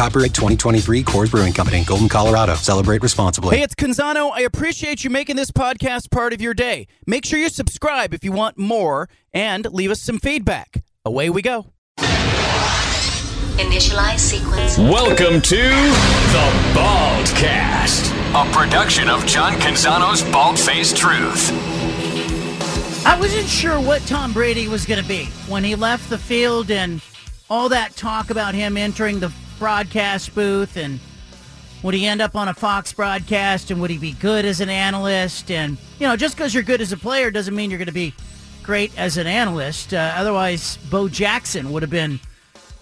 Copyright 2023 Coors Brewing Company, Golden, Colorado. Celebrate responsibly. Hey, it's Canzano. I appreciate you making this podcast part of your day. Make sure you subscribe if you want more and leave us some feedback. Away we go. Initialize sequence. Welcome to the Baldcast, a production of John Canzano's Bald Faced Truth. I wasn't sure what Tom Brady was going to be when he left the field and all that talk about him entering the broadcast booth and would he end up on a Fox broadcast and would he be good as an analyst? And, you know, just because you're good as a player doesn't mean you're going to be great as an analyst. Uh, otherwise, Bo Jackson would have been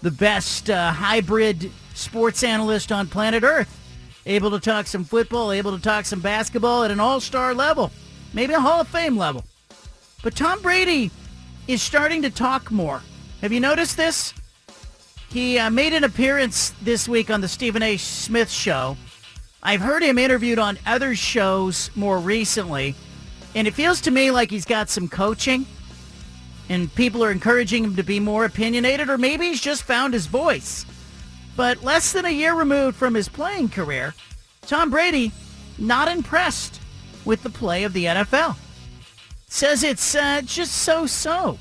the best uh, hybrid sports analyst on planet Earth. Able to talk some football, able to talk some basketball at an all-star level, maybe a Hall of Fame level. But Tom Brady is starting to talk more. Have you noticed this? He uh, made an appearance this week on the Stephen A. Smith show. I've heard him interviewed on other shows more recently, and it feels to me like he's got some coaching, and people are encouraging him to be more opinionated, or maybe he's just found his voice. But less than a year removed from his playing career, Tom Brady not impressed with the play of the NFL. Says it's uh, just so-so.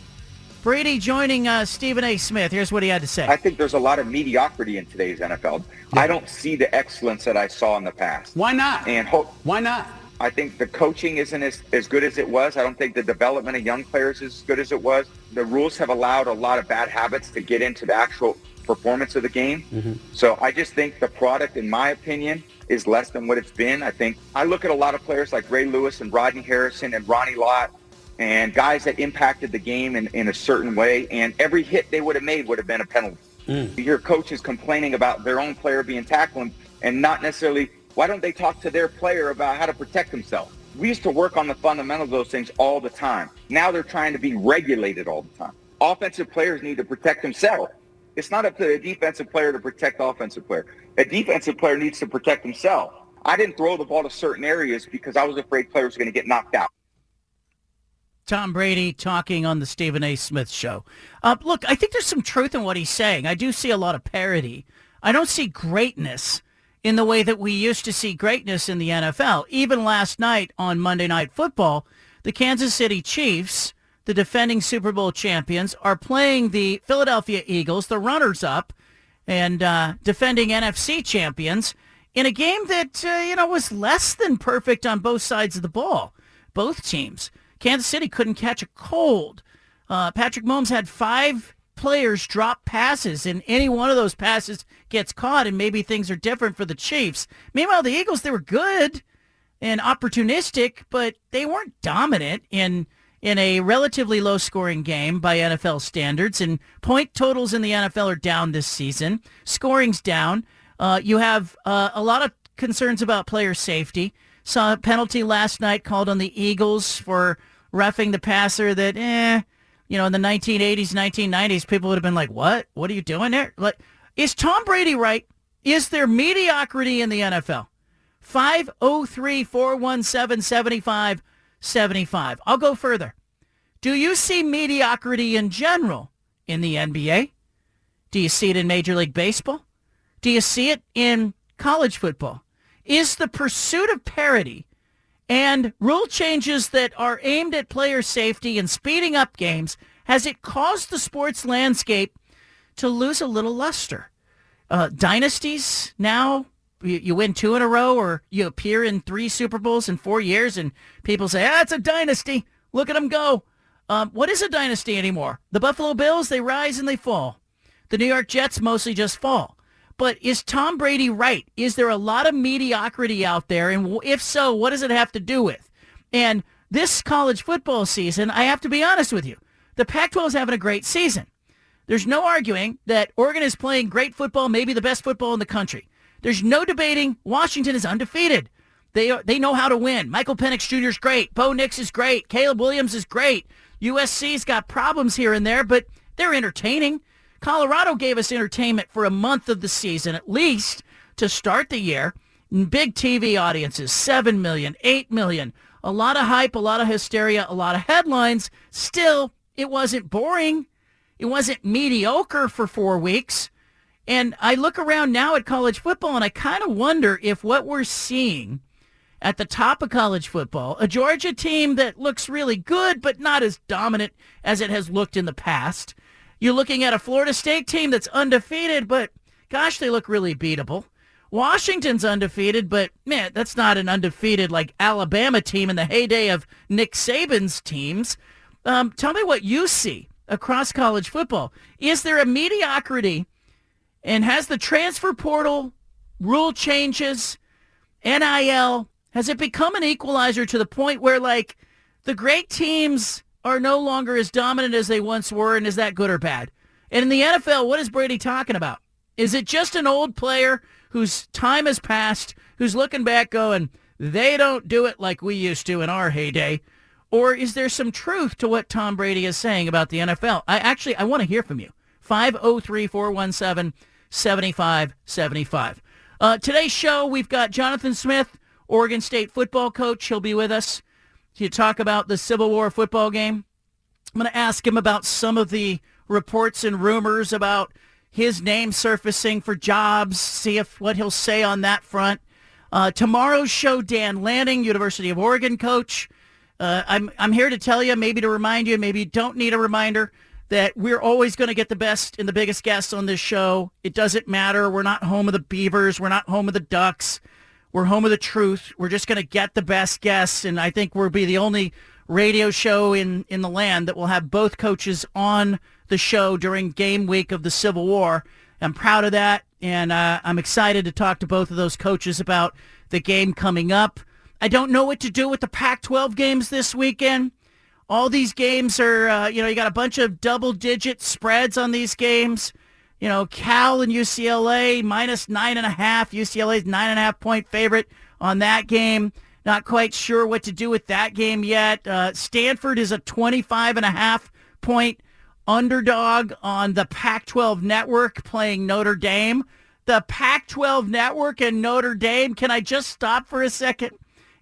Brady joining uh, Stephen A. Smith. Here's what he had to say. I think there's a lot of mediocrity in today's NFL. I don't see the excellence that I saw in the past. Why not? And ho- Why not? I think the coaching isn't as, as good as it was. I don't think the development of young players is as good as it was. The rules have allowed a lot of bad habits to get into the actual performance of the game. So I just think the product, in my opinion, is less than what it's been. I think I look at a lot of players like Ray Lewis and Rodney Harrison and Ronnie Lott and guys that impacted the game in, in a certain way. And every hit they would have made would have been a penalty. Mm. You hear coaches complaining about their own player being tackled and not necessarily, why don't they talk to their player about how to protect himself? We used to work on the fundamentals of those things all the time. Now they're trying to be regulated all the time. Offensive players need to protect themselves. It's not up to a defensive player to protect the offensive player. A defensive player needs to protect himself. I didn't throw the ball to certain areas because I was afraid players were going to get knocked out. Tom Brady talking on the Stephen A. Smith show. Uh, look, I think there's some truth in what he's saying. I do see a lot of parody. I don't see greatness in the way that we used to see greatness in the NFL. Even last night on Monday Night Football, the Kansas City Chiefs, the defending Super Bowl champions, are playing the Philadelphia Eagles, the runners-up, and uh, defending NFC champions in a game that uh, you know was less than perfect on both sides of the ball. Both teams. Kansas City couldn't catch a cold. Uh, Patrick Mahomes had five players drop passes, and any one of those passes gets caught, and maybe things are different for the Chiefs. Meanwhile, the Eagles, they were good and opportunistic, but they weren't dominant in in a relatively low scoring game by NFL standards. And point totals in the NFL are down this season. Scoring's down. Uh, you have uh, a lot of concerns about player safety. Saw a penalty last night called on the Eagles for roughing the passer that, eh, you know, in the 1980s, 1990s, people would have been like, what? What are you doing there? Like, is Tom Brady right? Is there mediocrity in the NFL? 503-417-7575. I'll go further. Do you see mediocrity in general in the NBA? Do you see it in Major League Baseball? Do you see it in college football? Is the pursuit of parity and rule changes that are aimed at player safety and speeding up games, has it caused the sports landscape to lose a little luster? Uh, dynasties now, you, you win two in a row or you appear in three Super Bowls in four years and people say, ah, it's a dynasty. Look at them go. Um, what is a dynasty anymore? The Buffalo Bills, they rise and they fall. The New York Jets mostly just fall. But is Tom Brady right? Is there a lot of mediocrity out there? And if so, what does it have to do with? And this college football season, I have to be honest with you, the Pac-12 is having a great season. There's no arguing that Oregon is playing great football, maybe the best football in the country. There's no debating Washington is undefeated. They are, they know how to win. Michael Penix Jr. is great. Bo Nix is great. Caleb Williams is great. USC's got problems here and there, but they're entertaining. Colorado gave us entertainment for a month of the season, at least to start the year. Big TV audiences, 7 million, 8 million. A lot of hype, a lot of hysteria, a lot of headlines. Still, it wasn't boring. It wasn't mediocre for four weeks. And I look around now at college football and I kind of wonder if what we're seeing at the top of college football, a Georgia team that looks really good but not as dominant as it has looked in the past. You're looking at a Florida State team that's undefeated, but gosh, they look really beatable. Washington's undefeated, but man, that's not an undefeated like Alabama team in the heyday of Nick Saban's teams. Um, tell me what you see across college football. Is there a mediocrity and has the transfer portal rule changes, NIL, has it become an equalizer to the point where like the great teams are no longer as dominant as they once were and is that good or bad? And in the NFL, what is Brady talking about? Is it just an old player whose time has passed, who's looking back going, they don't do it like we used to in our heyday? Or is there some truth to what Tom Brady is saying about the NFL? I actually, I want to hear from you. 503-417-7575. Uh, today's show, we've got Jonathan Smith, Oregon State football coach. He'll be with us to talk about the Civil War football game. I'm going to ask him about some of the reports and rumors about his name surfacing for jobs, see if what he'll say on that front. Uh, tomorrow's show, Dan Lanning, University of Oregon coach. Uh, I'm I'm here to tell you, maybe to remind you, maybe you don't need a reminder that we're always going to get the best and the biggest guests on this show. It doesn't matter. We're not home of the Beavers. We're not home of the Ducks. We're home of the truth. We're just going to get the best guests, and I think we'll be the only radio show in in the land that will have both coaches on the show during game week of the Civil War. I'm proud of that, and uh, I'm excited to talk to both of those coaches about the game coming up. I don't know what to do with the Pac-12 games this weekend. All these games are, uh, you know, you got a bunch of double-digit spreads on these games. You know, Cal and UCLA minus nine and a half. UCLA's nine and a half point favorite on that game. Not quite sure what to do with that game yet. Uh, Stanford is a 25 and a half point underdog on the Pac-12 network playing Notre Dame. The Pac-12 network and Notre Dame. Can I just stop for a second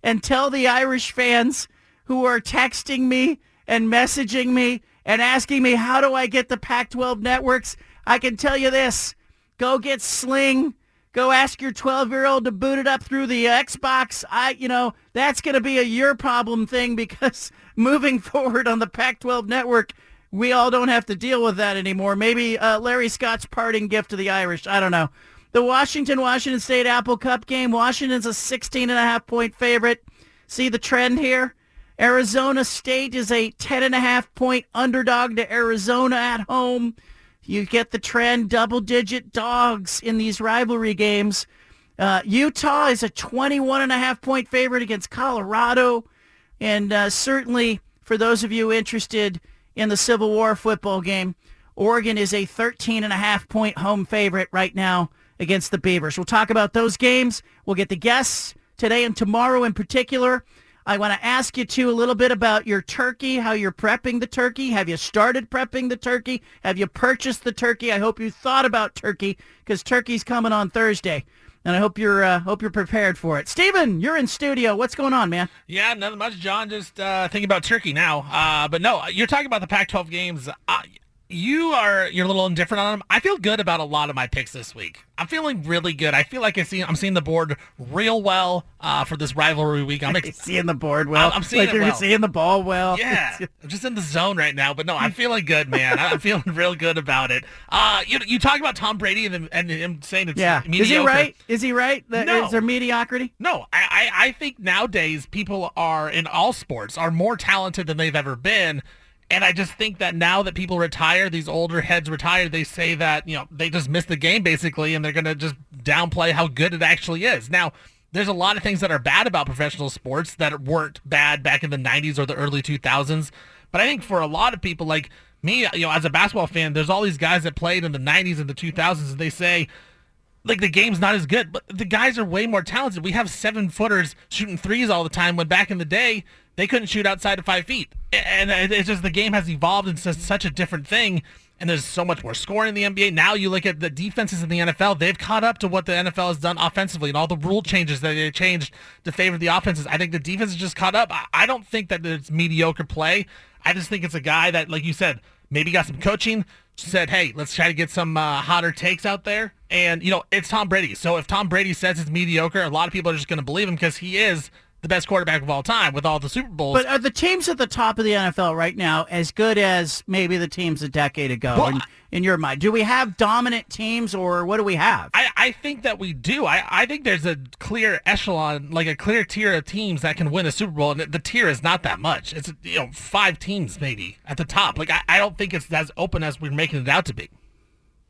and tell the Irish fans who are texting me and messaging me and asking me, how do I get the Pac-12 networks? I can tell you this. Go get Sling. Go ask your 12-year-old to boot it up through the Xbox. I, you know, that's going to be a your problem thing because moving forward on the Pac-12 network, we all don't have to deal with that anymore. Maybe uh, Larry Scott's parting gift to the Irish. I don't know. The Washington-Washington State Apple Cup game. Washington's a 16 and a half point favorite. See the trend here? Arizona State is a 10 and a half point underdog to Arizona at home. You get the trend, double-digit dogs in these rivalry games. Uh, Utah is a 21 and a half point favorite against Colorado. And uh, certainly for those of you interested in the Civil War football game, Oregon is a 13 and a half point home favorite right now against the Beavers. We'll talk about those games. We'll get the guests today and tomorrow in particular. I want to ask you too a little bit about your turkey, how you're prepping the turkey. Have you started prepping the turkey? Have you purchased the turkey? I hope you thought about turkey because turkey's coming on Thursday. And I hope you're uh, hope you're prepared for it. Steven, you're in studio. What's going on, man? Yeah, nothing much, John. Just uh, thinking about turkey now. Uh, but no, you're talking about the Pac-12 games. Uh, you are you're a little indifferent on them. I feel good about a lot of my picks this week. I'm feeling really good. I feel like I see I'm seeing the board real well uh, for this rivalry week. I'm ex- seeing the board well. I'm, I'm seeing like you're well. seeing the ball well. Yeah, I'm just in the zone right now. But no, I'm feeling good, man. I'm feeling real good about it. Uh, you you talk about Tom Brady and, and him saying it's yeah. mediocre. Is he right? Is he right? That, No. Is there mediocrity? No, I, I, I think nowadays people are in all sports are more talented than they've ever been. And I just think that now that people retire, these older heads retire, they say that, you know, they just missed the game basically and they're going to just downplay how good it actually is. Now, there's a lot of things that are bad about professional sports that weren't bad back in the 90s or the early 2000s. But I think for a lot of people like me, you know, as a basketball fan, there's all these guys that played in the 90s and the 2000s and they say, like the game's not as good, but the guys are way more talented. We have seven footers shooting threes all the time. When back in the day, they couldn't shoot outside of five feet, and it's just the game has evolved into such a different thing. And there's so much more scoring in the NBA. Now you look at the defenses in the NFL; they've caught up to what the NFL has done offensively, and all the rule changes that they changed to favor the offenses. I think the defense has just caught up. I don't think that it's mediocre play. I just think it's a guy that, like you said, maybe got some coaching, said, hey, let's try to get some uh, hotter takes out there. And, you know, it's Tom Brady. So if Tom Brady says it's mediocre, a lot of people are just going to believe him because he is the best quarterback of all time with all the Super Bowls. But are the teams at the top of the NFL right now as good as maybe the teams a decade ago well, in, in, your mind? Do we have dominant teams or what do we have? I, I think that we do. I, I think there's a clear echelon, like a clear tier of teams that can win a Super Bowl. And the tier is not that much. It's, you know, five teams maybe at the top. Like, I, I don't think it's as open as we're making it out to be.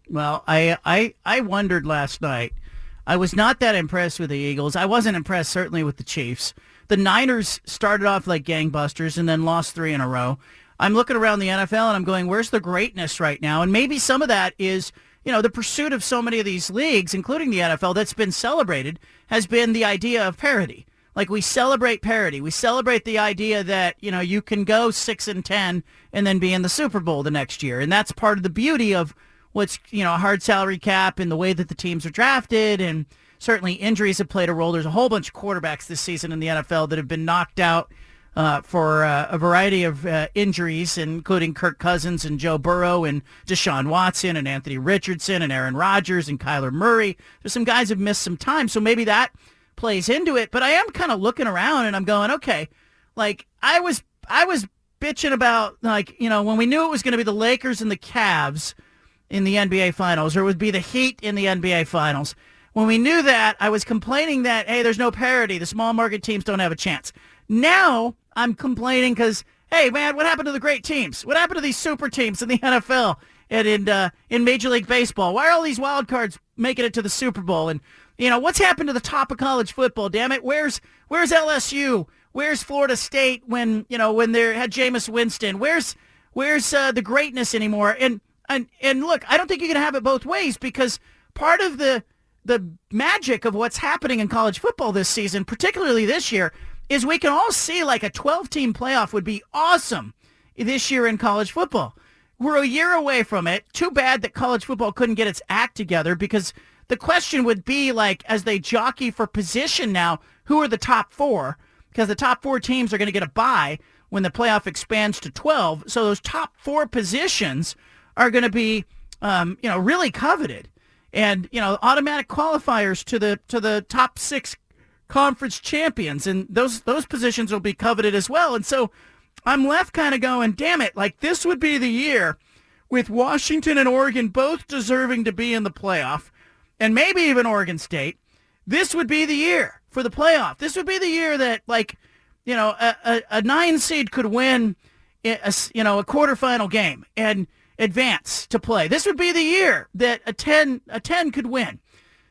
Well, I, I, I wondered last night – I was not that impressed with the Eagles. I wasn't impressed certainly with the Chiefs. The Niners started off like gangbusters and then lost three in a row. I'm looking around the NFL and I'm going, where's the greatness right now? And maybe some of that is, you know, the pursuit of so many of these leagues, including the NFL, that's been celebrated, has been the idea of parity. Like we celebrate parity. We celebrate the idea that, you know, you can go six and ten and then be in the Super Bowl the next year. And that's part of the beauty of what's you know a hard salary cap and the way that the teams are drafted and certainly injuries have played a role. There's a whole bunch of quarterbacks this season in the NFL that have been knocked out uh, for uh, a variety of uh, injuries, including Kirk Cousins and Joe Burrow and Deshaun Watson and Anthony Richardson and Aaron Rodgers and Kyler Murray. There's some guys have missed some time, so maybe that plays into it. But I am kind of looking around and I'm going, okay, like I was I was bitching about like you know when we knew it was going to be the Lakers and the Cavs in the NBA Finals, or it would be the Heat in the NBA Finals. When we knew that, I was complaining that, hey, there's no parity. The small market teams don't have a chance. Now I'm complaining because, hey, man, what happened to the great teams? What happened to these super teams in the NFL and in, uh, in Major League Baseball? Why are all these wild cards making it to the Super Bowl? And, you know, what's happened to the top of college football? Damn it. Where's, where's LSU? Where's Florida State when, you know, when they had Jameis Winston? Where's, where's uh, the greatness anymore? And and and look, I don't think you can have it both ways because part of the the magic of what's happening in college football this season, particularly this year, is we can all see like a 12 team playoff would be awesome this year in college football. We're a year away from it. Too bad that college football couldn't get its act together because the question would be like as they jockey for position now, who are the top 4? Because the top 4 teams are going to get a bye when the playoff expands to 12. So those top 4 positions are going to be, um, you know, really coveted, and you know, automatic qualifiers to the to the top six conference champions, and those those positions will be coveted as well. And so, I'm left kind of going, damn it, like this would be the year with Washington and Oregon both deserving to be in the playoff, and maybe even Oregon State. This would be the year for the playoff. This would be the year that, like, you know, a, a, a nine seed could win, a, you know, a quarterfinal game, and advance to play. This would be the year that a 10 a 10 could win.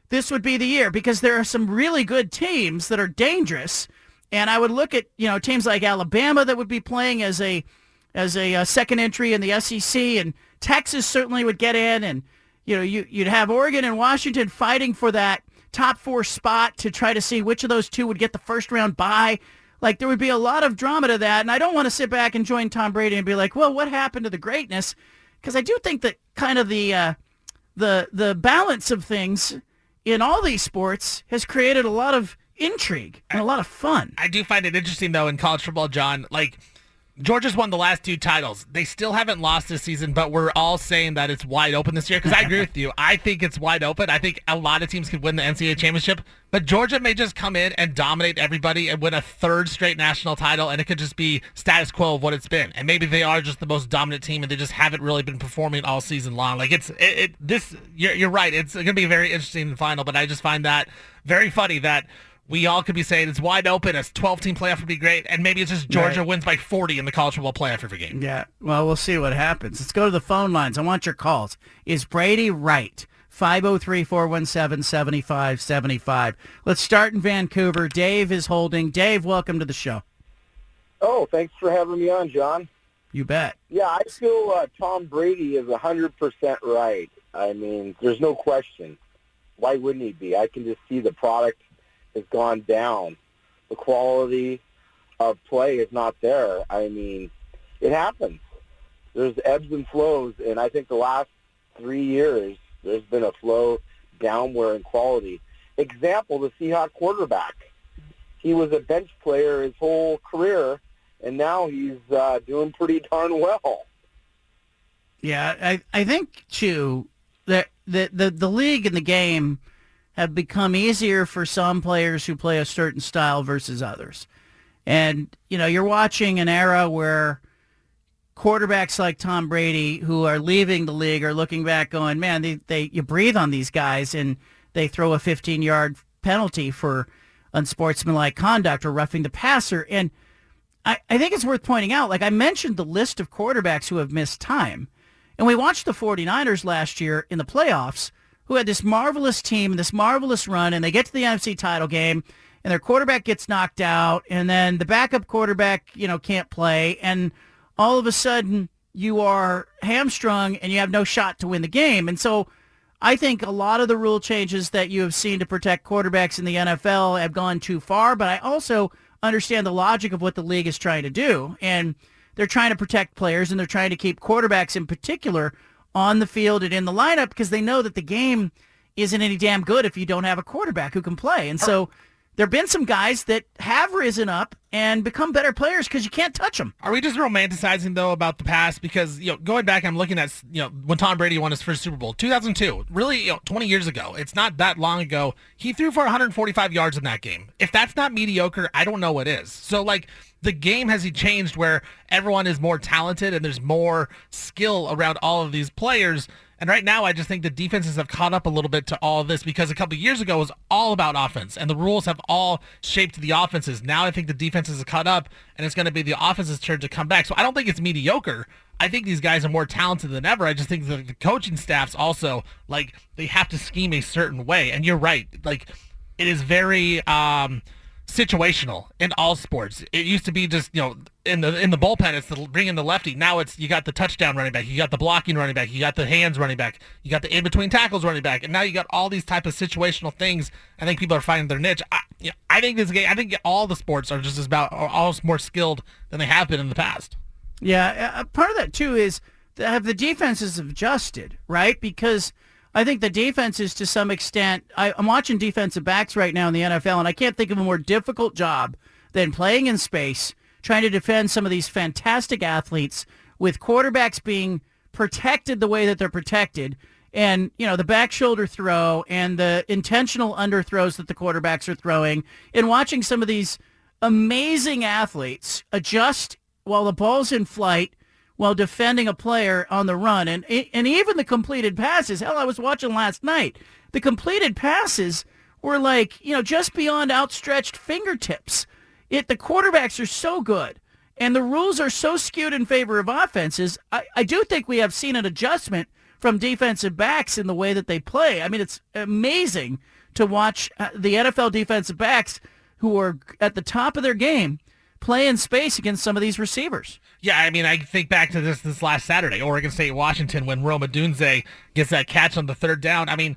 This would be the year because there are some really good teams that are dangerous and I would look at, you know, teams like Alabama that would be playing as a as a, uh, second entry in the SEC and Texas certainly would get in and you know, you you'd have Oregon and Washington fighting for that top 4 spot to try to see which of those two would get the first round bye. Like there would be a lot of drama to that and I don't want to sit back and join Tom Brady and be like, "Well, what happened to the greatness?" Because I do think that kind of the uh, the the balance of things in all these sports has created a lot of intrigue and a lot of fun. I do find it interesting though in college football, John. Like Georgia's won the last two titles. They still haven't lost this season, but we're all saying that it's wide open this year because I agree with you. I think it's wide open. I think a lot of teams could win the NCAA championship, but Georgia may just come in and dominate everybody and win a third straight national title, and it could just be status quo of what it's been. And maybe they are just the most dominant team, and they just haven't really been performing all season long. Like it's it, it this. You're, you're right. It's going to be a very interesting final, but I just find that very funny that we all could be saying it's wide open. A 12 team playoff would be great. And maybe it's just Georgia right. wins by 40 in the college football playoff every game. Yeah. Well, we'll see what happens. Let's go to the phone lines. I want your calls. Is Brady right? 503-417-7575. Let's start in Vancouver. Dave is holding. Dave, welcome to the show. Oh, thanks for having me on, John. You bet. Yeah, I feel uh, Tom Brady is 100% right. I mean, there's no question. why wouldn't he be? I can just see the product has gone down. The quality of play is not there. I mean, it happens. There's ebbs and flows, and I think the last three years there's been a flow downward in quality. Example, the Seahawk quarterback. He was a bench player his whole career, and now he's uh, doing pretty darn well. Yeah, I, I think too that the, the the league and the game have become easier for some players who play a certain style versus others. And you know, you're watching an era where quarterbacks like Tom Brady who are leaving the league are looking back going, "Man, they, they you breathe on these guys and they throw a 15-yard penalty for unsportsmanlike conduct or roughing the passer." And I, I think it's worth pointing out, like I mentioned the list of quarterbacks who have missed time. And we watched the 49ers last year in the playoffs who had this marvelous team and this marvelous run, and they get to the NFC title game, and their quarterback gets knocked out, and then the backup quarterback, you know, can't play, and all of a sudden you are hamstrung and you have no shot to win the game. And so I think a lot of the rule changes that you have seen to protect quarterbacks in the NFL have gone too far, but I also understand the logic of what the league is trying to do. And they're trying to protect players and they're trying to keep quarterbacks in particular on the field and in the lineup because they know that the game isn't any damn good if you don't have a quarterback who can play. And so there have been some guys that have risen up and become better players because you can't touch them. Are we just romanticizing though about the past? Because you know, going back, I'm looking at you know when Tom Brady won his first Super Bowl, 2002, really you know, 20 years ago. It's not that long ago. He threw for 145 yards in that game. If that's not mediocre, I don't know what is. So like the game has changed where everyone is more talented and there's more skill around all of these players. And right now, I just think the defenses have caught up a little bit to all this because a couple years ago was all about offense, and the rules have all shaped the offenses. Now I think the defenses have caught up, and it's going to be the offense's turn to come back. So I don't think it's mediocre. I think these guys are more talented than ever. I just think the, the coaching staffs also like they have to scheme a certain way. And you're right, like it is very. um situational in all sports. It used to be just you know in the in the bullpen it's the bring in the lefty. Now it's you got the touchdown running back, you got the blocking running back, you got the hands running back, you got the in between tackles running back, and now you got all these type of situational things. I think people are finding their niche. I, you know, I think this game. I think all the sports are just about are almost more skilled than they have been in the past. Yeah, uh, part of that too is have the defenses adjusted right because I think the defense is to some extent. I, I'm watching defensive backs right now in the NFL, and I can't think of a more difficult job than playing in space, trying to defend some of these fantastic athletes with quarterbacks being protected the way that they're protected. And, you know, the back shoulder throw and the intentional underthrows that the quarterbacks are throwing and watching some of these amazing athletes adjust while the ball's in flight while defending a player on the run. And, and even the completed passes, hell, I was watching last night. The completed passes were like, you know, just beyond outstretched fingertips. It, the quarterbacks are so good and the rules are so skewed in favor of offenses. I, I do think we have seen an adjustment from defensive backs in the way that they play. I mean, it's amazing to watch uh, the NFL defensive backs who are at the top of their game play in space against some of these receivers. Yeah, I mean, I think back to this this last Saturday, Oregon State, Washington, when Rome Odunze gets that catch on the third down. I mean,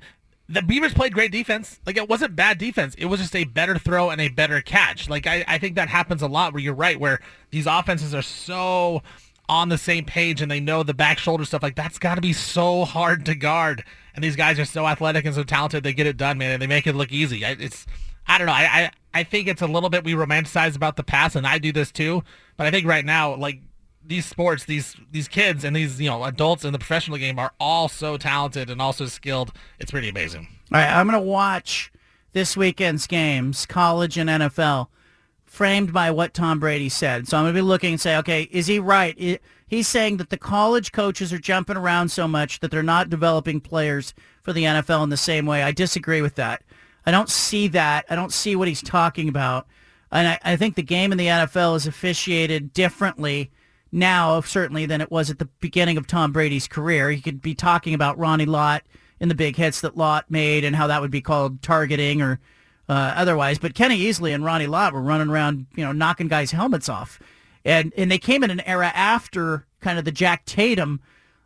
the Beavers played great defense. Like, it wasn't bad defense. It was just a better throw and a better catch. Like, I, I think that happens a lot where you're right, where these offenses are so on the same page and they know the back shoulder stuff. Like, that's got to be so hard to guard. And these guys are so athletic and so talented. They get it done, man, and they make it look easy. It's, I don't know. I, I, I think it's a little bit we romanticize about the past, and I do this too. But I think right now, like these sports, these these kids and these you know adults in the professional game are all so talented and also skilled. It's pretty amazing. All right, I'm gonna watch this weekend's games, college and NFL, framed by what Tom Brady said. So I'm gonna be looking and say, okay, is he right? He's saying that the college coaches are jumping around so much that they're not developing players for the NFL in the same way. I disagree with that. I don't see that. I don't see what he's talking about. And I, I think the game in the NFL is officiated differently now, certainly, than it was at the beginning of Tom Brady's career. He could be talking about Ronnie Lott and the big hits that Lott made and how that would be called targeting or uh, otherwise. But Kenny Easley and Ronnie Lott were running around, you know, knocking guys' helmets off. And, and they came in an era after kind of the Jack Tatum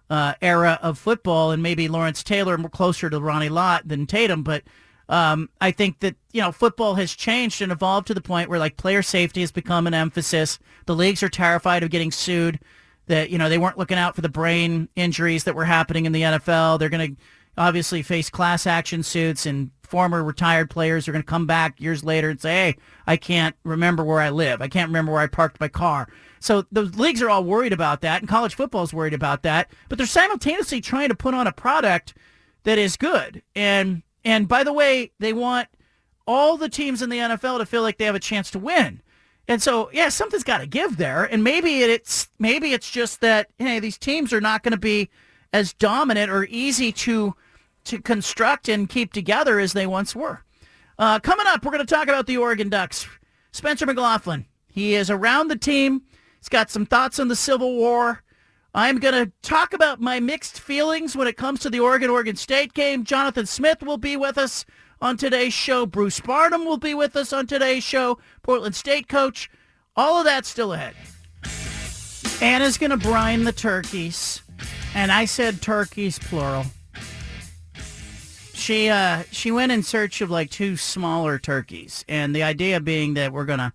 uh, era of football, and maybe Lawrence Taylor more closer to Ronnie Lott than Tatum, but um, I think that you know football has changed and evolved to the point where like player safety has become an emphasis. The leagues are terrified of getting sued. That you know they weren't looking out for the brain injuries that were happening in the NFL. They're going to obviously face class action suits, and former retired players are going to come back years later and say, "Hey, I can't remember where I live. I can't remember where I parked my car." So the leagues are all worried about that, and college football is worried about that. But they're simultaneously trying to put on a product that is good. And and by the way, they want all the teams in the NFL to feel like they have a chance to win. And so, yeah, something's got to give there. And maybe it's maybe it's just that hey, these teams are not going to be as dominant or easy to to construct and keep together as they once were. Uh, coming up, we're going to talk about the Oregon Ducks. Spencer McLaughlin. He is around the team. He's got some thoughts on the Civil War. I'm going to talk about my mixed feelings when it comes to the Oregon-Oregon State game. Jonathan Smith will be with us on today's show. Bruce Barnum will be with us on today's show. Portland State coach. All of that still ahead. Anna's going to brine the turkeys. And I said turkeys plural. She uh she went in search of like two smaller turkeys. And the idea being that we're going to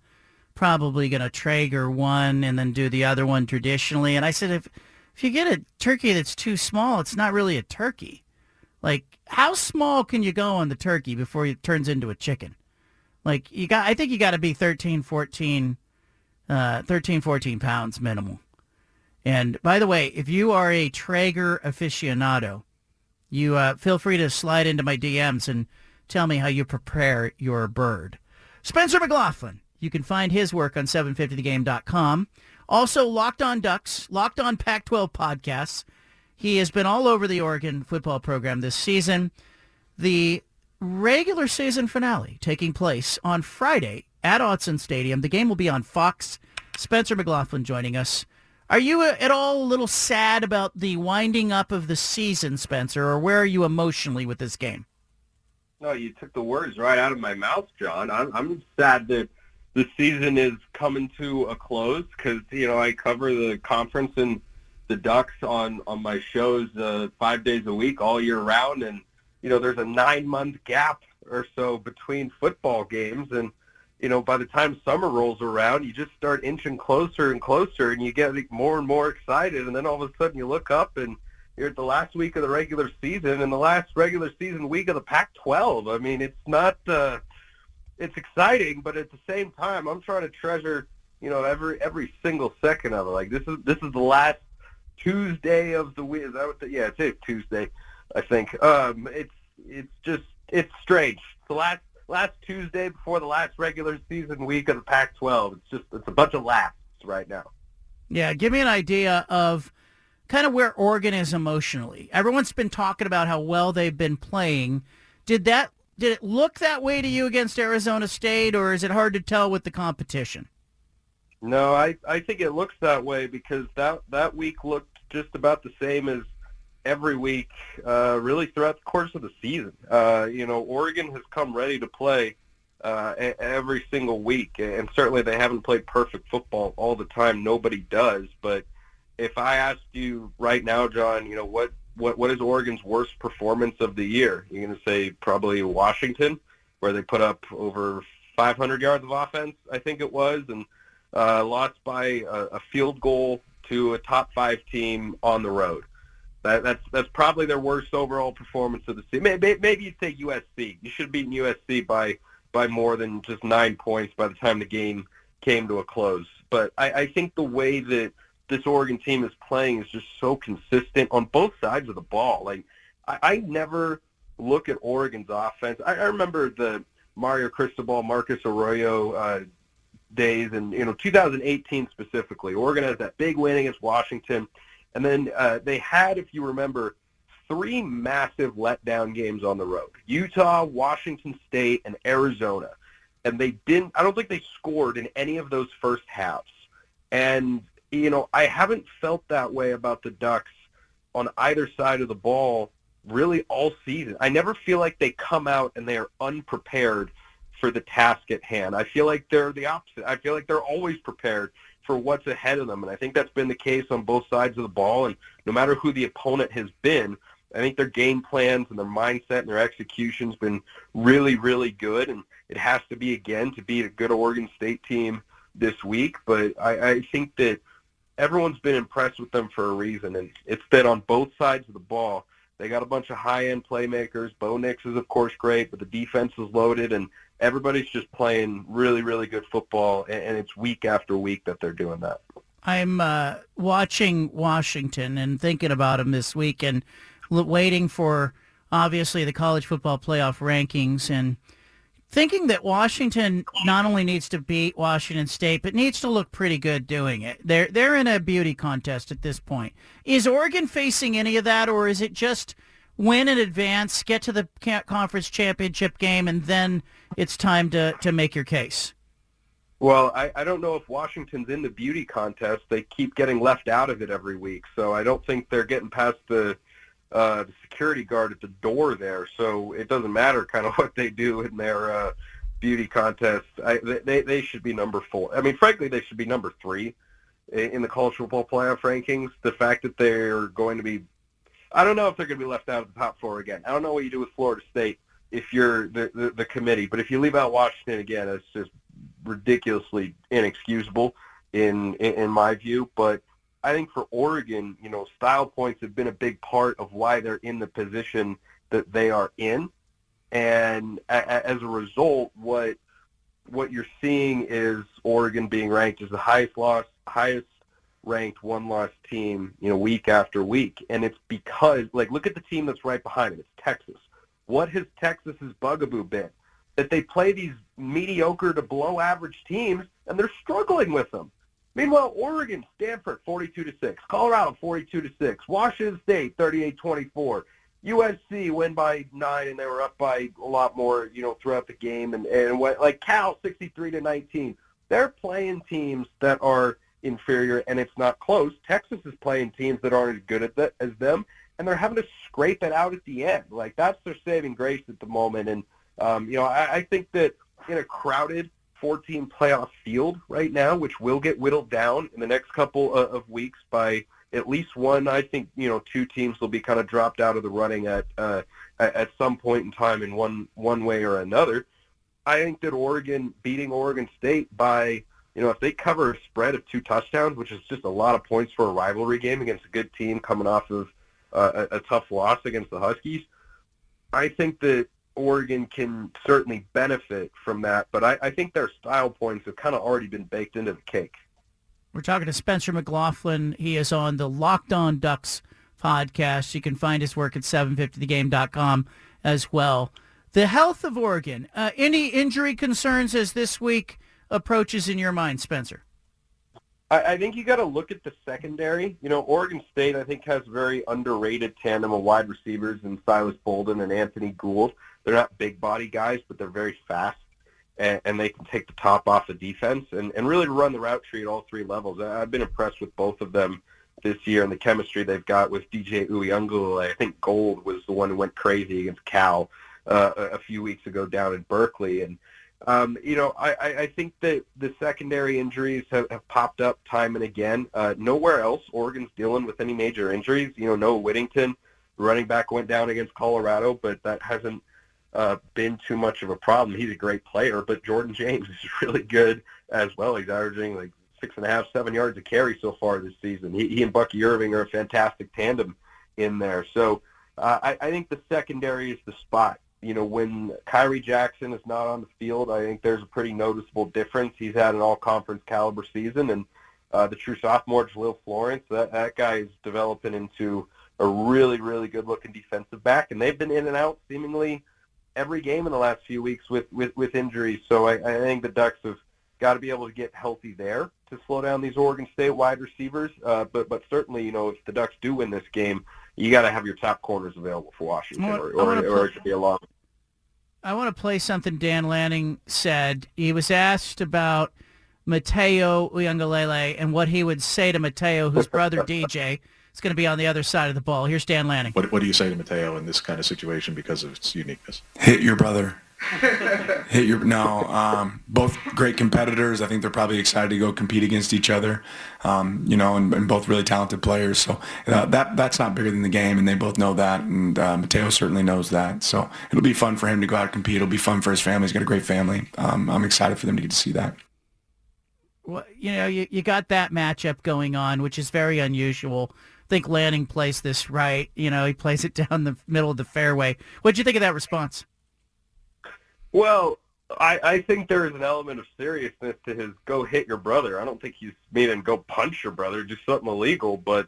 probably going to Traeger one and then do the other one traditionally. And I said if if you get a turkey that's too small, it's not really a turkey. Like how small can you go on the turkey before it turns into a chicken? Like you got I think you got to be 13 14 uh 13 14 pounds minimal. And by the way, if you are a Traeger aficionado, you uh, feel free to slide into my DMs and tell me how you prepare your bird. Spencer McLaughlin, you can find his work on 750thegame.com. Also, Locked on Ducks, Locked on Pac-12 podcasts. He has been all over the Oregon football program this season. The regular season finale taking place on Friday at Autzen Stadium. The game will be on Fox. Spencer McLaughlin joining us. Are you uh, at all a little sad about the winding up of the season, Spencer, or where are you emotionally with this game? No, you took the words right out of my mouth, John. I'm, I'm sad that the season is coming to a close because you know I cover the conference and the Ducks on on my shows uh, five days a week all year round, and you know there's a nine month gap or so between football games, and you know, by the time summer rolls around, you just start inching closer and closer, and you get more and more excited. And then all of a sudden, you look up and you're at the last week of the regular season and the last regular season week of the Pac-12. I mean, it's not. Uh, it's exciting, but at the same time, I'm trying to treasure, you know, every every single second of it. Like this is this is the last Tuesday of the week. Is that what? The, yeah, it's it, Tuesday, I think. Um, it's it's just it's strange. the last last Tuesday before the last regular season week of the Pac-12. It's just it's a bunch of laughs right now. Yeah, give me an idea of kind of where Oregon is emotionally. Everyone's been talking about how well they've been playing. Did that did it look that way to you against Arizona State, or is it hard to tell with the competition? No, I I think it looks that way because that that week looked just about the same as every week, uh, really throughout the course of the season. Uh, you know, Oregon has come ready to play uh, every single week, and certainly they haven't played perfect football all the time. Nobody does, but if I asked you right now, John, you know what what what is Oregon's worst performance of the year? You're going to say probably Washington, where they put up over 500 yards of offense, I think it was, and uh, lost by a, a field goal to a top five team on the road. That, that's that's probably their worst overall performance of the season. Maybe, maybe you'd say USC. You should have beaten USC by by more than just nine points by the time the game came to a close. But I, I think the way that this Oregon team is playing is just so consistent on both sides of the ball. Like I, I never look at Oregon's offense. I, I remember the Mario Cristobal, Marcus Arroyo uh, days, and you know 2018 specifically. Oregon has that big win against Washington and then uh, they had, if you remember, three massive letdown games on the road: Utah, Washington State, and Arizona. And they didn't. I don't think they scored in any of those first halves. And you know, I haven't felt that way about the Ducks on either side of the ball really all season. I never feel like they come out and they are unprepared for the task at hand. I feel like they're the opposite. I feel like they're always prepared for what's ahead of them, and I think that's been the case on both sides of the ball. And no matter who the opponent has been, I think their game plans and their mindset and their execution's been really, really good. And it has to be again to beat a good Oregon State team this week. But I, I think that everyone's been impressed with them for a reason, and it's been on both sides of the ball. They got a bunch of high-end playmakers. Bo Nix is, of course, great, but the defense is loaded, and everybody's just playing really, really good football, and, and it's week after week that they're doing that. I'm uh, watching Washington and thinking about them this week, and waiting for obviously the college football playoff rankings and thinking that Washington not only needs to beat Washington State, but needs to look pretty good doing it. They're they're in a beauty contest at this point. Is Oregon facing any of that, or is it just win in advance, get to the conference championship game, and then it's time to to make your case? Well, I, I don't know if Washington's in the beauty contest. They keep getting left out of it every week, so I don't think they're getting past the uh, the security guard at the door there. So it doesn't matter kind of what they do in their uh, beauty contest. I, they they should be number four. I mean, frankly, they should be number three in the college football playoff rankings. The fact that they're going to be, I don't know if they're going to be left out of the top four again. I don't know what you do with Florida State if you're the, the, the committee, but if you leave out Washington again, it's just ridiculously inexcusable in, in in my view. But I think for Oregon, you know, style points have been a big part of why they're in the position that they are in, and as a result, what what you're seeing is Oregon being ranked as the highest loss, highest ranked one loss team, you know, week after week, and it's because like look at the team that's right behind it. It's Texas. What has Texas's bugaboo been? That they play these mediocre to below average teams, and they're struggling with them. Meanwhile, Oregon, Stanford, 42 to 6. Colorado, 42 to 6. Washington State, 38-24. USC win by nine, and they were up by a lot more, you know, throughout the game. And and what like Cal, 63 to 19. They're playing teams that are inferior, and it's not close. Texas is playing teams that aren't as good at that as them, and they're having to scrape it out at the end. Like that's their saving grace at the moment. And um, you know, I, I think that in a crowded 14 playoff field right now, which will get whittled down in the next couple of weeks by at least one. I think you know two teams will be kind of dropped out of the running at uh, at some point in time in one one way or another. I think that Oregon beating Oregon State by you know if they cover a spread of two touchdowns, which is just a lot of points for a rivalry game against a good team coming off of uh, a, a tough loss against the Huskies. I think that Oregon can certainly benefit from that, but I, I think their style points have kind of already been baked into the cake. We're talking to Spencer McLaughlin. He is on the Locked On Ducks podcast. You can find his work at 750thegame.com as well. The health of Oregon. Uh, any injury concerns as this week approaches in your mind, Spencer? I, I think you got to look at the secondary. You know, Oregon State, I think, has very underrated tandem of wide receivers in Silas Bolden and Anthony Gould. They're not big body guys, but they're very fast, and, and they can take the top off the defense and, and really run the route tree at all three levels. I've been impressed with both of them this year and the chemistry they've got with DJ Uiagalelei. I think Gould was the one who went crazy against Cal uh, a few weeks ago down in Berkeley, and um, you know, I, I think that the secondary injuries have, have popped up time and again. Uh, nowhere else, Oregon's dealing with any major injuries. You know, Noah Whittington, running back, went down against Colorado, but that hasn't uh, been too much of a problem. He's a great player, but Jordan James is really good as well. He's averaging like six and a half, seven yards a carry so far this season. He, he and Bucky Irving are a fantastic tandem in there. So uh, I, I think the secondary is the spot you know, when Khyree Jackson is not on the field, I think there's a pretty noticeable difference. He's had an all-conference caliber season, and uh, the true sophomore, Jahlil Florence, that, that guy is developing into a really, really good-looking defensive back, and they've been in and out seemingly every game in the last few weeks with, with, with injuries. So I, I think the Ducks have got to be able to get healthy there to slow down these Oregon State wide receivers. Uh, but but certainly, you know, if the Ducks do win this game, you got to have your top corners available for Washington, want, or, or, or it could be a long. I want to play something Dan Lanning said. He was asked about Mateo Uiagalelei and what he would say to Mateo, whose brother DJ is going to be on the other side of the ball. Here's Dan Lanning. What, what do you say to Mateo in this kind of situation because of its uniqueness? Hit your brother. hit your no. Um, both great competitors. I think they're probably excited to go compete against each other. Um, you know, and, and, both really talented players. So uh, that that's not bigger than the game, and they both know that. And uh, Mateo certainly knows that. So it'll be fun for him to go out and compete. It'll be fun for his family. He's got a great family. Um, I'm excited for them to get to see that. Well, you know, you, you got that matchup going on, which is very unusual. I think Lanning plays this right. You know, he plays it down the middle of the fairway. What'd you think of that response? Well, I, I think there is an element of seriousness to his go hit your brother. I don't think he's meaning go punch your brother, do something illegal. But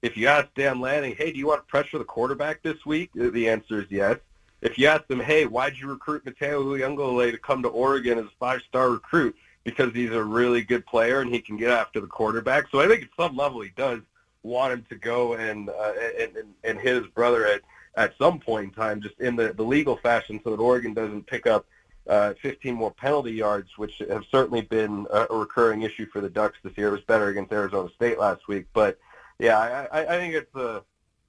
if you ask Dan Lanning, hey, do you want to pressure the quarterback this week? The answer is yes. If you ask him, hey, why'd you recruit Mateo Uiagalelei to come to Oregon as a five-star recruit? Because he's a really good player and he can get after the quarterback. So I think at some level he does want him to go and uh, and, and hit his brother at at some point in time, just in the, the legal fashion, so that Oregon doesn't pick up uh, 15 more penalty yards, which have certainly been a, a recurring issue for the Ducks this year. It was better against Arizona State last week, but yeah, I, I think it's a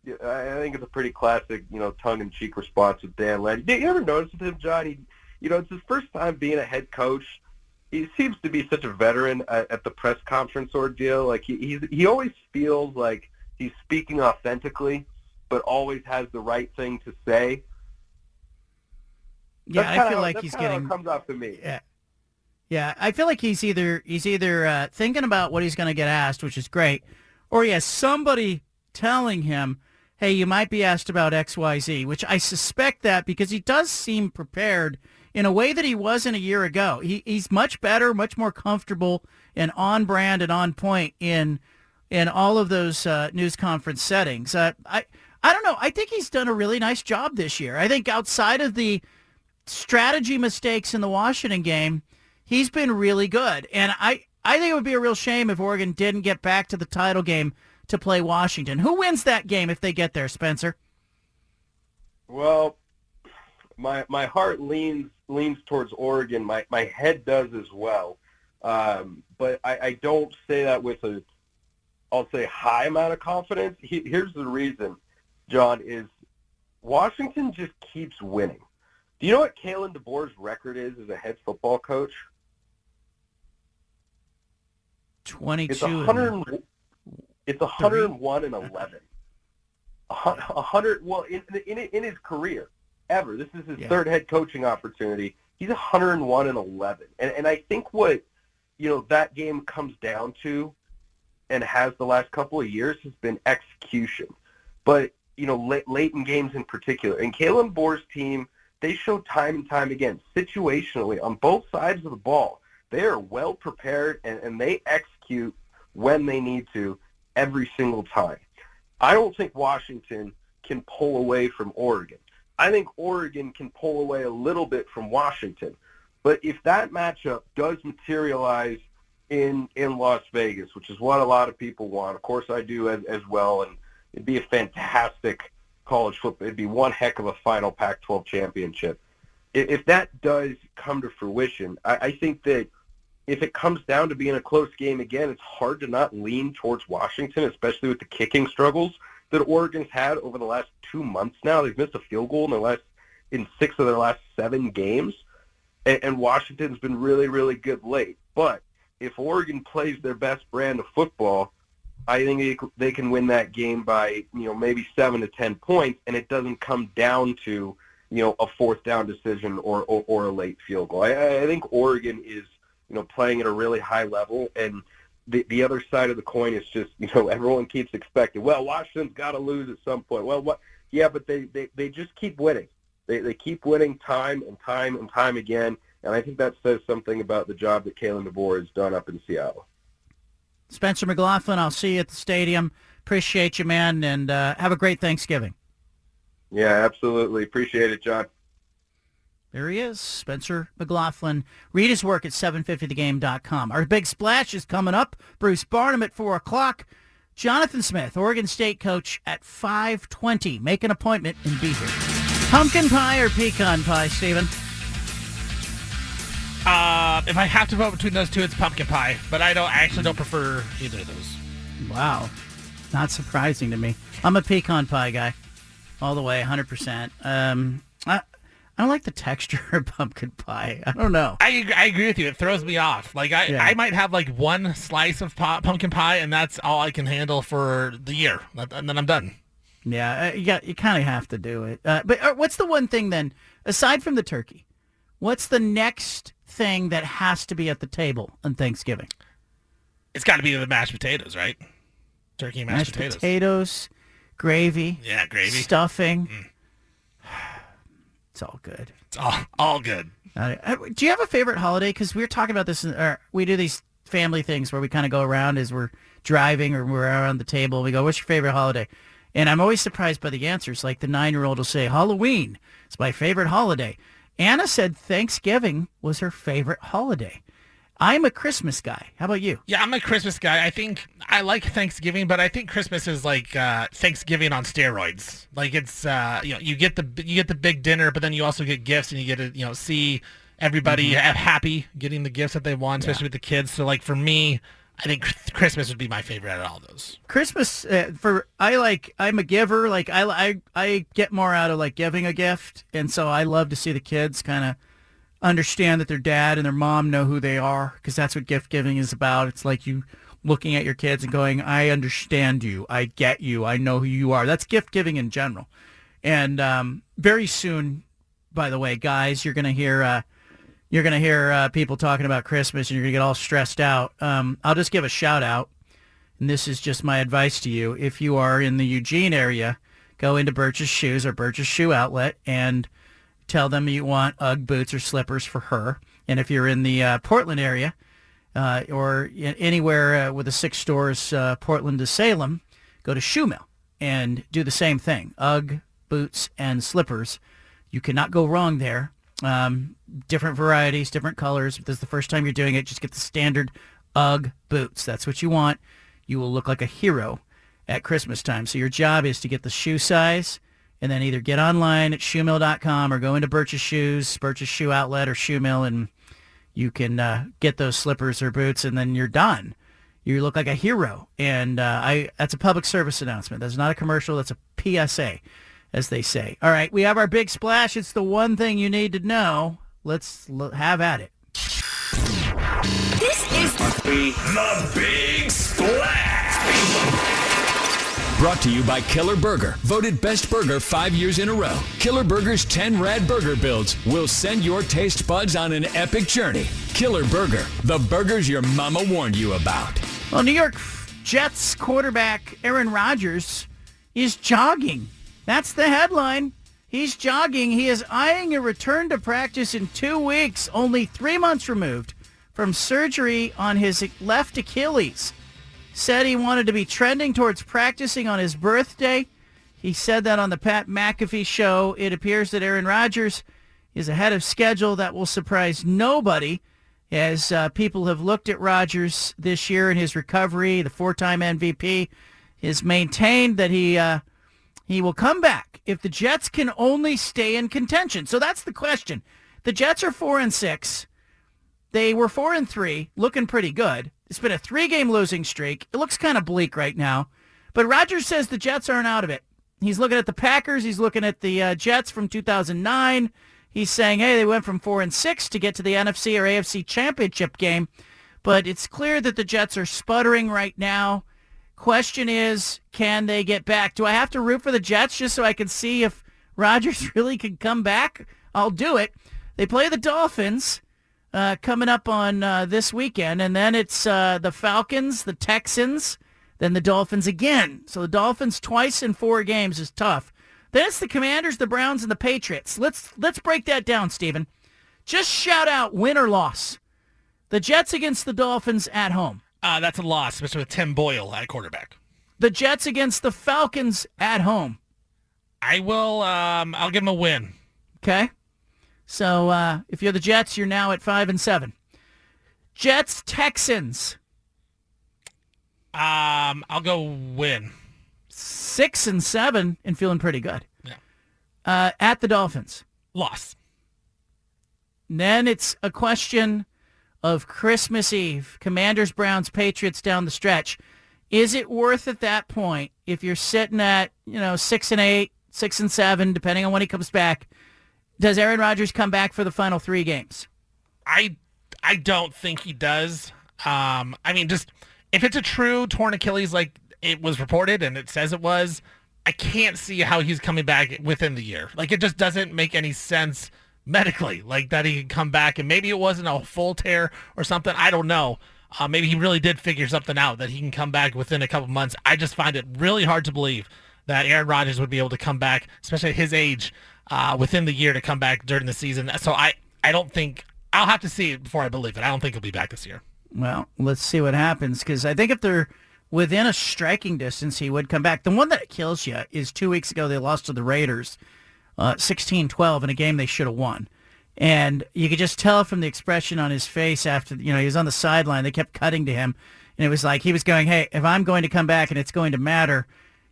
I think it's a pretty classic, you know, tongue-in-cheek response with Dan Lanning. Did you ever notice with him, John? He, you know, it's his first time being a head coach. He seems to be such a veteran at, at the press conference ordeal. Like he he's, he always feels like he's speaking authentically but always has the right thing to say. Yeah, I feel like he's getting comes off to me. Yeah. Yeah, I feel like he's either he's either uh, thinking about what he's going to get asked, which is great, or he has somebody telling him, "Hey, you might be asked about X, Y, Z," which I suspect that because he does seem prepared in a way that he wasn't a year ago. He, he's much better, much more comfortable, and on brand and on point in in all of those uh, news conference settings. Uh, I I don't know. I think he's done a really nice job this year. I think outside of the strategy mistakes in the Washington game, he's been really good. And I, I think it would be a real shame if Oregon didn't get back to the title game to play Washington. Who wins that game if they get there, Spencer? Well, my my heart leans leans towards Oregon. My my head does as well. Um, but I, I don't say that with a I'll say high amount of confidence. He, here's the reason. John, is Washington just keeps winning. Do you know what Kalen DeBoer's record is as a head football coach? 22. It's 100. It's 101 and 11. 100. Well, in, in in his career, ever. This is his yeah. third head coaching opportunity. He's 101 and 11, and and I think what you know that game comes down to, and has the last couple of years, has been execution. But you know, late, late in games in particular. And Kalen DeBoer's team, they show time and time again, situationally, on both sides of the ball, they are well prepared and, and they execute when they need to every single time. I don't think Washington can pull away from Oregon. I think Oregon can pull away a little bit from Washington. But if that matchup does materialize in in Las Vegas, which is what a lot of people want, of course I do as, as well, and It'd be a fantastic college football. It'd be one heck of a final Pac-12 championship. If that does come to fruition, I, I think that if it comes down to being a close game again, it's hard to not lean towards Washington, especially with the kicking struggles that Oregon's had over the last two months now. They've missed a field goal in the last in six of their last seven games, and, and Washington's been really, really good late. But if Oregon plays their best brand of football, I think they, they can win that game by you know maybe seven to ten points, and it doesn't come down to you know a fourth down decision or or, or a late field goal. I, I think Oregon is you know playing at a really high level, and the the other side of the coin is just you know everyone keeps expecting. Well, Washington's got to lose at some point. Well, what? Yeah, but they they they just keep winning. They they keep winning time and time and time again, and I think that says something about the job that Kalen DeBoer has done up in Seattle. Spencer McLaughlin, I'll see you at the stadium. Appreciate you, man, and uh, have a great Thanksgiving. Yeah, absolutely. Appreciate it, John. There he is, Spencer McLaughlin. Read his work at 750thegame.com. Our big splash is coming up. Bruce Barnum at 4 o'clock. Jonathan Smith, Oregon State coach at 520. Make an appointment and be here. Pumpkin pie or pecan pie, Stephen? Uh, if I have to vote between those two, it's pumpkin pie. But I don't I actually don't prefer either of those. Wow, not surprising to me. I'm a pecan pie guy, all the way, 100. Um, percent I I don't like the texture of pumpkin pie. I don't know. I, I agree with you. It throws me off. Like I, Yeah. I might have like one slice of pu- pumpkin pie, and that's all I can handle for the year, and then I'm done. Yeah, uh, you got you kind of have to do it. Uh, but uh, what's the one thing then, aside from the turkey? What's the next thing that has to be at the table on Thanksgiving? It's got to be the mashed potatoes, right? Turkey and mashed, potatoes. potatoes, gravy, Yeah, gravy. stuffing. It's all good. It's all all good. Uh, uh, do you have a favorite holiday? Because we are talking about this. In, or we do these family things where we kind of go around as we're driving or we're around the table. And We go, "What's your favorite holiday?" And I'm always surprised by the answers. Like the nine-year-old will say, "Halloween is my favorite holiday." Anna said Thanksgiving was her favorite holiday. I'm a Christmas guy. How about you? Yeah, I'm a Christmas guy. I think I like Thanksgiving, but I think Christmas is like uh, Thanksgiving on steroids. Like it's uh, you know you get the you get the big dinner, but then you also get gifts, and you get to you know see everybody Mhm. happy getting the gifts that they want, especially with the kids. So like for me, I think Christmas would be my favorite out of all those. Christmas uh, for I like I'm a giver. Like I I I get more out of like giving a gift, and so I love to see the kids kind of understand that their dad and their mom know who they are because that's what gift giving is about. It's like you looking at your kids and going, "I understand you. I get you. I know who you are." That's gift giving in general. And um, very soon, by the way, guys, you're gonna hear. Uh, you're going to hear uh, people talking about Christmas and you're going to get all stressed out. Um, I'll just give a shout out. And this is just my advice to you. If you are in the Eugene area, go into Burch's Shoes or Burch's Shoe Outlet and tell them you want Ugg boots or slippers for her. And if you're in the uh, Portland area uh, or anywhere uh, with the six stores, uh, Portland to Salem, go to Shoe Mill and do the same thing. Ugg boots and slippers. You cannot go wrong there. Um, different varieties, different colors. If this is the first time you're doing it, just get the standard Ugg boots. That's what you want. You will look like a hero at Christmas time. So your job is to get the shoe size and then either get online at shoemill.com or go into Burch's Shoes, Burch's Shoe Outlet or Shoe Mill and you can uh, get those slippers or boots and then you're done. You look like a hero. And uh, I that's a public service announcement. That's not a commercial. That's a PSA, as they say. All right, we have our big splash. It's the one thing you need to know. Let's l- have at it. This is the Big Splash. Brought to you by Killer Burger, voted best burger five years in a row. Killer Burger's 10 rad burger builds will send your taste buds on an epic journey. Killer Burger, the burgers your mama warned you about. Well, New York Jets quarterback Aaron Rodgers is jogging. That's the headline. He's jogging. He is eyeing a return to practice in two weeks, only three months removed from surgery on his left Achilles. Said he wanted to be trending towards practicing on his birthday. He said that on the Pat McAfee show. It appears that Aaron Rodgers is ahead of schedule. That will surprise nobody as uh, people have looked at Rodgers this year in his recovery. The four-time MVP has maintained that he uh, he will come back if the Jets can only stay in contention. So that's the question. The Jets are four and six. They were four and three, looking pretty good. It's been a three-game losing streak. It looks kind of bleak right now, but Rodgers says the Jets aren't out of it. He's looking at the Packers. He's looking at the uh, Jets from 2009. He's saying, hey, they went from four and six to get to the NFC or AFC championship game, but it's clear that the Jets are sputtering right now. Question is, can they get back? Do I have to root for the Jets just so I can see if Rodgers really can come back? I'll do it. They play the Dolphins uh, coming up on uh, this weekend, and then it's uh, the Falcons, the Texans, then the Dolphins again. So the Dolphins twice in four games is tough. Then it's the Commanders, the Browns, and the Patriots. Let's let's break that down, Stephen. Just shout out win or loss. The Jets against the Dolphins at home. Uh, that's a loss, especially with Tim Boyle at quarterback. The Jets against the Falcons at home. I will. Um, I'll give them a win. Okay. So uh, if you're the Jets, you're now at five and seven. Jets Texans Um, I'll go win. six and seven and feeling pretty good. Yeah. Uh, at the Dolphins. Loss. Then it's a question of Christmas Eve. Commanders, Browns, Patriots down the stretch. Is it worth at that point if you're sitting at, you know, six and eight, six and seven, depending on when he comes back? does Aaron Rodgers come back for the final three games? I I don't think he does. Um, I mean, just if it's a true torn Achilles like it was reported and it says it was, I can't see how he's coming back within the year. Like it just doesn't make any sense medically, like that he can come back and maybe it wasn't a full tear or something. I don't know. Uh, maybe he really did figure something out that he can come back within a couple months. I just find it really hard to believe that Aaron Rodgers would be able to come back, especially at his age, uh, within the year to come back during the season. So I, I don't think I'll have to see it before I believe it. I don't think he'll be back this year. Well, let's see what happens because I think if they're within a striking distance, he would come back. The one that kills you is two weeks ago they lost to the Raiders, uh, 16-12 in a game they should have won. And you could just tell from the expression on his face after, you know, he was on the sideline. They kept cutting to him. And it was like he was going, hey, if I'm going to come back and it's going to matter,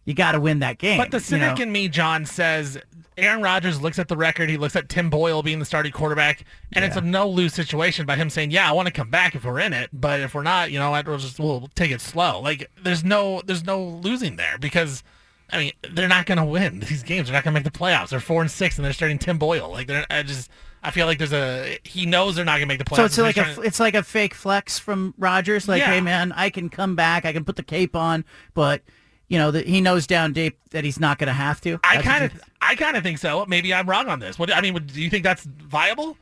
you got to win that game. But the cynic you know? in me, John, says Aaron Rodgers looks at the record. He looks at Tim Boyle being the starting quarterback, and yeah. it's a no lose situation by him saying, "Yeah, I want to come back if we're in it, but if we're not, you know, we'll just we'll take it slow." Like there's no there's no losing there because. I mean, they're not going to win these games. They're not going to make the playoffs. They're four and six, and they're starting Tim Boyle. Like they're I just, I feel like there's a he knows they're not going to make the playoffs. So it's like a to... it's like a fake flex from Rodgers. Like, yeah. hey man, I can come back. I can put the cape on, but you know that he knows down deep that he's not going to have to. I kind of, I kind of think so. Maybe I'm wrong on this. What I mean, do you think that's viable?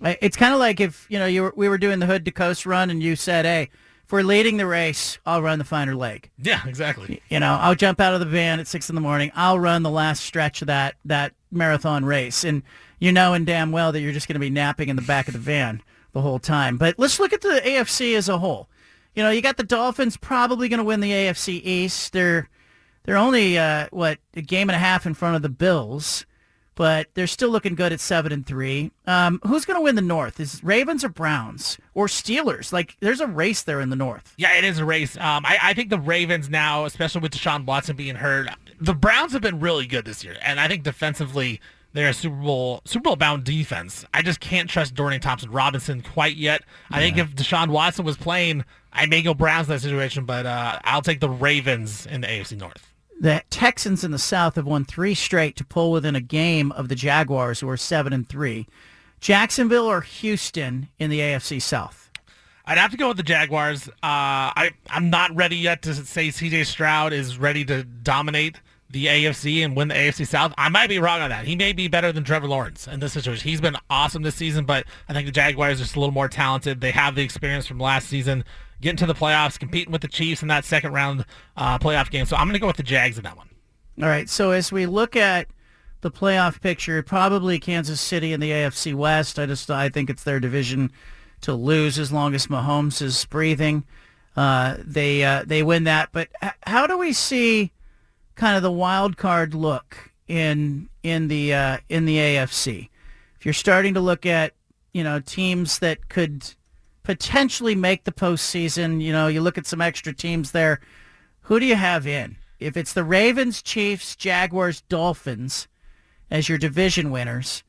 It's kind of like if you know you were, we were doing the hood to coast run, and you said, "Hey, we're leading the race, I'll run the finer leg." Yeah, exactly. You know, I'll jump out of the van at six in the morning. I'll run the last stretch of that that marathon race, and you know, and damn well that you're just going to be napping in the back of the van the whole time. But let's look at the AFC as a whole you know, you got the Dolphins probably going to win the AFC East. They're they're only uh, what a game and a half in front of the Bills, but they're still looking good at seven and three. Um, who's going to win the North? Is Ravens or Browns or Steelers? Like, there's a race there in the North. Yeah, it is a race. Um, I, I think the Ravens now, especially with Deshaun Watson being hurt, the Browns have been really good this year, and I think defensively they're a Super Bowl Super Bowl bound defense. I just can't trust Dorian Thompson Robinson quite yet. I think if Deshaun Watson was playing, I may go Browns in that situation, but uh, I'll take the Ravens in the AFC North. The Texans in the South have won three straight to pull within a game of the Jaguars, who are seven and three. Jacksonville or Houston in the AFC South? I'd have to go with the Jaguars. Uh, I I'm not ready yet to say C.J. Stroud is ready to dominate the AFC and win the AFC South. I might be wrong on that. He may be better than Trevor Lawrence in this situation. He's been awesome this season, but I think the Jaguars are just a little more talented. They have the experience from last season, getting to the playoffs, competing with the Chiefs in that second round uh, playoff game. So I'm going to go with the Jags in that one. All right. So as we look at the playoff picture, probably Kansas City in the AFC West. I just I think it's their division to lose as long as Mahomes is breathing. Uh, they uh, they win that. But how do we see? kind of the wild card look in in the uh, in the AFC. If you're starting to look at you know teams that could potentially make the postseason, you know you look at some extra teams there. Who do you have in? If it's the Ravens, Chiefs, Jaguars, Dolphins as your division winners,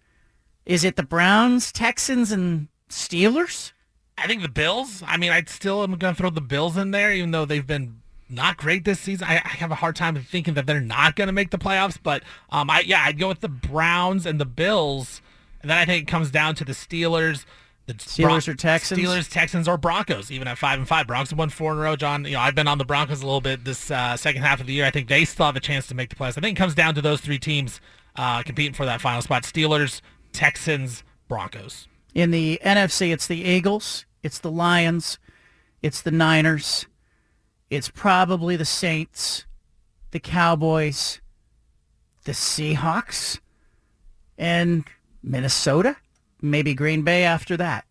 is it the Browns, Texans, and Steelers? I think the Bills. I mean, I still am going to throw the Bills in there, even though they've been not great this season. I, I have a hard time thinking that they're not going to make the playoffs, but um, I yeah, I'd go with the Browns and the Bills, and then I think it comes down to the Steelers. The Steelers Bron- or Texans? Steelers, Texans, or Broncos, even at five and five. Broncos have won four in a row. John, you know, I've been on the Broncos a little bit this uh, second half of the year. I think they still have a chance to make the playoffs. I think it comes down to those three teams uh, competing for that final spot: Steelers, Texans, Broncos. In the NFC, it's the Eagles, it's the Lions, it's the Niners, it's probably the Saints, the Cowboys, the Seahawks, and Minnesota, maybe Green Bay after that.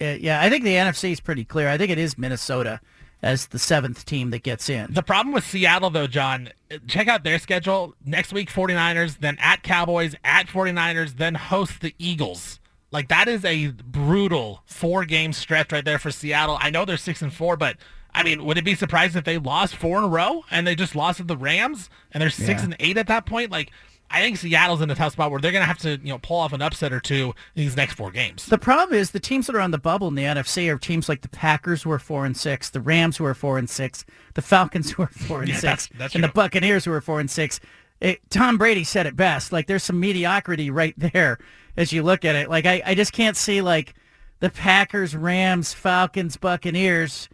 Uh, yeah, I think the NFC is pretty clear. I think it is Minnesota as the seventh team that gets in. The problem with Seattle, though, John, check out their schedule. Next week, 49ers, then at Cowboys, at 49ers, then host the Eagles. Like, that is a brutal four-game stretch right there for Seattle. I know they're 6 and four, but I mean, would it be surprised if they lost four in a row and they just lost to the Rams and they're six yeah. and eight at that point? Like, I think Seattle's in a tough spot where they're going to have to, you know, pull off an upset or two in these next four games. The problem is the teams that are on the bubble in the NFC are teams like the Packers who are four and six, the Rams who are four and six, the Falcons who are four and yeah, six, that's, that's and the Buccaneers who are four and six. It, Tom Brady said it best. Like there's some mediocrity right there as you look at it. Like I, I just can't see like the Packers, Rams, Falcons, Buccaneers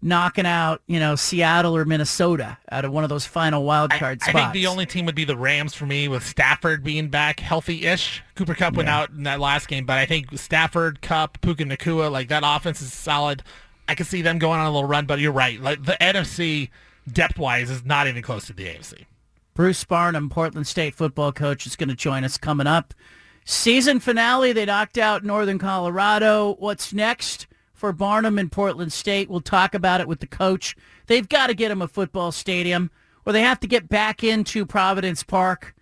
knocking out, you know, Seattle or Minnesota out of one of those final wild card I spots. I think the only team would be the Rams for me, with Stafford being back healthy-ish. Cooper Kupp went Yeah. out in that last game, but I think Stafford, Kupp, Puka Nacua, like that offense is solid. I can see them going on a little run, but you're right. Like the NFC depth-wise is not even close to the AFC. Bruce Barnum, Portland State football coach, is going to join us coming up. Season finale, they knocked out Northern Colorado. What's next for Barnum and Portland State? We'll talk about it with the coach. They've got to get him a football stadium, or they have to get back into Providence Park.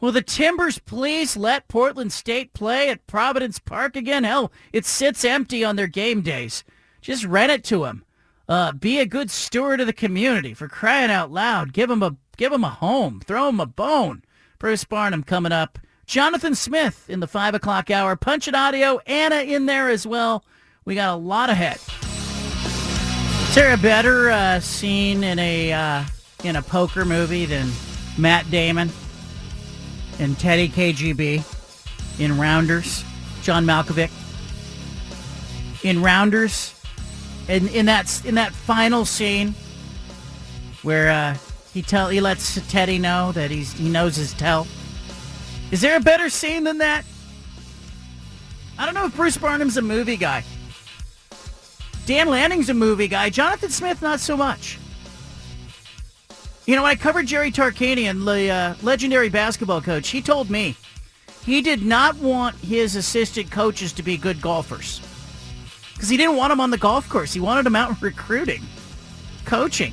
Will the Timbers please let Portland State play at Providence Park again? Hell, it sits empty on their game days. Just rent it to them. Uh, be a good steward of the community for crying out loud. Give them a give them a home. Throw them a bone. Bruce Barnum coming up. Jonathan Smith in the five o'clock hour. Punch it audio. Anna in there as well. We got a lot ahead. Is there a better uh, scene in a uh, in a poker movie than Matt Damon and Teddy KGB in Rounders? John Malkovich in Rounders, in in that in that final scene where uh, he tell he lets Teddy know that he's he knows his tell. Is there a better scene than that? I don't know if Bruce Barnum's a movie guy. Dan Lanning's a movie guy. Jonathan Smith, not so much. You know, when I covered Jerry Tarkanian, the uh, legendary basketball coach, he told me he did not want his assistant coaches to be good golfers because he didn't want them on the golf course. He wanted them out recruiting, coaching.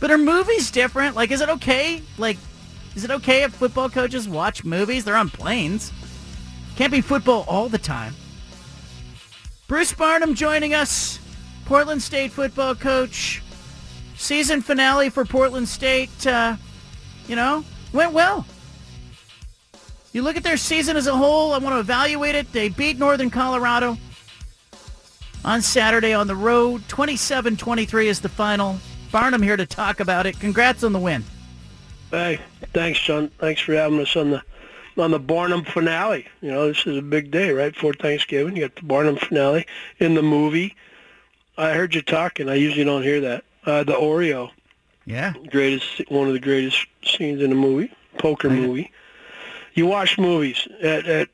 But are movies different? Like, is it okay? Like, is it okay if football coaches watch movies? They're on planes. Can't be football all the time. Bruce Barnum joining us, Portland State football coach. Season finale for Portland State, uh, you know, went well. You look at their season as a whole, I want to evaluate it. They beat Northern Colorado on Saturday on the road. 27-23 is the final. Barnum here to talk about it. Congrats on the win. Hey, thanks, John. Thanks for having us on the on the Barnum finale. You know, this is a big day, right? For Thanksgiving, you got the Barnum finale in the movie. I heard you talking. I usually don't hear that. Uh, the Oreo, Yeah. greatest, one of the greatest scenes in a movie, poker movie. You watch movies at at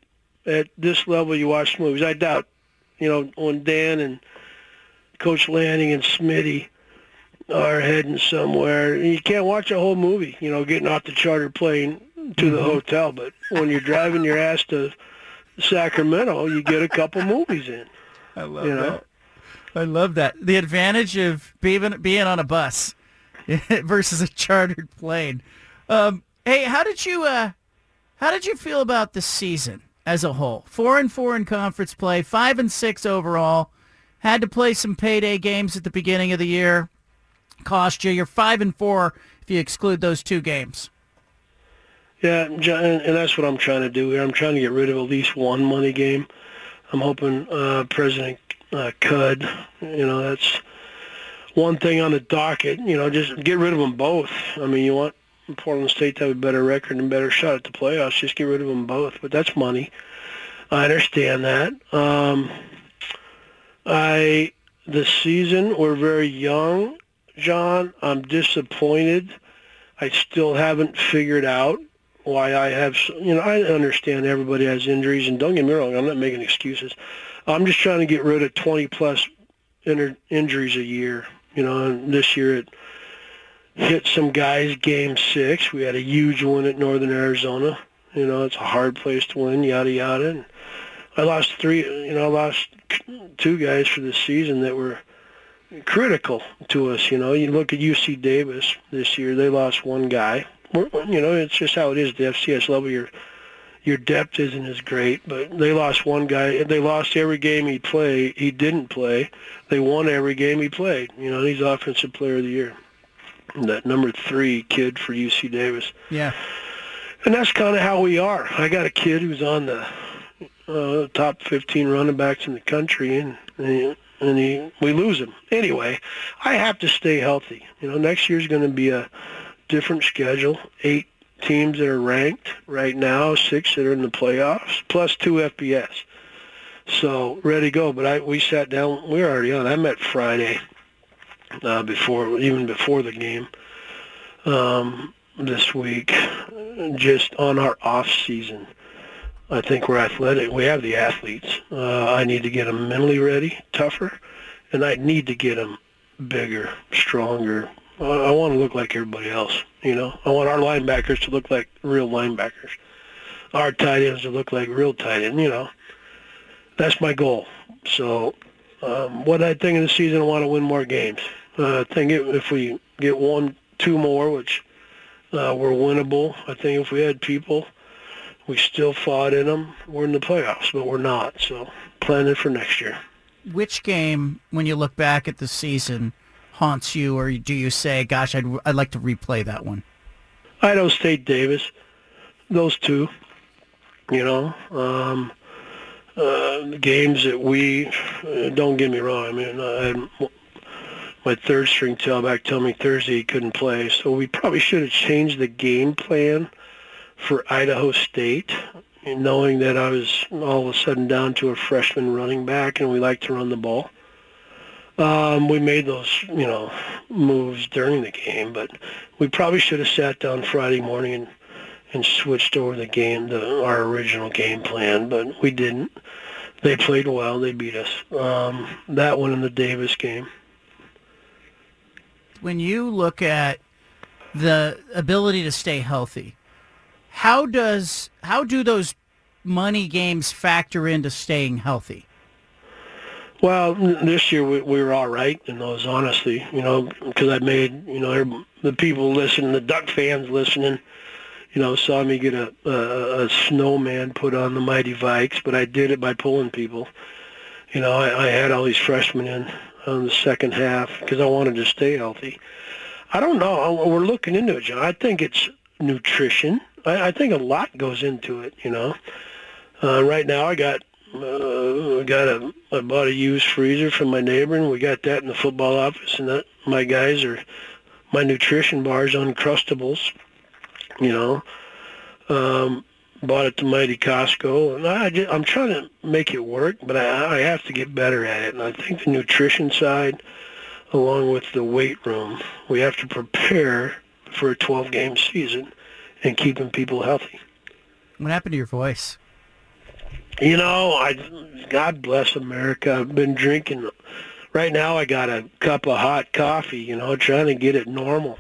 at this level. You watch movies. I doubt, you know, when Dan and Coach Lanning and Smitty are heading somewhere. You can't watch a whole movie, you know, getting off the charter plane to the hotel. But when you're driving your ass to Sacramento, you get a couple movies in. I love you know? I love that. The advantage of being being on a bus versus a chartered plane. Um, hey, how did you uh, how did you feel about the season as a whole? Four and four in conference play, five and six overall. Had to play some payday games at the beginning of the year. Cost you. You're five and four if you exclude those two games. Yeah, and that's what I'm trying to do here. I'm trying to get rid of at least one money game. I'm hoping uh, President uh, Cudd, you know, that's one thing on the docket. You know, just get rid of them both. I mean, you want Portland State to have a better record and better shot at the playoffs. Just get rid of them both. But that's money. I understand that. Um, I the season we're very young, John. I'm disappointed. I still haven't figured out why I have. You know, I understand everybody has injuries, and don't get me wrong. I'm not making excuses. I'm just trying to get rid of 20 plus inter- injuries a year. You know, and this year it hit some guys game six. We had a huge win at Northern Arizona. You know, it's a hard place to win, yada yada. And I lost three. You know, I lost two guys for the season that were critical to us. You know, you look at UC Davis this year; they lost one guy. You know, it's just how it is. at The FCS level, your your depth isn't as great, but they lost one guy. They lost every game he played. He didn't play. They won every game he played. You know, he's offensive player of the year. That number three kid for UC Davis. Yeah. And that's kind of how we are. I got a kid who's on the uh, top 15 running backs in the country, and and, and he, we lose him. Anyway, I have to stay healthy. You know, next year's going to be a different schedule. Eight teams that are ranked right now, six that are in the playoffs, plus two FBS. So ready to go. But I we sat down. We were already on. I met Friday uh, before even before the game um, this week, just on our off season. I think we're athletic. We have the athletes. Uh, I need to get them mentally ready, tougher, and I need to get them bigger, stronger. I, want to look like everybody else. You know, I want our linebackers to look like real linebackers. Our tight ends to look like real tight ends. You know, that's my goal. So, um, what I think of the season, I want to win more games. Uh, I think if we get one, two more, which uh, were winnable, I think if we had people, we still fought in them. We're in the playoffs, but we're not. So, planning for next year. Which game, when you look back at the season, haunts you, or do you say, "Gosh, I'd I'd like to replay that one"? Idaho State, Davis, those two. You know, um, uh, games that we uh, don't get me wrong. I mean, I my third string tailback tell me Thursday he couldn't play, so we probably should have changed the game plan for Idaho State, knowing that I was all of a sudden down to a freshman running back, and we like to run the ball. Um, we made those, you know, moves during the game, but we probably should have sat down Friday morning and and switched over the game, the, our original game plan, but we didn't. They played well. They beat us. Um, that one in the Davis game. When you look at the ability to stay healthy, how does how do those money games factor into staying healthy? Well, this year we, we were all right in those, honestly, you know, because I made, you know, the people listening, the Duck fans listening, you know, saw me get a, a, a snowman put on the Mighty Vikes, but I did it by pulling people. You know, I, I had all these freshmen in on the second half because I wanted to stay healthy. I don't know. We're looking into it, John. I think it's nutrition. I, I think a lot goes into it. You know, uh, right now I got uh, I got a I bought a used freezer from my neighbor, and we got that in the football office. And that my guys are my nutrition bars, Uncrustables. You know, um, bought it to Mighty Costco, and I just, I'm trying to make it work, but I, I have to get better at it. And I think the nutrition side, along with the weight room, we have to prepare for a 12 game season and keeping people healthy. What happened to your voice? You know, I God bless America. I've been drinking. Right now, I got a cup of hot coffee. You know, trying to get it normal.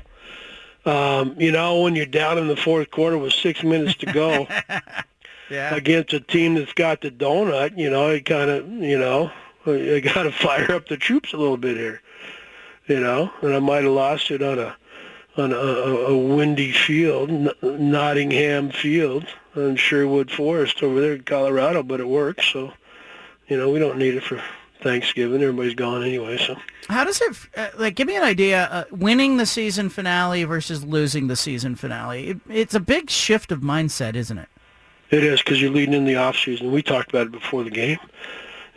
Um, you know, when you're down in the fourth quarter with six minutes to go yeah. against a team that's got the donut, you know, you kind of, you know, I got to fire up the troops a little bit here. You know, and I might have lost it on a on a, a windy field, Nottingham Field, on Sherwood Forest over there in Colorado, but it works. So, you know, we don't need it for Thanksgiving. Everybody's gone anyway. So, how does it uh, like? Give me an idea. Uh, winning the season finale versus losing the season finale. It, it's a big shift of mindset, isn't it? It is because you're leading in the off season. We talked about it before the game.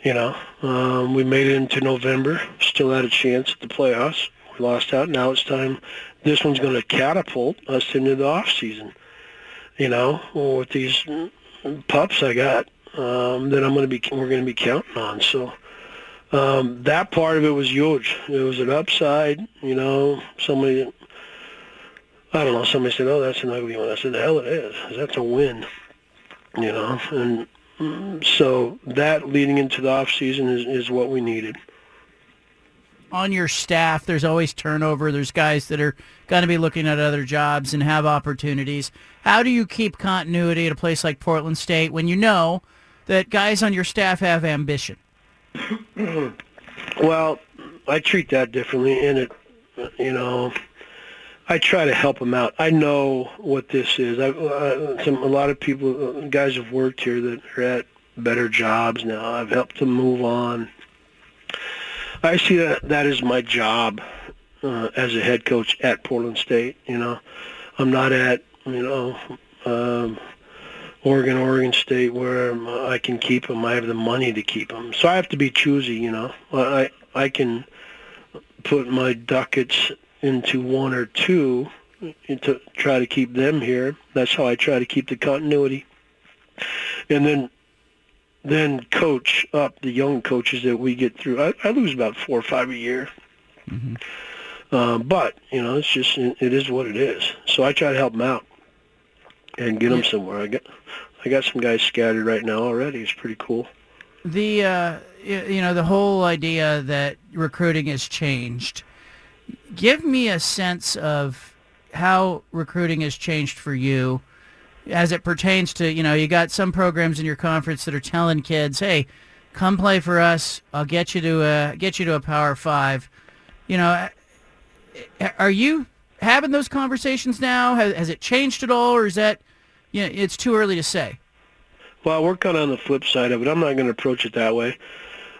You know, um, we made it into November. Still had a chance at the playoffs. We lost out. Now it's time. This one's going to catapult us into the off season. You know, with these pups I got um, that I'm going to be we're going to be counting on. So um, that part of it was huge. It was an upside. You know, somebody. I don't know. Somebody said, "Oh, that's an ugly one." I said, "The hell it is. That's a win." You know, and so that leading into the off season is, is what we needed. On your staff, there's always turnover. There's guys that are going to be looking at other jobs and have opportunities. How do you keep continuity at a place like Portland State when you know that guys on your staff have ambition? well, I treat that differently, and it, you know, I try to help them out. I know what this is. I, uh, some, a lot of people, guys have worked here that are at better jobs now. I've helped them move on. I see that that is my job uh, as a head coach at Portland State. You know, I'm not at you know um, Oregon, Oregon State, where um, I can keep them. I have the money to keep them, so I have to be choosy. You know, I I can put my ducats into one or two to try to keep them here. That's how I try to keep the continuity. And then then coach up the young coaches that we get through. I, I lose about four or five a year. Mm-hmm. Uh, but, you know, it's just, it is what it is. So I try to help them out and get them somewhere. I got, I got some guys scattered right now already. It's pretty cool. The, uh, you know, the whole idea that recruiting has changed. Give me a sense of how recruiting has changed for you as it pertains to, you know, you got some programs in your conference that are telling kids, hey, come play for us. I'll get you to a, get you to a power five. You know, are you having those conversations now? Has, has it changed at all, or is that, you know, it's too early to say? Well, we're kind of on the flip side of it. I'm not going to approach it that way.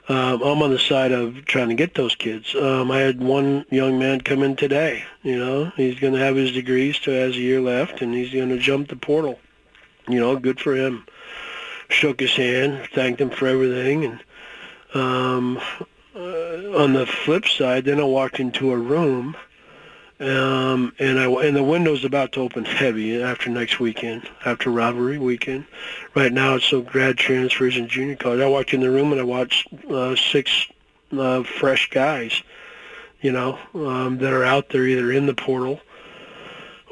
Um, I'm on the side of trying to get those kids. Um, I had one young man come in today. You know, he's going to have his degrees, still has a year left, and he's going to jump the portal. You know, good for him. Shook his hand, thanked him for everything, and um, uh, on the flip side, then I walked into a room um, and I and the window's about to open heavy after next weekend, after rivalry weekend. Right now, it's so grad transfers and junior college. I walked in the room and I watched uh, six uh, fresh guys, you know, um, that are out there either in the portal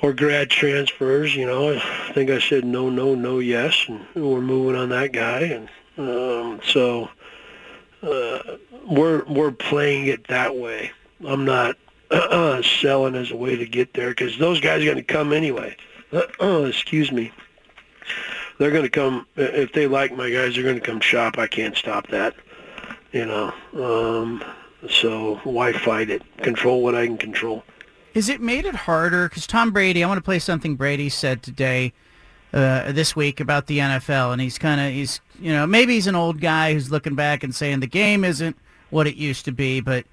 or grad transfers. You know, I think I said no, no, no, yes, and we're moving on that guy, and um, so uh, we're we're playing it that way. I'm not selling as a way to get there because those guys are going to come anyway. Excuse me. They're going to come if they like my guys. They're going to come shop. I can't stop that. You know. Um, so why fight it? Control what I can control. Is it made it harder? Because Tom Brady, I want to play something Brady said today, uh, this week about the NFL, and he's kind of he's you know maybe he's an old guy who's looking back and saying the game isn't what it used to be, but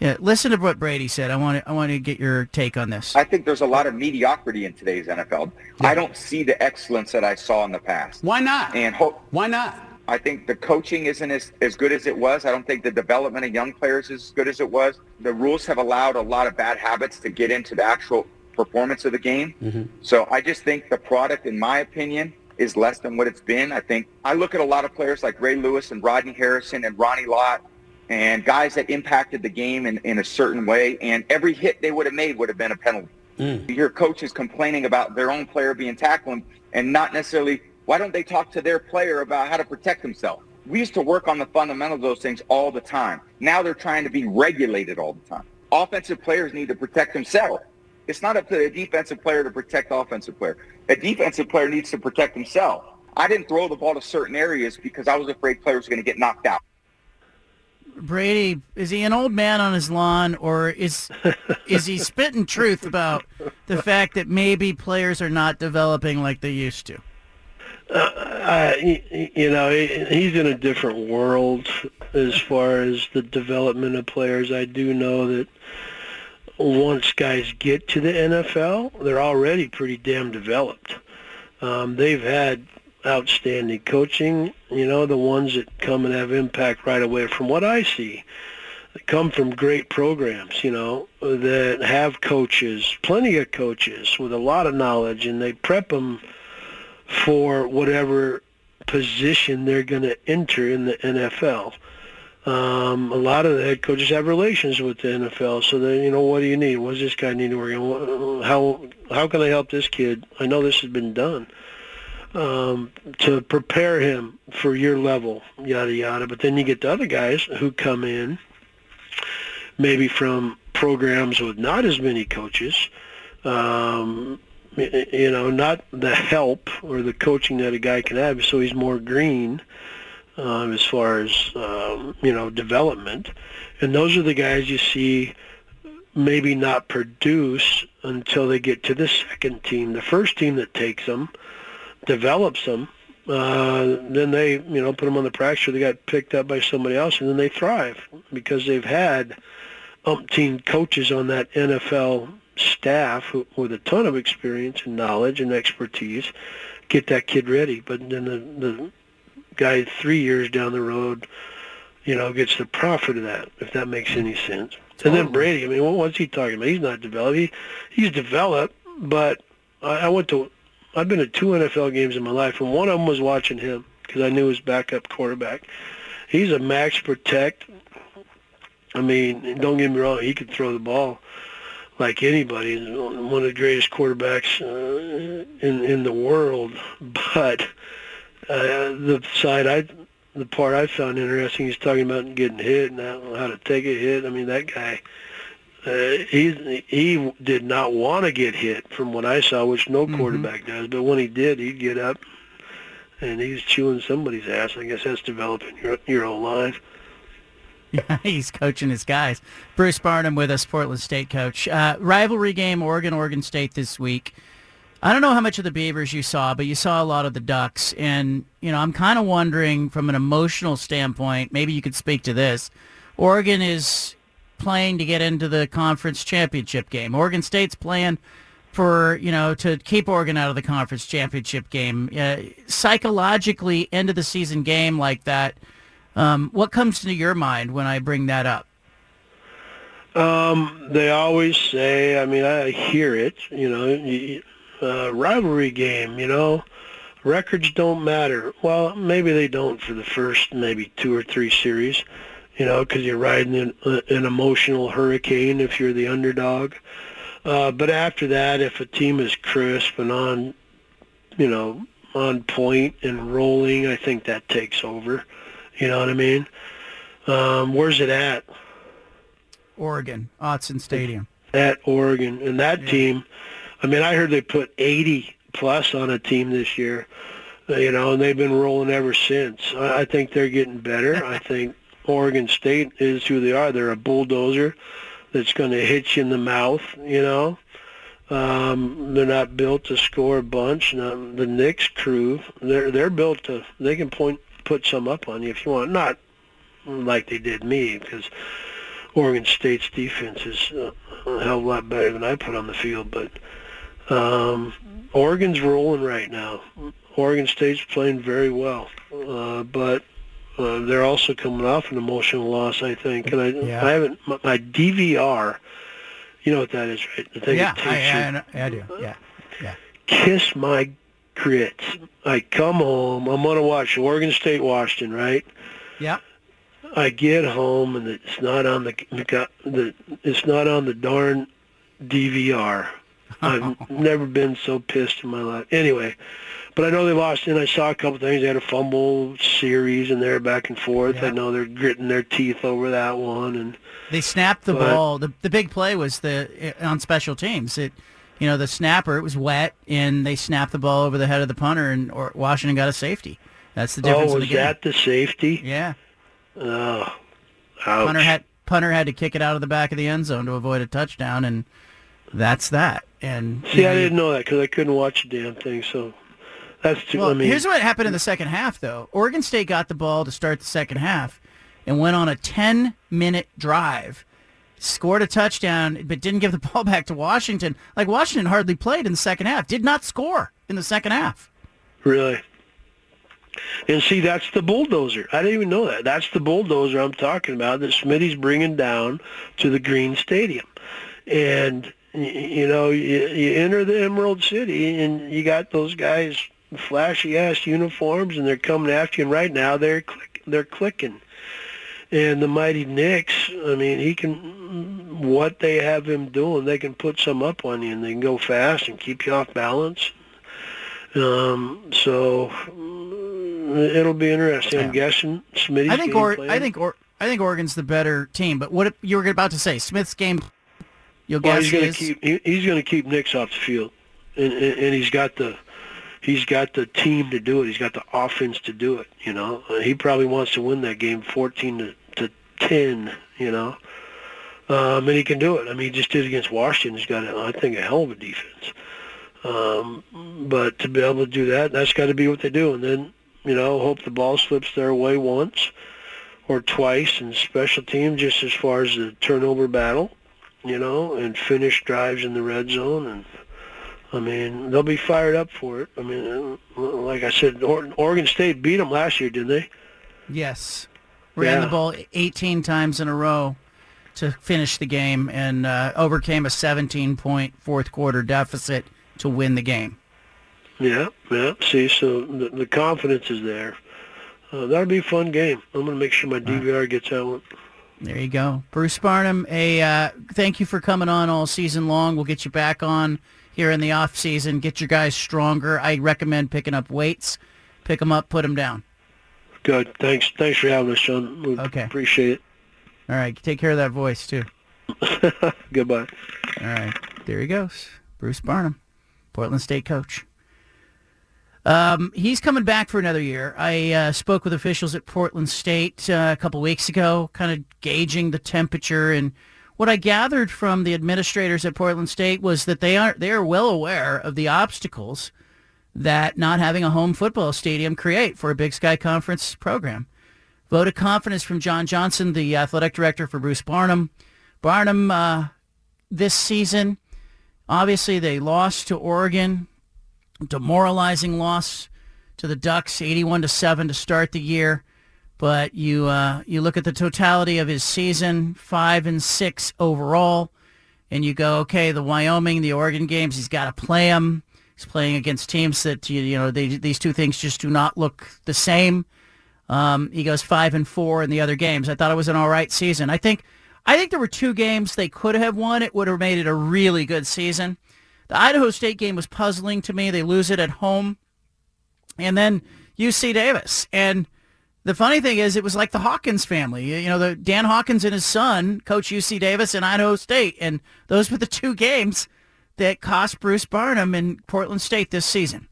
yeah, listen to what Brady said. I want to, I want to get your take on this. I think there's a lot of mediocrity in today's NFL. Yeah. I don't see the excellence that I saw in the past. Why not? And ho- why not? I think the coaching isn't as, as good as it was. I don't think the development of young players is as good as it was. The rules have allowed a lot of bad habits to get into the actual performance of the game. Mm-hmm. So I just think the product, in my opinion, is less than what it's been. I think I look at a lot of players like Ray Lewis and Rodney Harrison and Ronnie Lott and guys that impacted the game in, in a certain way. And every hit they would have made would have been a penalty. Mm. You hear coaches complaining about their own player being tackled and not necessarily, why don't they talk to their player about how to protect himself? We used to work on the fundamentals of those things all the time. Now they're trying to be regulated all the time. Offensive players need to protect themselves. It's not up to a defensive player to protect the offensive player. A defensive player needs to protect himself. I didn't throw the ball to certain areas because I was afraid players were going to get knocked out. Brady, is he an old man on his lawn, or is is he spitting truth about the fact that maybe players are not developing like they used to? Uh, I, you know, he's in a different world as far as the development of players. I do know that once guys get to the NFL, they're already pretty damn developed. Um, they've had outstanding coaching, you know, the ones that come and have impact right away from what I see. Come from great programs, you know, that have coaches, plenty of coaches with a lot of knowledge, and they prep them for whatever position they're going to enter in the NFL. Um, a lot of the head coaches have relations with the NFL, so they, you know, what do you need? What does this guy need to work on? How how can I help this kid? I know this has been done um, to prepare him for your level, yada yada. But then you get the other guys who come in, maybe from programs with not as many coaches, um, you know, not the help or the coaching that a guy can have, so he's more green um, as far as um, you know development. And those are the guys you see maybe not produce until they get to the second team. The first team that takes them develops them, uh, then they, you know, put them on the practice. They got picked up by somebody else, and then they thrive because they've had umpteen coaches on that NFL staff who, with a ton of experience and knowledge and expertise get that kid ready. But then the, the guy three years down the road, you know, gets the profit of that, if that makes any sense. And then Brady, I mean, what's he talking about? He's not developed. He, he's developed, but I, I went to. I've been to two NFL games in my life, and one of them was watching him because I knew his backup quarterback. He's a max protect. I mean, don't get me wrong, he could throw the ball like anybody. He's One of the greatest quarterbacks uh, in in the world. But uh, the side I, the part I found interesting, he's talking about getting hit and how to take a hit. I mean, that guy. Uh, he he did not want to get hit from what I saw, which no quarterback does. But when he did, he'd get up and he's chewing somebody's ass. I guess that's developing your your whole life. Yeah, he's coaching his guys. Bruce Barnum with us, Portland State coach. Uh, rivalry game, Oregon, Oregon State this week. I don't know how much of the Beavers you saw, but you saw a lot of the Ducks. And, you know, I'm kind of wondering from an emotional standpoint, maybe you could speak to this. Oregon is playing to get into the conference championship game. Oregon State's playing for, you know, to keep Oregon out of the conference championship game. Uh, psychologically, end of the season game like that, um, what comes to your mind when I bring that up? Um, they always say, I mean, I hear it, you know, uh, rivalry game, you know, records don't matter. Well, maybe they don't for the first maybe two or three series, you know, because you're riding an, an emotional hurricane if you're the underdog. Uh, but after that, if a team is crisp and on, you know, on point and rolling, I think that takes over. You know what I mean? Um, where's it at? Oregon, Autzen Stadium. At Oregon, and that team. I mean, I heard they put 80 plus on a team this year. uh, You know, and they've been rolling ever since. I, I think they're getting better. I think Oregon State is who they are. They're a bulldozer that's going to hit you in the mouth. You know, um, they're not built to score a bunch. No, the Nix crew, they're they're built to. They can point put some up on you if you want. Not like they did me because Oregon State's defense is a hell of a lot better than I put on the field. But um, Oregon's rolling right now. Oregon State's playing very well, uh, but uh, they're also coming off an emotional loss, I think. And I, Yeah. I haven't my, my DVR. You know what that is, right? The thing yeah, I, I, know- I do. Yeah, yeah. kiss my grits. I come home. I'm gonna watch Oregon State Washington, right? Yeah. I get home and it's not on the, the it's not on the darn DVR. I've never been so pissed in my life. Anyway, but I know they lost, and I saw a couple things. They had a fumble series, and they're back and forth. I know they're gritting their teeth over that one, and They snapped the But- ball. The, the big play was the on special teams. It, you know, the snapper it was wet, and they snapped the ball over the head of the punter, and or Washington got a safety. That's the difference oh, in was the game. that the safety? Yeah. Oh, ouch. Punter had punter had to kick it out of the back of the end zone to avoid a touchdown, and that's that. And See, I didn't know that because I couldn't watch the damn thing. So that's too. Well, I mean, here's what happened in the second half, though. Oregon State got the ball to start the second half and went on a 10-minute drive, scored a touchdown, but didn't give the ball back to Washington. Like, Washington hardly played in the second half, did not score in the second half. Really? And see, that's the bulldozer. I didn't even know that. That's the bulldozer I'm talking about that Smitty's bringing down to the Green Stadium. And, you know, you, you enter the Emerald City and you got those guys flashy-ass uniforms and they're coming after you. And right now they're, click, they're clicking. And the mighty Nix, I mean, he can, what they have him doing, they can put some up on you and they can go fast and keep you off balance. Um, so it'll be interesting. I'm guessing Smitty's I think or, plan- I think or, I think Oregon's the better team. But what you were about to say? Smith's game. You'll well, guess he's going to keep he, he's going to keep Nix off the field, and, and and he's got the he's got the team to do it. He's got the offense to do it. You know, Uh, he probably wants to win that game 14 to, to 10. You know, um, and he can do it. I mean, he just did against Washington. He's got, I think, a hell of a defense. Um, but to be able to do that, that's got to be what they do. And then, you know, hope the ball slips their way once or twice in special team, just as far as the turnover battle, you know, and finish drives in the red zone. And I mean, they'll be fired up for it. I mean, uh, like I said, Oregon State beat them last year, didn't they? yes, ran Yeah. the ball 18 times in a row to finish the game and uh, overcame a 17 point fourth quarter deficit to win the game. Yeah, yeah. See, so the, the confidence is there. Uh, that'll be a fun game. I'm going to make sure my DVR gets that one. There you go. Bruce Barnum, a uh, thank you for coming on all season long. We'll get you back on here in the off season. Get your guys stronger. I recommend picking up weights. Pick them up, put them down. Good. Thanks. Thanks for having us, Sean. We Okay. Appreciate it. All right. Take care of that voice too. Goodbye. All right. There he goes. Bruce Barnum, Portland State coach. Um, he's coming back for another year. I uh, spoke with officials at Portland State uh, a couple weeks ago, kind of gauging the temperature. And what I gathered from the administrators at Portland State was that they are they are well aware of the obstacles that not having a home football stadium create for a Big Sky Conference program. Vote of confidence from John Johnson, the athletic director for Bruce Barnum. Barnum, uh, this season, obviously they lost to Oregon, demoralizing loss to the Ducks, 81 to 7 to start the year. But you uh, you look at the totality of his season, five and six overall, and you go, okay, the Wyoming, the Oregon games, he's got to play them. He's playing against teams that you, you know they, these two things just do not look the same. Um, he goes five and four in the other games. I thought it was an all right season. I think I think there were two games they could have won. It would have made it a really good season. The Idaho State game was puzzling to me. They lose it at home, and then UC Davis. And the funny thing is, it was like the Hawkins family. You know, the Dan Hawkins and his son coach UC Davis and Idaho State, and those were the two games that cost Bruce Barnum in Portland State this season.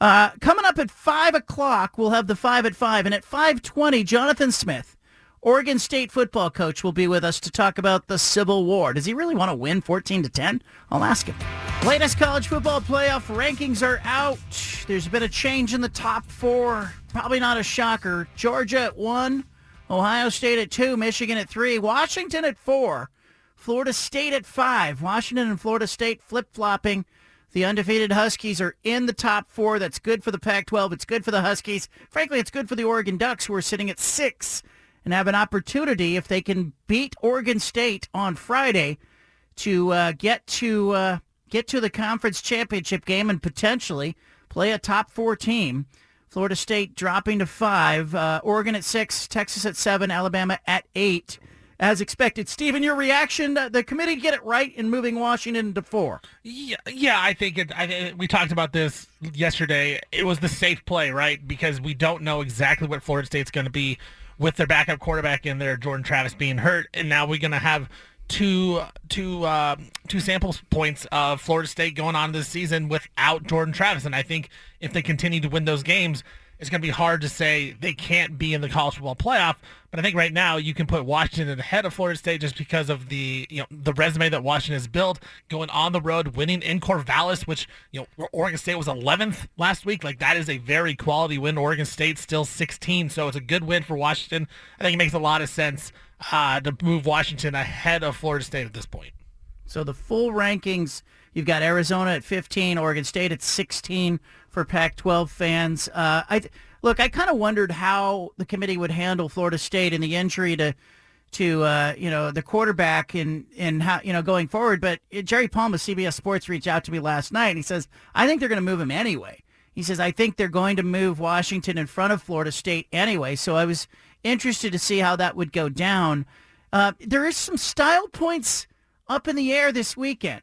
Uh, coming up at 5 o'clock, we'll have the 5 at 5. And at 5.20, Jonathan Smith, Oregon State football coach, will be with us to talk about the Civil War. Does he really want to win 14 to 10? I'll ask him. Latest college football playoff rankings are out. There's been a change in the top four. Probably not a shocker. Georgia at 1, Ohio State at 2, Michigan at 3, Washington at 4, Florida State at 5. Washington and Florida State flip-flopping. The undefeated Huskies are in the top four. That's good for the Pac-12. It's good for the Huskies. Frankly, it's good for the Oregon Ducks, who are sitting at six and have an opportunity if they can beat Oregon State on Friday to uh, get to uh, get to the conference championship game and potentially play a top four team. Florida State dropping to five, uh, Oregon at six, Texas at seven, Alabama at eight, as expected. Stephen, your reaction? The committee get it right in moving Washington to four. Yeah, yeah, I think it. I, we talked about this yesterday. It was the safe play, right? Because we don't know exactly what Florida State's going to be with their backup quarterback in there, Jordan Travis being hurt, and now we're going to have two two uh, two sample points of Florida State going on this season without Jordan Travis, and I think if they continue to win those games. It's going to be hard to say they can't be in the college football playoff, but I think right now you can put Washington ahead of Florida State just because of the you know the resume that Washington has built, going on the road, winning in Corvallis, which you know Oregon State was 11th last week. Like that is a very quality win. Oregon State still 16, so it's a good win for Washington. I think it makes a lot of sense uh, to move Washington ahead of Florida State at this point. So the full rankings, you've got Arizona at 15, Oregon State at 16 for Pac-12 fans. Uh, I look, I kind of wondered how the committee would handle Florida State and the injury to to uh, you know the quarterback and and how you know going forward. But Jerry Palm of CBS Sports reached out to me last night. and He says I think they're going to move him anyway. He says I think they're going to move Washington in front of Florida State anyway. So I was interested to see how that would go down. Uh, there is some style points up in the air this weekend.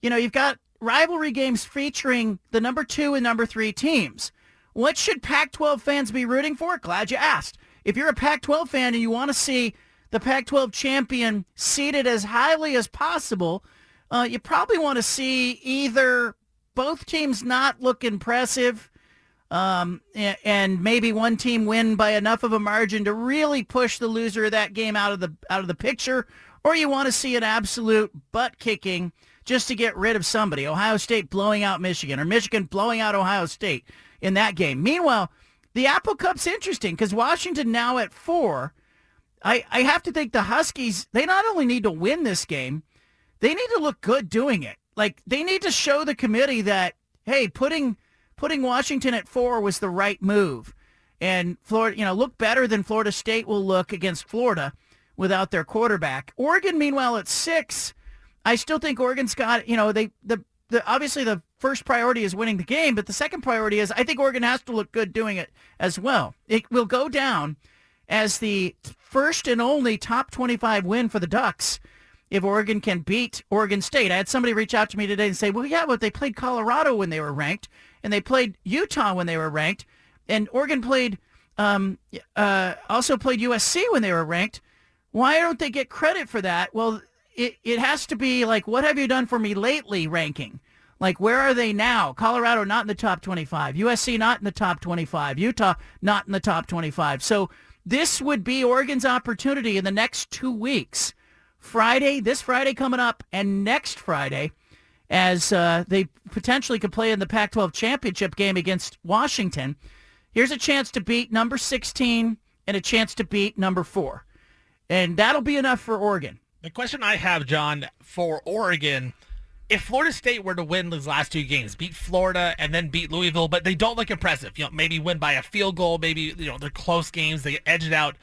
You know, you've got rivalry games featuring the number two and number three teams. What should Pac-12 fans be rooting for? Glad you asked. If you're a Pac-12 fan and you want to see the Pac-12 champion seated as highly as possible, uh, you probably want to see either both teams not look impressive um, and maybe one team win by enough of a margin to really push the loser of that game out of the out of the picture, or you want to see an absolute butt kicking just to get rid of somebody. Ohio State blowing out Michigan, or Michigan blowing out Ohio State in that game. Meanwhile, the Apple Cup's interesting because Washington now at four. I, I have to think the Huskies, they not only need to win this game, they need to look good doing it. Like they need to show the committee that, hey, putting putting Washington at four was the right move. And Florida, you know, look better than Florida State will look against Florida without their quarterback. Oregon, meanwhile, at six, I still think Oregon's got, you know, they the, the obviously the first priority is winning the game, but the second priority is I think Oregon has to look good doing it as well. It will go down as the first and only top 25 win for the Ducks if Oregon can beat Oregon State. I had somebody reach out to me today and say, well, yeah, but they played Colorado when they were ranked, and they played Utah when they were ranked, and Oregon played um, uh, also played USC when they were ranked. Why don't they get credit for that? Well, it, it has to be like, what have you done for me lately ranking? Like, where are they now? Colorado not in the top 25. USC not in the top 25. Utah not in the top 25. So this would be Oregon's opportunity in the next two weeks. Friday, this Friday coming up, and next Friday, as uh, they potentially could play in the Pac-12 championship game against Washington. Here's a chance to beat number 16 and a chance to beat number four. And that'll be enough for Oregon. The question I have, John, for Oregon, if Florida State were to win these last two games, beat Florida and then beat Louisville, but they don't look impressive, you know, maybe win by a field goal, maybe, you know, they're close games, they edge it out.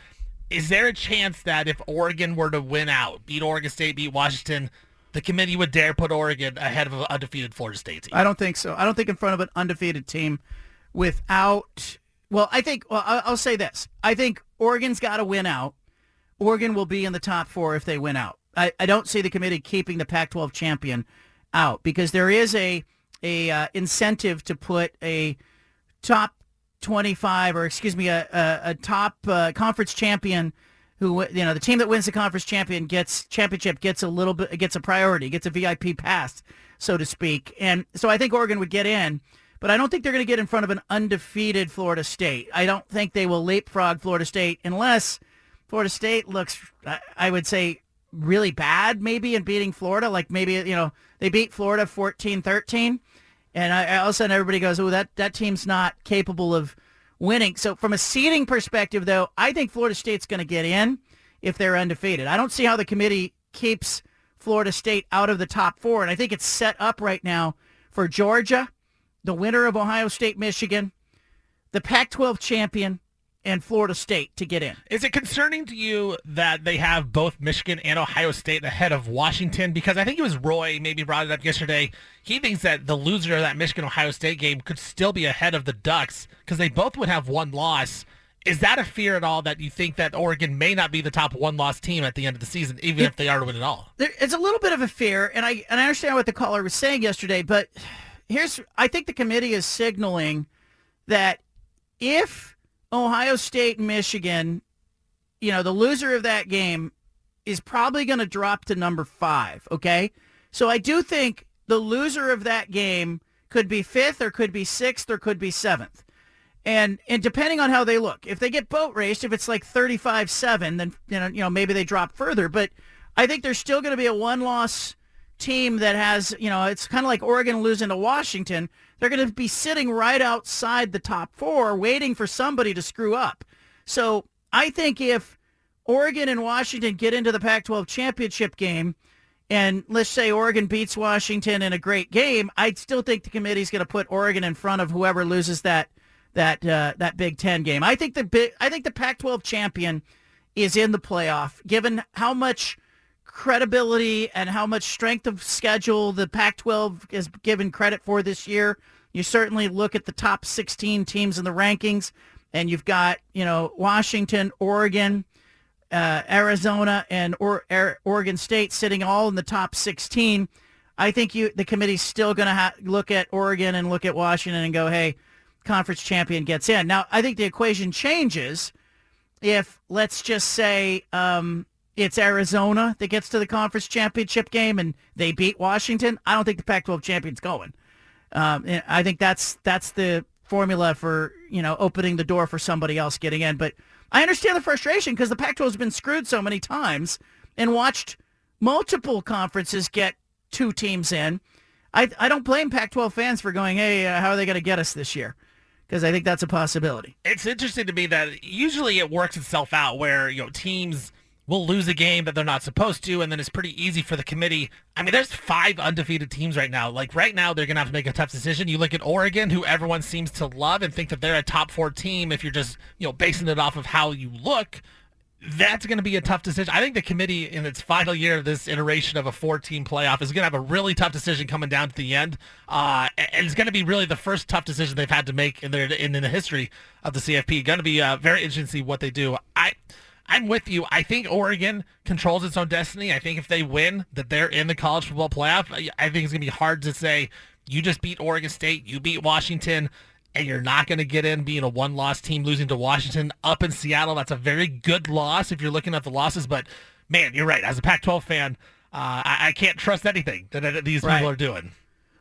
Is there a chance that if Oregon were to win out, beat Oregon State, beat Washington, the committee would dare put Oregon ahead of an undefeated Florida State team? I don't think so. I don't think in front of an undefeated team without, well, I think, well, I'll say this. I think Oregon's got to win out. Oregon will be in the top four if they win out. I, I don't see the committee keeping the Pac-12 champion out because there is a a uh, incentive to put a top 25 or excuse me a, a, a top uh, conference champion who you know the team that wins the conference champion gets championship gets a little bit gets a priority gets a VIP pass so to speak and so I think Oregon would get in but I don't think they're going to get in front of an undefeated Florida State I don't think they will leapfrog Florida State unless Florida State looks I would say really bad maybe in beating Florida. Like maybe, you know, they beat Florida 14-13. And I, all of a sudden everybody goes, oh, that, that team's not capable of winning. So from a seeding perspective, though, I think Florida State's going to get in if they're undefeated. I don't see how the committee keeps Florida State out of the top four. And I think it's set up right now for Georgia, the winner of Ohio State, Michigan, the Pac-12 champion, and Florida State to get in. Is it concerning to you that they have both Michigan and Ohio State ahead of Washington? Because I think it was Roy maybe brought it up yesterday. He thinks that the loser of that Michigan Ohio State game could still be ahead of the Ducks because they both would have one loss. Is that a fear at all that you think that Oregon may not be the top one loss team at the end of the season, even it, if they are to win it all? There, it's a little bit of a fear, and I and I understand what the caller was saying yesterday, but here's I think the committee is signaling that if Ohio State, Michigan, you know, the loser of that game is probably going to drop to number five. Okay. So I do think the loser of that game could be fifth or could be sixth or could be seventh. And and depending on how they look, if they get boat raced, if it's like 35-7, then you know, you know, maybe they drop further. But I think there's still going to be a one-loss team that has, you know, it's kind of like Oregon losing to Washington. They're going to be sitting right outside the top four waiting for somebody to screw up. So I think if Oregon and Washington get into the Pac-12 championship game, and let's say Oregon beats Washington in a great game, I'd still think the committee's going to put Oregon in front of whoever loses that that uh, that Big Ten game. I think the I think the Pac-12 champion is in the playoff, given how much credibility and how much strength of schedule the Pac-12 is given credit for this year. You certainly look at the top 16 teams in the rankings, and you've got you know Washington, Oregon, uh, Arizona, and or- Oregon State sitting all in the top 16. I think you the committee's still going to ha- look at Oregon and look at Washington and go, hey, conference champion gets in. Now I think the equation changes if let's just say um, it's Arizona that gets to the conference championship game and they beat Washington, I don't think the Pac-12 champion's going. Um, I think that's that's the formula for you know opening the door for somebody else getting in. But I understand the frustration because the Pac-12 has been screwed so many times and watched multiple conferences get two teams in. I I don't blame Pac-12 fans for going, hey, uh, how are they going to get us this year? Because I think that's a possibility. It's interesting to me that usually it works itself out where you know teams will lose a game that they're not supposed to, and then it's pretty easy for the committee. I mean, there's five undefeated teams right now. Like right now, they're gonna have to make a tough decision. You look at Oregon, who everyone seems to love and think that they're a top four team. If you're just you know basing it off of how you look, that's going to be a tough decision. I think the committee in its final year of this iteration of a four-team playoff is going to have a really tough decision coming down to the end, uh, and it's going to be really the first tough decision they've had to make in their in, in the history of the CFP. Going to be uh, very interesting to see what they do. I. I'm with you. I think Oregon controls its own destiny. I think if they win, that they're in the college football playoff. I think it's going to be hard to say you just beat Oregon State, you beat Washington, and you're not going to get in being a one-loss team losing to Washington up in Seattle. That's a very good loss if you're looking at the losses. But man, you're right. As a Pac-12 fan, uh, I, I, can't trust anything that, that these right. people are doing.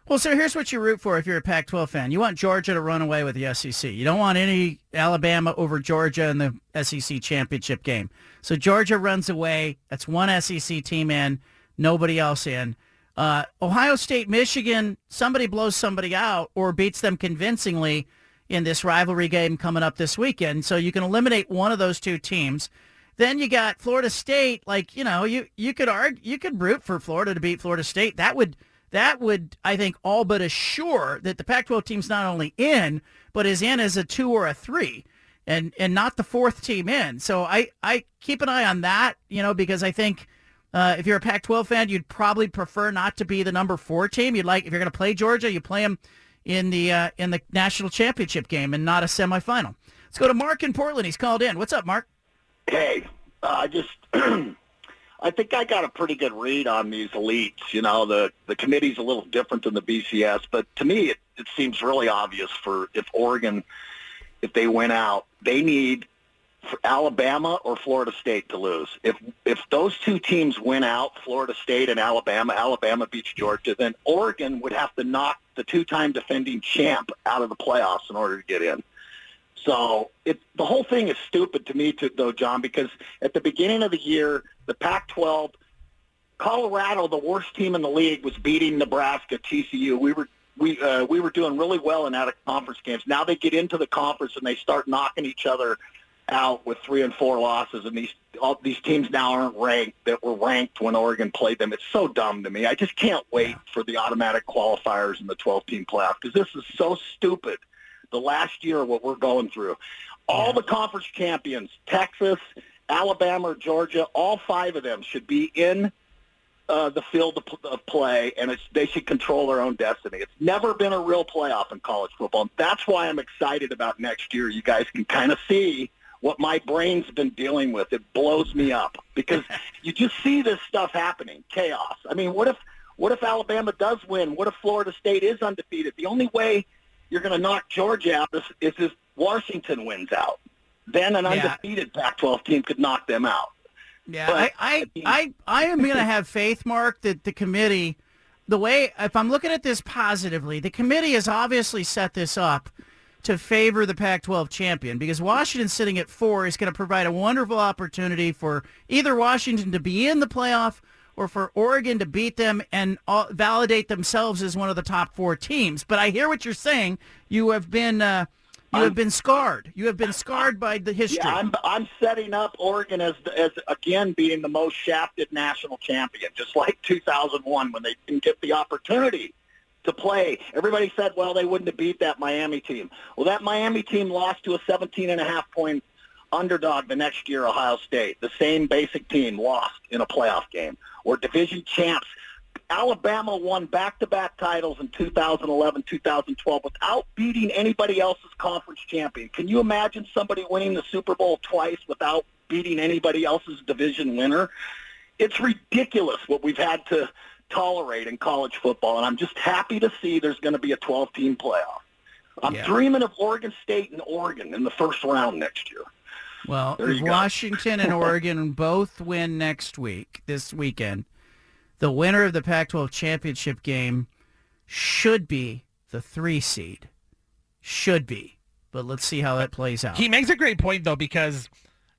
Well, so here's what you root for if you're a Pac-12 fan. You want Georgia to run away with the SEC. You don't want any Alabama over Georgia in the SEC championship game. So Georgia runs away. That's one SEC team in, nobody else in. Uh, Ohio State, Michigan, somebody blows somebody out or beats them convincingly in this rivalry game coming up this weekend. So you can eliminate one of those two teams. Then you got Florida State. Like you know, you you could argue, you could root for Florida to beat Florida State. That would that would, I think, all but assure that the Pac-12 team's not only in, but is in as a two or a three, and and not the fourth team in. So I I keep an eye on that, you know, because I think uh, if you're a Pac-12 fan, you'd probably prefer not to be the number four team. You'd like if you're going to play Georgia, you play them in the uh, in the national championship game and not a semifinal. Let's go to Mark in Portland. He's called in. What's up, Mark? Hey, uh, I just I think I got a pretty good read on these elites. You know, the the committee's a little different than the BCS, but to me, it, it seems really obvious for if Oregon, if they went out, they need Alabama or Florida State to lose. If if those two teams win out, Florida State and Alabama, Alabama beats Georgia, then Oregon would have to knock the two-time defending champ out of the playoffs in order to get in. So it, the whole thing is stupid to me, to, though, John, because at the beginning of the year, the Pac-12, Colorado, the worst team in the league, was beating Nebraska, TCU. We were we uh, we were doing really well in out of conference games. Now they get into the conference and they start knocking each other out with three and four losses, and these all these teams now aren't ranked that were ranked when Oregon played them. It's so dumb to me. I just can't wait for the automatic qualifiers in the 12-team playoff because this is so stupid the last year what we're going through. All the conference champions, Texas, Alabama, or Georgia, all five of them should be in uh, the field of, of play, and it's, they should control their own destiny. It's never been a real playoff in college football, and that's why I'm excited about next year. You guys can kind of see what my brain's been dealing with. It blows me up because you just see this stuff happening, chaos. I mean, what if what if Alabama does win? What if Florida State is undefeated? The only way you're going to knock Georgia out is if Washington wins out. Then an undefeated. Pac-12 team could knock them out. Yeah, but, I, I, I, I am going to have faith, Mark, that the committee, the way, if I'm looking at this positively, the committee has obviously set this up to favor the Pac-12 champion because Washington sitting at four is going to provide a wonderful opportunity for either Washington to be in the playoff or for Oregon to beat them and uh, validate themselves as one of the top four teams. But I hear what you're saying. You have been uh, you have been scarred. You have been scarred by the history. Yeah, I'm I'm setting up Oregon as as again being the most shafted national champion, just like 2001 when they didn't get the opportunity to play. Everybody said, well, they wouldn't have beat that Miami team. Well, that Miami team lost to a 17 and a half point underdog the next year, Ohio State. The same basic team lost in a playoff game. Or division champs. Alabama won back-to-back titles in 2011, 2012 without beating anybody else's conference champion. Can you imagine somebody winning the Super Bowl twice without beating anybody else's division winner? It's ridiculous what we've had to tolerate in college football, and I'm just happy to see there's going to be a 12-team playoff. I'm yeah. dreaming of Oregon State and Oregon in the first round next year. Well, Washington and Oregon both win next week, this weekend, the winner of the Pac-12 championship game should be the three seed. Should be. But let's see how that plays out. He makes a great point, though, because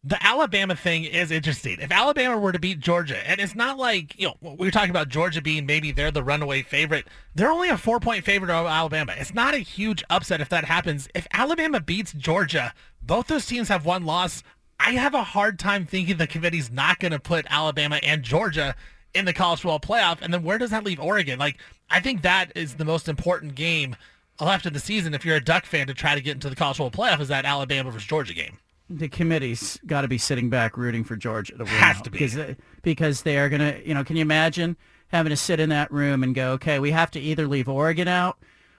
the Alabama thing is interesting. If Alabama were to beat Georgia, and it's not like, you know, we were talking about Georgia being maybe they're the runaway favorite. They're only a four point favorite of Alabama. It's not a huge upset if that happens. If Alabama beats Georgia, both those teams have one loss. I have a hard time thinking the committee's not going to put Alabama and Georgia in the college football playoff. And then where does that leave Oregon? Like, I think that is the most important game left in the season if you're a Duck fan to try to get into the college football playoff is that Alabama versus Georgia game. The committee's got to be sitting back rooting for Georgia to win. Has to be. because they, uh, because they are gonna. You know, can you imagine having to sit in that room and go, okay, we have to either leave Oregon out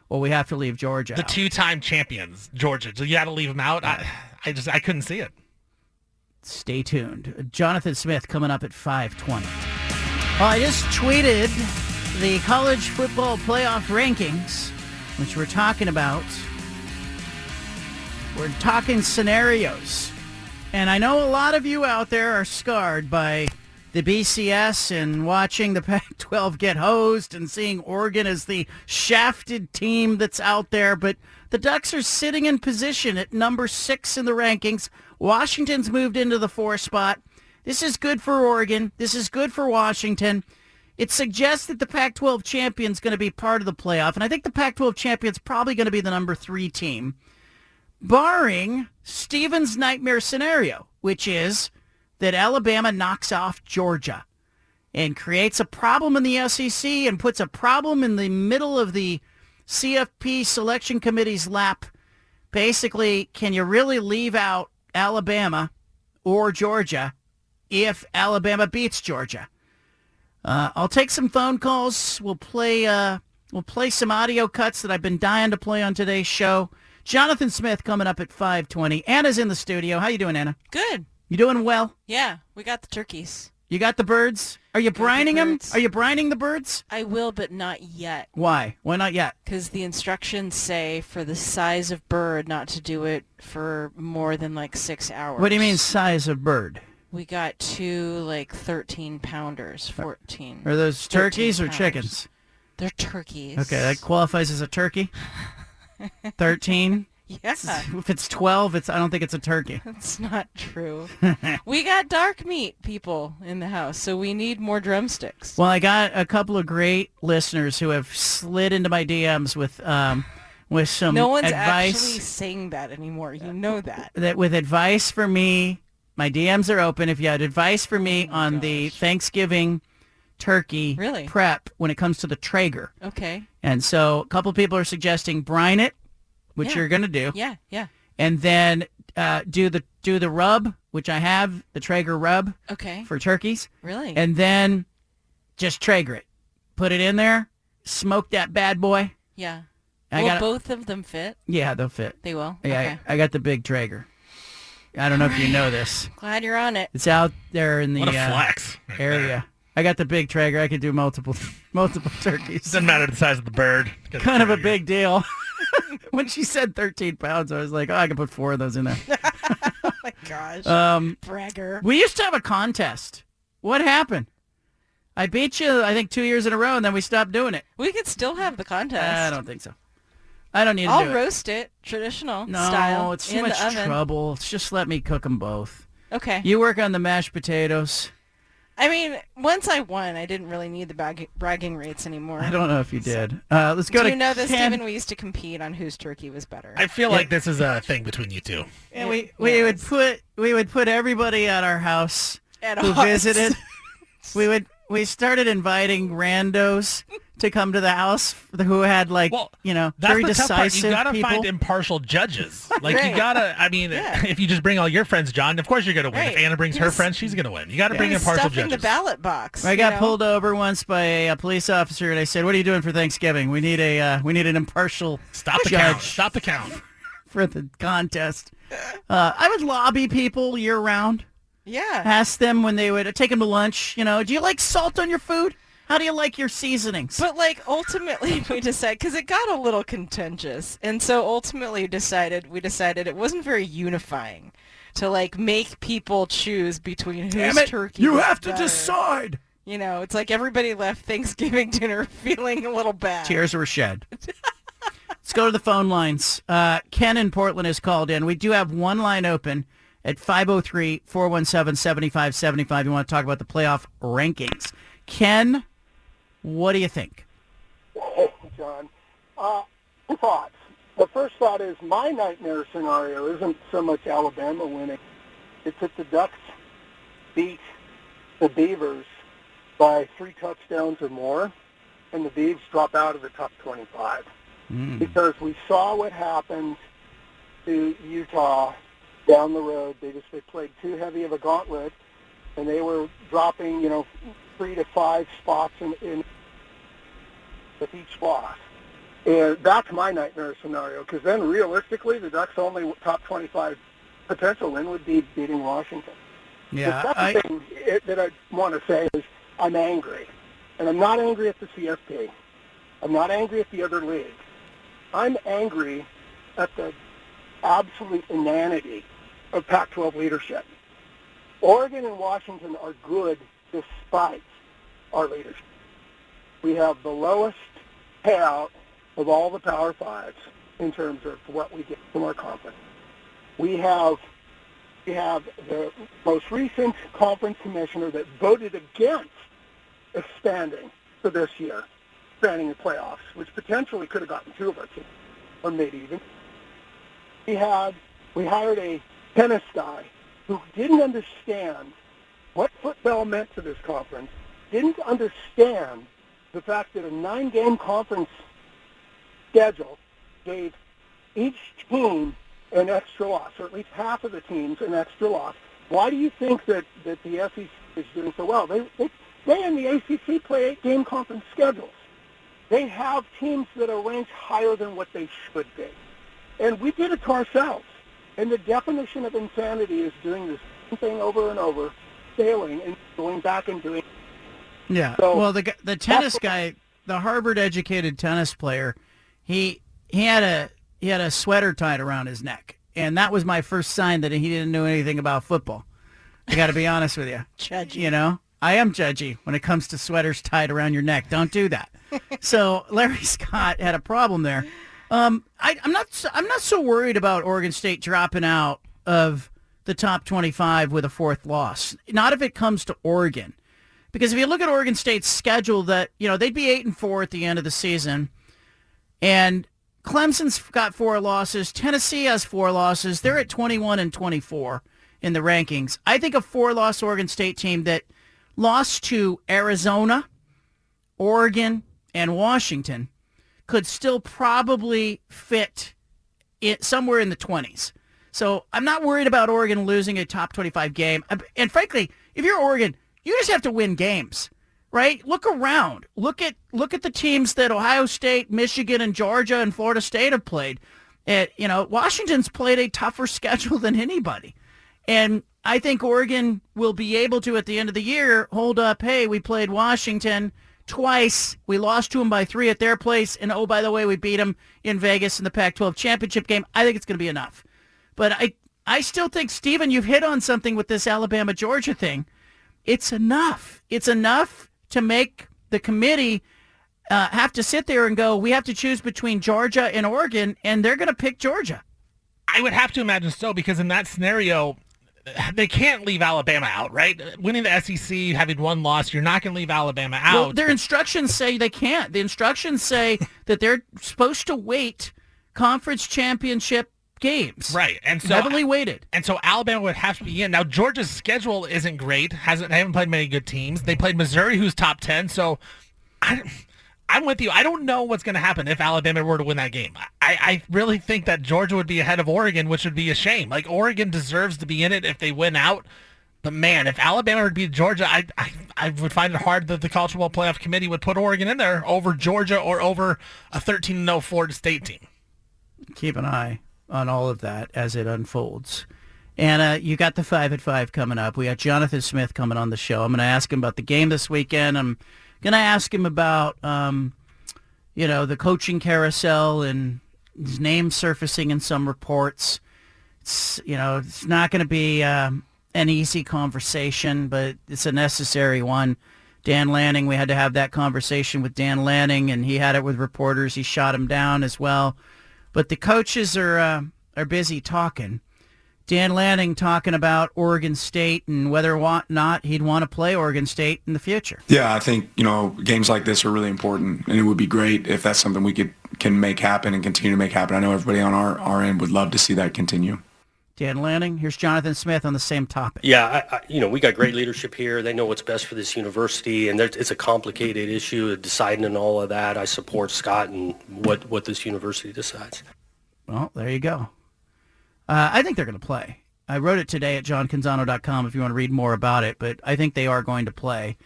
or we have to leave Georgia The out. two-time champions, Georgia. So you got to leave them out. I, I just I couldn't see it. Stay tuned. Jonathan Smith coming up at 520. Well, I just tweeted the college football playoff rankings, which we're talking about. We're talking scenarios. And I know a lot of you out there are scarred by the BCS and watching the Pac-12 get hosed and seeing Oregon as the shafted team that's out there. But the Ducks are sitting in position at number six in the rankings. Washington's moved into the four spot. This is good for Oregon. This is good for Washington. It suggests that the Pac-12 champion's going to be part of the playoff, and I think the Pac-12 champion's probably going to be the number three team barring Steven's nightmare scenario, which is that Alabama knocks off Georgia and creates a problem in the SEC and puts a problem in the middle of the CFP selection committee's lap. Basically, can you really leave out Alabama or Georgia if Alabama beats Georgia? Uh, I'll take some phone calls. We'll play. Uh, we'll play some audio cuts that I've been dying to play on today's show. Jonathan Smith coming up at 5:20. Anna's in the studio. How you doing, Anna? Good. You doing well? Yeah, we got the turkeys. You got the birds? Are you Got the brining them? birds. Are you brining the birds? I will, but not yet. Why? Why not yet? Because the instructions say for the size of bird not to do it for more than like six hours. What do you mean size of bird? We got two like 13 pounders, 14. Are those turkeys or pounders. chickens? They're turkeys. Okay, that qualifies as a turkey. 13? Yeah. If it's 12, it's I don't think it's a turkey. That's not true. we got dark meat people in the house, so we need more drumsticks. Well, I got a couple of great listeners who have slid into my DMs with um with some no one's advice actually saying that anymore. You know that. that with advice for me. My DMs are open. If you had advice for me on the Thanksgiving turkey Really? prep when it comes to the Traeger. Okay. And so a couple people are suggesting brine it, which Yeah. you're going to do. Yeah, yeah. And then uh, do the do the rub, which I have, the Traeger rub Okay. for turkeys. Really? And then just Traeger it. Put it in there, smoke that bad boy. Yeah. I Will got both of them fit? Yeah, they'll fit. They will? Yeah, Okay. I, I got the big Traeger. I don't know if you know this. Glad you're on it. It's out there in the What a uh, flex right area. I got the big Traeger. I could do multiple multiple turkeys. Doesn't matter the size of the bird. Got kind of a big deal. when she said 13 pounds, I was like, oh, I can put four of those in there. oh my gosh. Um, Bragger. we used to have a contest. What happened? I beat you, I think, two years in a row, and then we stopped doing it. We could still have the contest. I don't think so. I don't need to I'll do it. roast it traditional style. No, style. it's too in much the oven. trouble. Just let me cook them both. Okay. You work on the mashed potatoes. I mean, once I won, I didn't really need the bag- bragging rates anymore. I don't know if you did. Uh, let's go Do to you know this, Ken. Stephen? We used to compete on whose turkey was better. I feel Yeah. like this is a thing between you two. And we we would put we would put everybody at our house At who odds. visited. we would we started inviting randos to come to the house who had like you know That's very the tough part. decisive You gotta people. find impartial judges. Like Right. you gotta. I mean, Yeah. if you just bring all your friends, John, of course you're gonna win. Right. If Anna brings He her was- friends, she's gonna win. You gotta Yeah. bring He impartial stuffing judges. the ballot box. I got know? pulled over once by a police officer, and I said, "What are you doing for Thanksgiving? We need a uh, we need an impartial Stop the judge count. Stop the count. for the contest." Uh, I would lobby people year round. Yeah. Ask them when they would take them to lunch. You know, do you like salt on your food? How do you like your seasonings? But like ultimately we decided because it got a little contentious, and so ultimately decided we decided it wasn't very unifying to like make people choose between whose it, turkey. you have to better. decide. You know, it's like everybody left Thanksgiving dinner feeling a little bad. Tears were shed. Let's go to the phone lines. Uh, Ken in Portland has called in. We do have one line open at 503-417-7575. You want to talk about the playoff rankings. Ken, what do you think? Hey, John. Uh, thoughts. The first thought is my nightmare scenario isn't so much Alabama winning. It's that the Ducks beat the Beavers by three touchdowns or more, and the Beavs drop out of the top 25. Hmm. Because we saw what happened to Utah down the road. They just they played too heavy of a gauntlet, and they were dropping you know three to five spots in, in with each loss. And that's my nightmare scenario because then realistically, the Ducks' only top 25 potential win would be beating Washington. Yeah, the second I- thing that I want to say is I'm angry. And I'm not angry at the CFP. I'm not angry at the other leagues. I'm angry at the absolute inanity of Pac-12 leadership. Oregon and Washington are good despite our leadership. We have the lowest payout of all the Power Fives in terms of what we get from our conference. We have we have the most recent conference commissioner that voted against expanding for this year, expanding the playoffs, which potentially could have gotten two of our teams, or maybe even. We had we hired a tennis guy who didn't understand what football meant to this conference, didn't understand the fact that a nine-game conference schedule gave each team an extra loss, or at least half of the teams an extra loss. Why do you think that, that the SEC is doing so well? They, they, they and the ACC play eight-game conference schedules. They have teams that are ranked higher than what they should be. And we did it to ourselves. And the definition of insanity is doing the same thing over and over, failing and going back and doing Yeah. So- well, the the tennis guy, the Harvard-educated tennis player, he he had a he had a sweater tied around his neck, and that was my first sign that he didn't know anything about football. I got to be honest with you. Judgy. You know, I am judgy when it comes to sweaters tied around your neck. Don't do that. so Larry Scott had a problem there. Um, I, I'm not I'm not so worried about Oregon State dropping out of the top 25 with a fourth loss. Not if it comes to Oregon. Because if you look at Oregon State's schedule, that you know they'd be eight and four at the end of the season, and Clemson's got four losses. Tennessee has four losses. They're at 21 and 24 in the rankings. I think a four-loss Oregon State team that lost to Arizona, Oregon, and Washington could still probably fit it somewhere in the 20s. So I'm not worried about Oregon losing a top 25 game. And frankly, if you're Oregon, you just have to win games, right? Look around. Look at look at the teams that Ohio State, Michigan, and Georgia and Florida State have played. You know, Washington's played a tougher schedule than anybody. And I think Oregon will be able to, at the end of the year, hold up, hey, we played Washington twice. We lost to them by three at their place. And, oh, by the way, we beat them in Vegas in the Pac-12 championship game. I think it's going to be enough. But I, I still think, Stephen, you've hit on something with this Alabama-Georgia thing. It's enough. It's enough to make the committee uh, have to sit there and go, we have to choose between Georgia and Oregon, and they're going to pick Georgia. I would have to imagine so because in that scenario, they can't leave Alabama out, right? Winning the SEC, having one loss, you're not going to leave Alabama out. Well, their instructions say they can't. The instructions say that they're supposed to wait conference championship games. Right, and so heavily weighted. And so Alabama would have to be in. Now Georgia's schedule isn't great. hasn't They haven't played many good teams. They played Missouri, who's top ten. So I, I'm with you. I don't know what's going to happen if Alabama were to win that game. I, I really think that Georgia would be ahead of Oregon, which would be a shame. Like Oregon deserves to be in it if they win out. But man, if Alabama would beat Georgia, I, I I would find it hard that the college football playoff committee would put Oregon in there over Georgia or over a 13-0 Florida State team. Keep an eye on all of that as it unfolds. And uh, you got the five at five coming up. We got Jonathan Smith coming on the show. I'm going to ask him about the game this weekend. I'm going to ask him about, um, you know, the coaching carousel and his name surfacing in some reports. It's, you know, it's not going to be um, an easy conversation, but it's a necessary one. Dan Lanning, we had to have that conversation with Dan Lanning, and he had it with reporters. He shot him down as well. But the coaches are uh, are busy talking. Dan Lanning talking about Oregon State and whether or not he'd want to play Oregon State in the future. Yeah, I think you know games like this are really important, and it would be great if that's something we could can make happen and continue to make happen. I know everybody on our, our end would love to see that continue. Dan Lanning, here's Jonathan Smith on the same topic. Yeah, I, I, you know, we got great leadership here. They know what's best for this university, and it's a complicated issue, deciding and all of that. I support Scott and what, what this university decides. Well, there you go. Uh, I think they're going to play. I wrote it today at johncanzano.com if you want to read more about it, but I think they are going to play.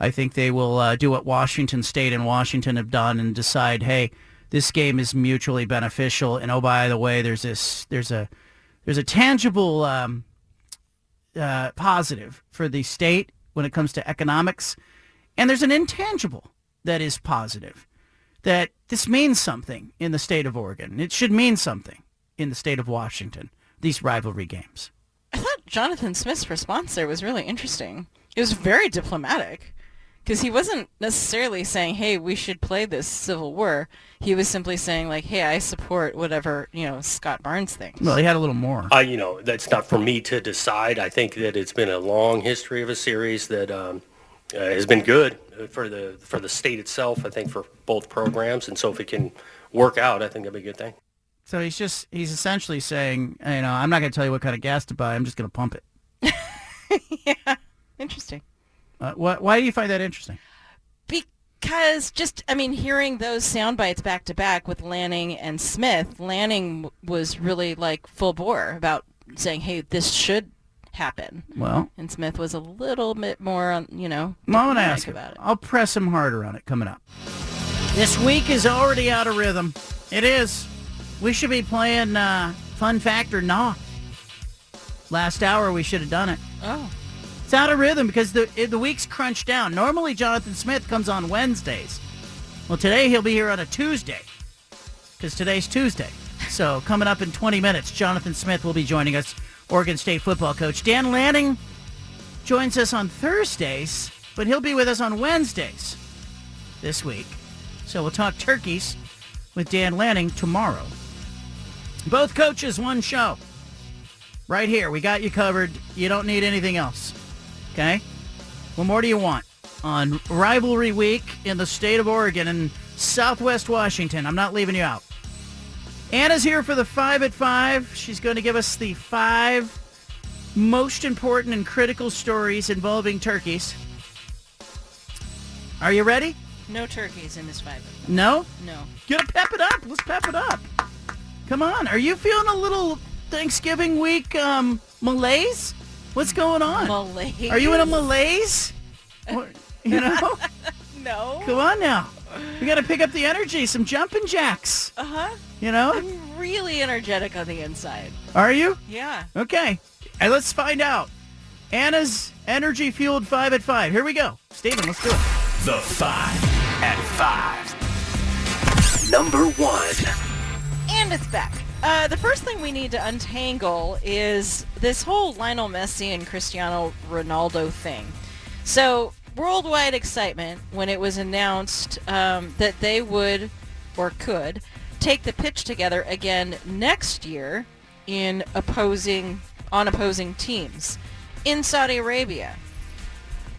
I think they will uh, do what Washington State and Washington have done and decide, hey, this game is mutually beneficial. And oh, by the way, there's this, there's a, there's a tangible um, uh, positive for the state when it comes to economics, and there's an intangible that is positive. That this means something in the state of Oregon. It should mean something in the state of Washington. These rivalry games. I thought Jonathan Smith's response there was really interesting. It was very diplomatic because he wasn't necessarily saying, "Hey, we should play this Civil War." He was simply saying, like, "Hey, I support whatever you know Scott Barnes thinks." Well, he had a little more. Uh, you know, that's not for me to decide. I think that it's been a long history of a series that um, uh, has been good for the for the state itself. I think for both programs, and so if it can work out, I think that'd be a good thing. So he's just he's essentially saying, you know, I'm not going to tell you what kind of gas to buy. I'm just going to pump it. yeah, interesting. Uh, wh- why do you find that interesting? Because just, I mean, hearing those sound bites back to back with Lanning and Smith, Lanning was really like full bore about saying, "Hey, this should happen." Well, and Smith was a little bit more, on, you know, I'm going to diplomatic ask him. about it. I'll press him harder on it coming up. This week is already out of rhythm. It is. We should be playing uh, Fun Fact or Nah. Last hour we should have done it. Oh. It's out of rhythm because the the week's crunched down. Normally Jonathan Smith comes on Wednesdays. Well, today he'll be here on a Tuesday because today's Tuesday. So coming up in 20 minutes, Jonathan Smith will be joining us, Oregon State football coach. Dan Lanning joins us on Thursdays, but he'll be with us on Wednesdays this week. So we'll talk turkeys with Dan Lanning tomorrow. Both coaches, one show. Right here. We got you covered. You don't need anything else. Okay? What more do you want? On rivalry week in the state of Oregon and Southwest Washington. I'm not leaving you out. Anna's here for the five at five. She's going to give us the five most important and critical stories involving turkeys. Are you ready? No turkeys in this five. No? No. Get to pep it up. Let's pep it up. Come on. Are you feeling a little Thanksgiving week um, malaise? What's going on? Malaise? Are you in a malaise? Or- you know? no. Come on now. We got to pick up the energy. Some jumping jacks. Uh huh. You know? I'm really energetic on the inside. Are you? Yeah. Okay. And let's find out. Anna's energy fueled five at five. Here we go. Steven, let's do it. The five at five. Number one. And it's back. Uh, the first thing we need to untangle is this whole Lionel Messi and Cristiano Ronaldo thing. So, worldwide excitement when it was announced um, that they would or could take the pitch together again next year in opposing on opposing teams in Saudi Arabia.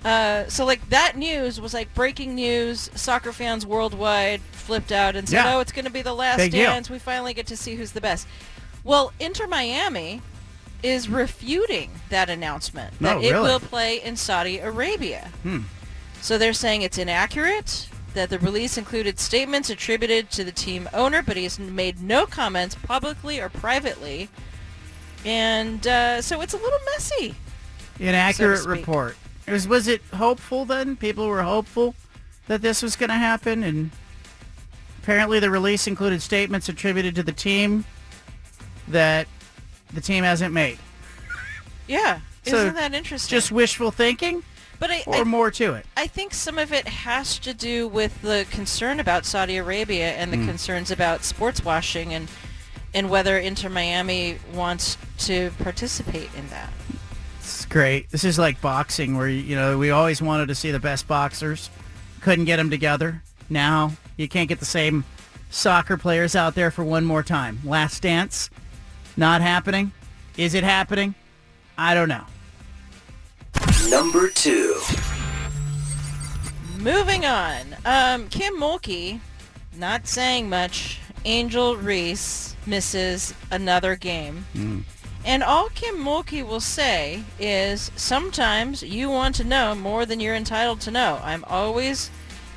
Uh, so like that news was like breaking news. Soccer fans worldwide flipped out and said, Yeah. "Oh, it's going to be the last Big deal. dance. We finally get to see who's the best." Well, Inter Miami is refuting that announcement that Oh, it really? will play in Saudi Arabia. Hmm. So they're saying it's inaccurate. That the release included statements attributed to the team owner, but he has made no comments publicly or privately. And uh, so it's a little messy. Inaccurate speak. report. Was, was it hopeful then? People were hopeful that this was going to happen, and apparently the release included statements attributed to the team that the team hasn't made. Yeah, So, isn't that interesting? Just wishful thinking, but I, or I, more to it? I think some of it has to do with the concern about Saudi Arabia and the Mm. concerns about sports washing and and whether Inter Miami wants to participate in that. It's great. This is like boxing, where you know we always wanted to see the best boxers, couldn't get them together. Now you can't get the same soccer players out there for one more time. Last dance, not happening. Is it happening? I don't know. Number two. Moving on. Um, Kim Mulkey, not saying much. Angel Reese misses another game. And all Kim Mulkey will say is, sometimes you want to know more than you're entitled to know. I'm always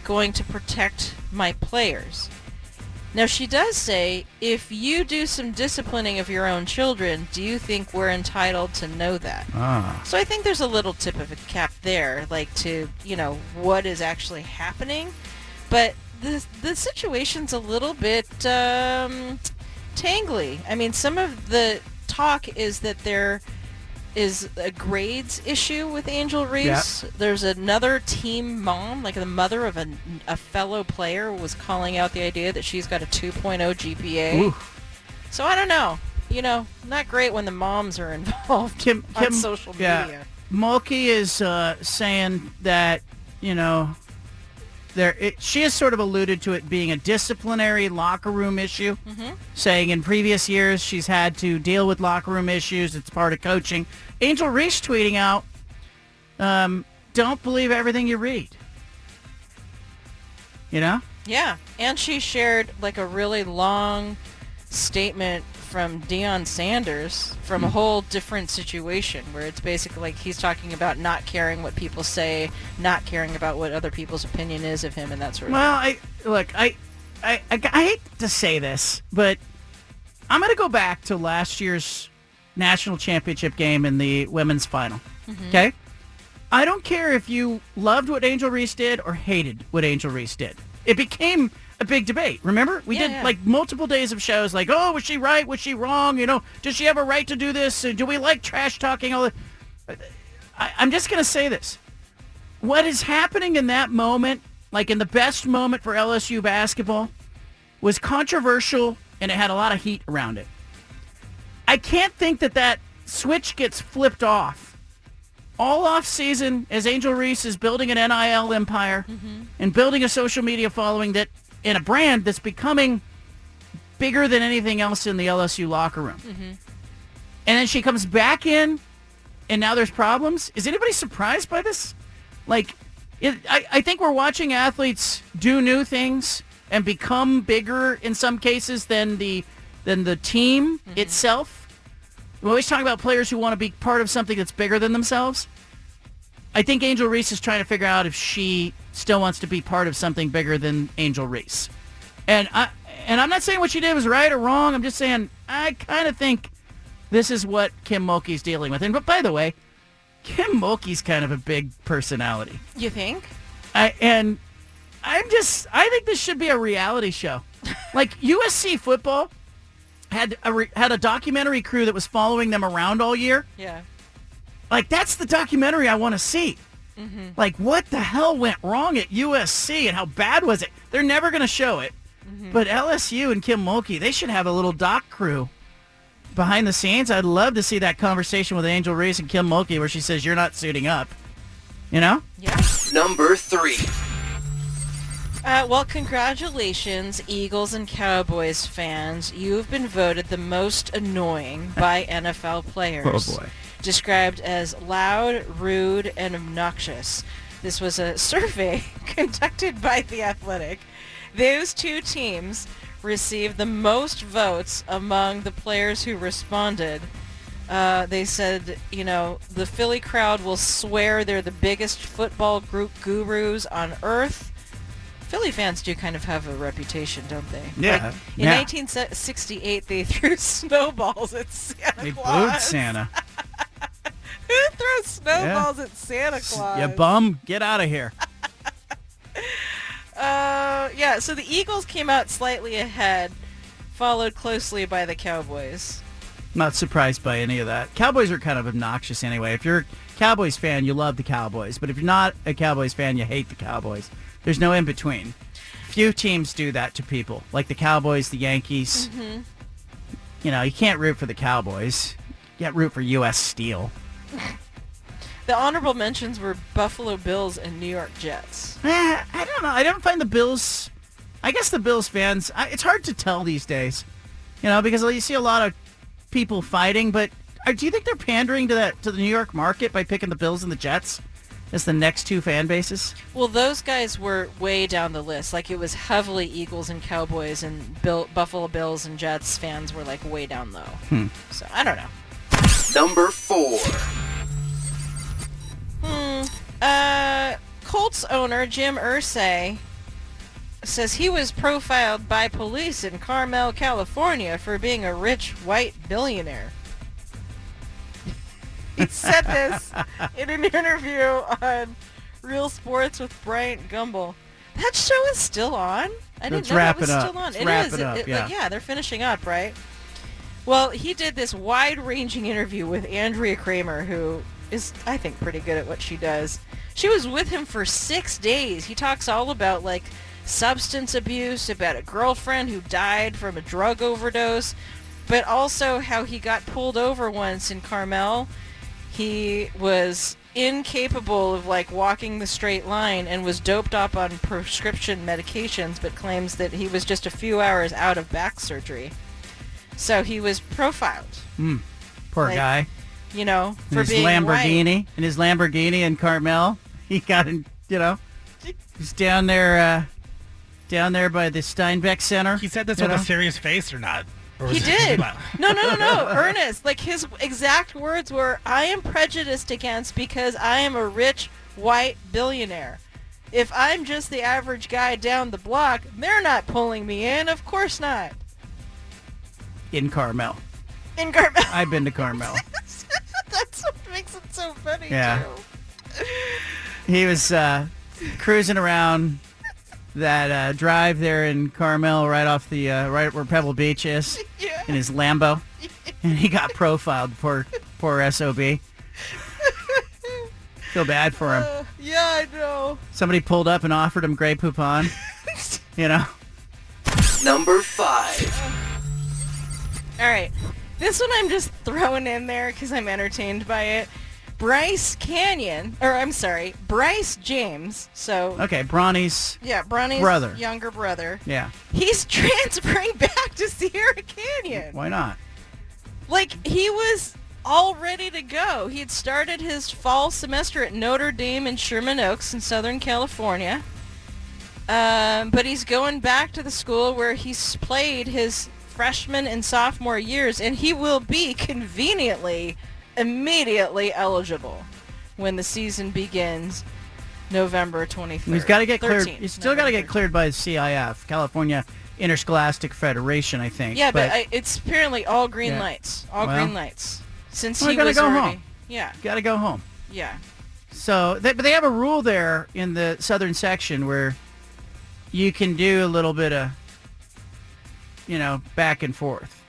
going to protect my players. Now she does say, if you do some disciplining of your own children, do you think we're entitled to know that? Ah. So I think there's a little tip of a cap there, like to, you know, what is actually happening. But the the situation's a little bit um, tangly. I mean, some of the talk is that there is a grades issue with Angel Reese. There's another team mom, like the mother of a, a fellow player, was calling out the idea that she's got a 2.0 GPA. Ooh. So I don't know. You know, not great when the moms are involved Kim, on Kim, social yeah, media. Mulkey is uh, saying that you know there. It, she has sort of alluded to it being a disciplinary locker room issue, Mhm. saying in previous years she's had to deal with locker room issues. It's part of coaching. Angel Reese tweeting out, um, "Don't believe everything you read." You know. Yeah, and she shared like a really long statement from Deion Sanders from Hmm. a whole different situation where it's basically like he's talking about not caring what people say, not caring about what other people's opinion is of him and that sort of Well, I look, I, I, I, I hate to say this, but I'm going to go back to last year's national championship game in the women's final. Mhm. Okay, I don't care if you loved what Angel Reese did or hated what Angel Reese did. It became a big debate. Remember, we Yeah, did yeah. like multiple days of shows, like, oh, was she right? Was she wrong? You know, does she have a right to do this? Uh, Do we like trash talking? All the. I, I'm just going to say this what is happening in that moment, like in the best moment for LSU basketball, was controversial and it had a lot of heat around it. I can't think that that switch gets flipped off all off season as Angel Reese is building an NIL empire and building a social media following that in a brand that's becoming bigger than anything else in the LSU locker room. Mm-hmm. And then she comes back in and now there's problems. Is anybody surprised by this? Like, it, I, I think we're watching athletes do new things and become bigger in some cases than the than the team mm-hmm. itself. We always talk about players who want to be part of something that's bigger than themselves. I think Angel Reese is trying to figure out if she still wants to be part of something bigger than Angel Reese. And I and I'm not saying what she did was right or wrong. I'm just saying I kind of think this is what Kim Mulkey's dealing with. And but by the way, Kim Mulkey's kind of a big personality. You think? I and I'm just I think this should be a reality show. like USC football had a re, had a documentary crew that was following them around all year. Yeah. Like that's the documentary I want to see. Mm-hmm. Like what the hell went wrong at USC and how bad was it? They're never going to show it. Mm-hmm. But LSU and Kim Mulkey, they should have a little doc crew behind the scenes. I'd love to see that conversation with Angel Reese and Kim Mulkey where she says you're not suiting up. You know? Yeah. Number three. Uh, well, congratulations, Eagles and Cowboys fans. You have been voted the most annoying by NFL players. Oh, boy. Described as loud, rude, and obnoxious. This was a survey conducted by The Athletic. Those two teams received the most votes among the players who responded. Uh, they said, you know, the Philly crowd will swear they're the biggest football group gurus on earth. Philly fans do kind of have a reputation, don't they? Yeah. Like, in Yeah. 1968, they threw snowballs at Santa They Claus. booed Santa. Who throws snowballs at Santa Claus? You bum, get out of here. Uh, yeah. So the Eagles came out slightly ahead, followed closely by the Cowboys. Not surprised by any of that. Cowboys are kind of obnoxious anyway. If you're a Cowboys fan, you love the Cowboys. But if you're not a Cowboys fan, you hate the Cowboys. There's no in between. Few teams do that to people, like the Cowboys, the Yankees. Mm-hmm. You know, you can't root for the Cowboys. You can't root for U.S. Steel. The honorable mentions were Buffalo Bills and New York Jets. Eh, I don't know. I don't find the Bills. I guess the Bills fans. I, it's hard to tell these days, you know, because you see a lot of people fighting. But uh, do you think they're pandering to that to the New York market by picking the Bills and the Jets as the next two fan bases? Well, those guys were way down the list. Like it was heavily Eagles and Cowboys, and Bill, Buffalo Bills and Jets fans were like way down low. Hmm. So I don't know. Number four. Hmm. Uh, Colts owner Jim Irsay says he was profiled by police in Carmel, California for being a rich white billionaire. he said this in an interview on Real Sports with Bryant Gumbel. That show is still on? I didn't Let's know wrap that was it up. still on. Let's It wrap is. it up, like, yeah. yeah, they're finishing up, right? Well, he did this wide-ranging interview with Andrea Kremer, who is, I think, pretty good at what she does. She was with him for six days. He talks all about, like, substance abuse, about a girlfriend who died from a drug overdose, but also how he got pulled over once in Carmel. He was incapable of, like, walking the straight line and was doped up on prescription medications, but claims that he was just a few hours out of back surgery. So he was profiled. Hmm. Poor Like, guy. You know, In for his being Lamborghini, white. in his Lamborghini and Carmel, he got in. You know, he's down there, uh, down there by the Steinbeck Center. He said this with know? a serious face or not? Or He did. No, no, no, no. Ernest, like his exact words were, "I am prejudiced against because I am a rich white billionaire. If I'm just the average guy down the block, they're not pulling me in. Of course not." In Carmel. In Carmel. I've been to Carmel. That's what makes it so funny. Yeah. Too. He was uh, cruising around that uh, drive there in Carmel, right off the uh, right where Pebble Beach is, in his Lambo, and he got profiled. Poor, poor sob. Feel bad for him. Uh, yeah, I know. Somebody pulled up and offered him Grey Poupon. you know. Number five. All right. This one I'm just throwing in there because I'm entertained by it. Bryce Canyon, or I'm sorry, Bryce James. So Okay, Bronny's. yeah, Bronny's brother. younger brother. Yeah. He's transferring back to Sierra Canyon. Why not? Like he was all ready to go. He had started his fall semester at Notre Dame in Sherman Oaks in Southern California. Um, but he's going back to the school where he's played his freshman and sophomore years, and he will be conveniently, immediately eligible when the season begins November 23rd. He's got to get cleared. He's still got to get cleared by the CIF, California Interscholastic Federation, I think. Yeah, but, I, it's apparently all green Yeah. lights. All Well, green lights. Since well, he gotta was go already, home. Yeah. got to go home. Yeah. So, they, but they have a rule there in the southern section where you can do a little bit of, you know, back and forth.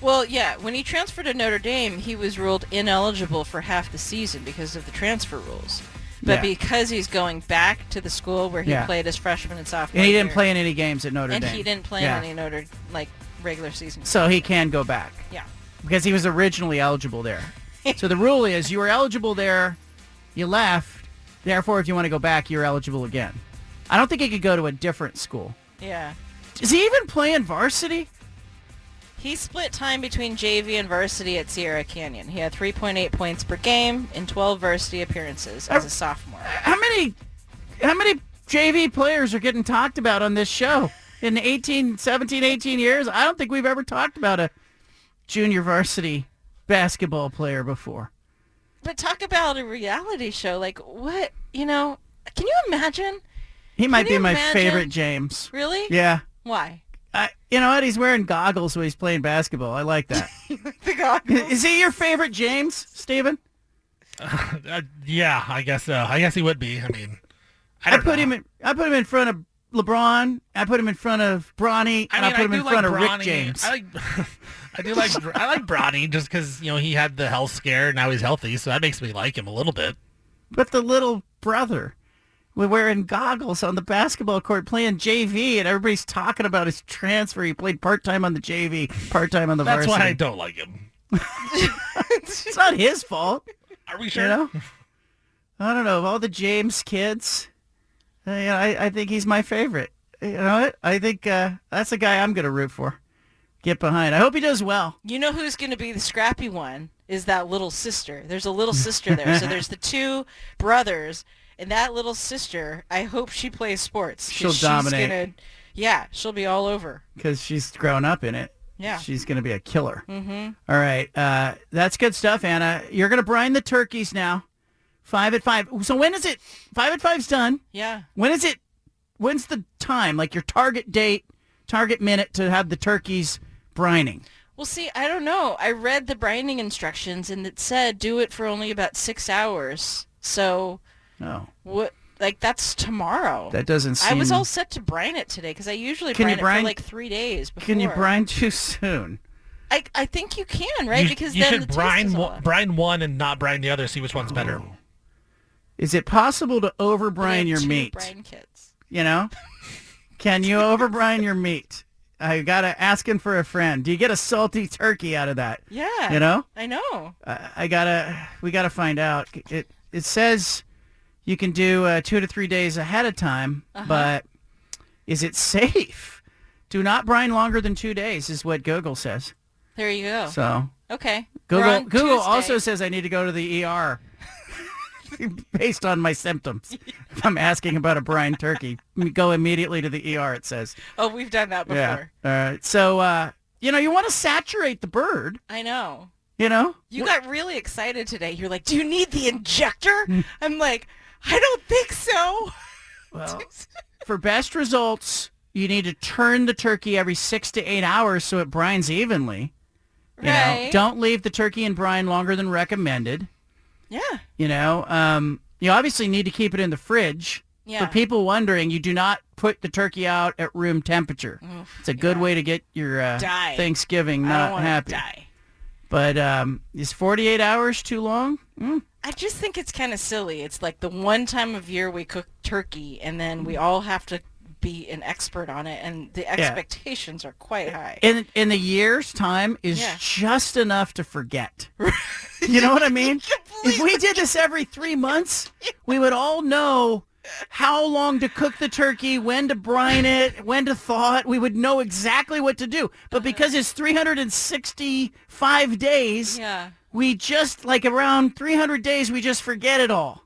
Well, yeah, when he transferred to Notre Dame, he was ruled ineligible for half the season because of the transfer rules. But Yeah. because he's going back to the school where he Yeah. played as freshman and sophomore And he didn't year, play in any games at Notre and Dame. And he didn't play Yeah. in any Notre like regular season. So he can go back. Yeah. Because he was originally eligible there. so the rule is you were eligible there, you left, therefore if you want to go back, you're eligible again. I don't think he could go to a different school. Yeah. Is he even playing varsity? He split time between JV and varsity at Sierra Canyon. He had 3.8 points per game in 12 varsity appearances as a sophomore. How many how many JV players are getting talked about on this show? In 18, 17, 18 years, I don't think we've ever talked about a junior varsity basketball player before. But talk about a reality show. Like, what, you know, can you imagine? He might be my imagine? favorite James. Really? Yeah. Why? I, you know what? He's wearing goggles when he's playing basketball. I like that. the goggles. Is he your favorite James, Steven? Uh, yeah, I guess so. I guess he would be. I mean, I, I, don't put know. him in. I put him in front of LeBron. I put him in front of Bronny, I mean, I put him in like front of Rick James. I like, I do like, I like Bronny just because you know he had the health scare. And now he's healthy, so that makes me like him a little bit. But the little brother, we're wearing goggles on the basketball court playing JV, and everybody's talking about his transfer. He played part time on the JV, part time on the That's varsity. why I don't like him. it's not his fault. Are we sure? You know? I don't know. Of all the James kids, uh, you know, I, I think he's my favorite. You know what? I think uh, that's the guy I'm going to root for. Get behind. I hope he does well. You know who's going to be the scrappy one? Is that little sister. There's a little sister there. so there's the two brothers, and that little sister, I hope she plays sports. She'll she's dominate. Gonna, yeah, she'll be all over. because she's grown up in it. Yeah. She's going to be a killer. Mm-hmm. All right. Uh, that's good stuff, Anna. You're going to brine the turkeys now. Five at five. So when is it? Five at five's done. Yeah. When is it when's the time? Like your target date, target minute to have the turkeys brining. Well, see, I don't know. I read the brining instructions and it said do it for only about six hours. So No. what? Like that's tomorrow. That doesn't I was all set to brine it today because I usually Can you brine, it brine- for like three days before. Can you brine too soon? I I think you can, right? You, because you then should the taste brine is all one, brine one and not brine the other. See which one's better. Is it possible to over brine your two meat? brine kits. You know? Can you over brine your meat? I gotta asking for a friend. Do you get a salty turkey out of that? Yeah. You know? I know. I, I gotta. We gotta find out. It it says you can do uh, two to three days ahead of time, Uh-huh. but is it safe? Do not brine longer than two days, is what Google says. There you go. So okay. Google Google Tuesday. also says I need to go to the ER based on my symptoms. If I'm asking about a brine turkey, go immediately to the ER. It says. Oh, we've done that before. Yeah. All right. So uh, you know you want to saturate the bird. I know. You know. You got really excited today. You're like, "Do you need the injector?" I'm like, "I don't think so." Well, for best results, you need to turn the turkey every six to eight hours so it brines evenly. You know, Right. don't leave the turkey in brine longer than recommended. Yeah. You know, um, you obviously need to keep it in the fridge. Yeah. For people wondering, you do not put the turkey out at room temperature. it's a good way to get your uh. Thanksgiving don't happy. die. But um, is 48 hours too long? Mm. I just think it's kind of silly. It's like the one time of year we cook turkey, and then we all have to be an expert on it, and the expectations are quite high. in in the year's time is Yeah. just enough to forget. you know what I mean? if we did this every three months, we would all know how long to cook the turkey, when to brine it, when to thaw it. We would know exactly what to do. But because it's 365 days, Yeah. we just like around 300 days, we just forget it all.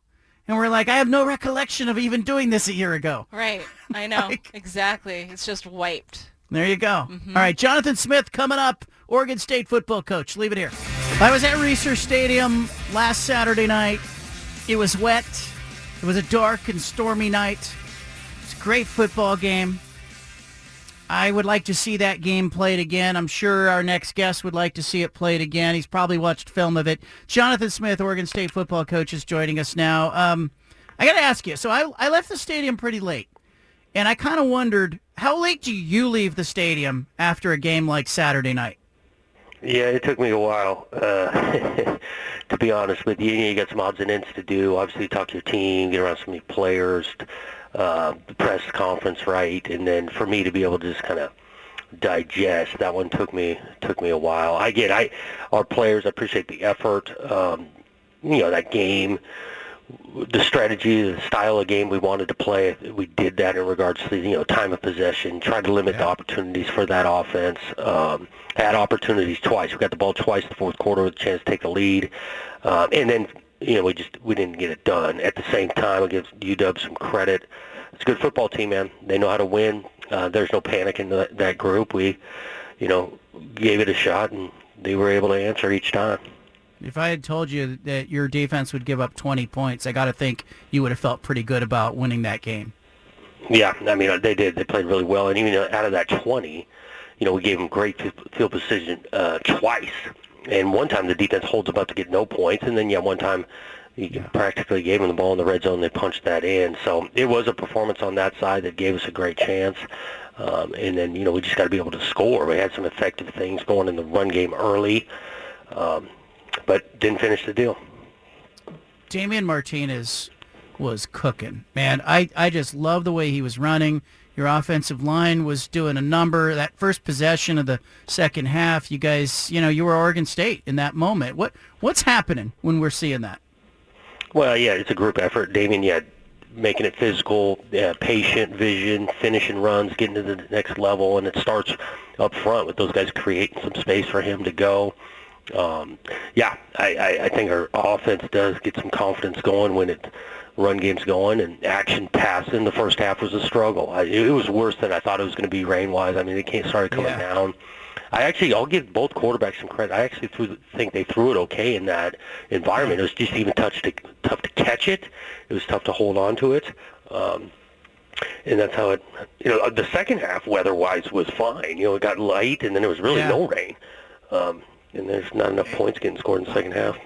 And we're like, I have no recollection of even doing this a year ago. Right. I know. exactly. It's just wiped. There you go. Mhm. All right, Jonathan Smith coming up, Oregon State football coach. Leave it here. I was at Reser Stadium last Saturday night. It was wet. It was a dark and stormy night. It's a great football game. I would like to see that game played again. I'm sure our next guest would like to see it played again. He's probably watched film of it. Jonathan Smith, Oregon State football coach, is joining us now. Um, I got to ask you. So I, I left the stadium pretty late, and I kind of wondered how late do you leave the stadium after a game like Saturday night? Yeah, it took me a while, uh, to be honest with you. You, got some odds and ends to do. Obviously, talk to your team, get around some of players, uh, the press conference, right? And then for me to be able to just kind of digest, that one took me took me a while. I get, I our players, I appreciate the effort. Um, you know, that game, the strategy, the style of game we wanted to play, we did that in regards to the, you know time of possession, tried to limit the opportunities for that offense. Um, had opportunities twice. We got the ball twice in the fourth quarter with a chance to take the lead, um, and then you know we just we didn't get it done. At the same time, I give UW some credit. It's a good football team, man. They know how to win. Uh, there's no panic in the, that group. We, you know, gave it a shot, and they were able to answer each time. If I had told you that your defense would give up 20 points, I got to think you would have felt pretty good about winning that game. Yeah, I mean they did. They played really well, and even out of that 20, you know, we gave them great field position uh, twice, and one time the defense holds them up to get no points, and then yeah, one time you practically gave them the ball in the red zone. They punched that in, so it was a performance on that side that gave us a great chance. Um, and then you know we just got to be able to score. We had some effective things going in the run game early, um, but didn't finish the deal. Damian Martinez was cooking. Man, I, I just love the way he was running. Your offensive line was doing a number. That first possession of the second half, you guys, you know, you were Oregon State in that moment. What what's happening when we're seeing that? Well, yeah, it's a group effort. Damian, yeah, making it physical, yeah, patient, vision, finishing runs, getting to the next level, and it starts up front with those guys creating some space for him to go. Um, yeah, I, I, I think our offense does get some confidence going when it run game's going and action pass in the first half was a struggle. I, it was worse than I thought it was going to be rain-wise. I mean, it can't started coming Yeah. down. I actually, I'll give both quarterbacks some credit. I actually threw, think they threw it okay in that environment. It was just even tough to tough to catch it. It was tough to hold on to it. Um, and that's how it. You know, the second half weather-wise was fine. You know, it got light, and then there was really Yeah. no rain, um, and there's not enough points getting scored in the second half.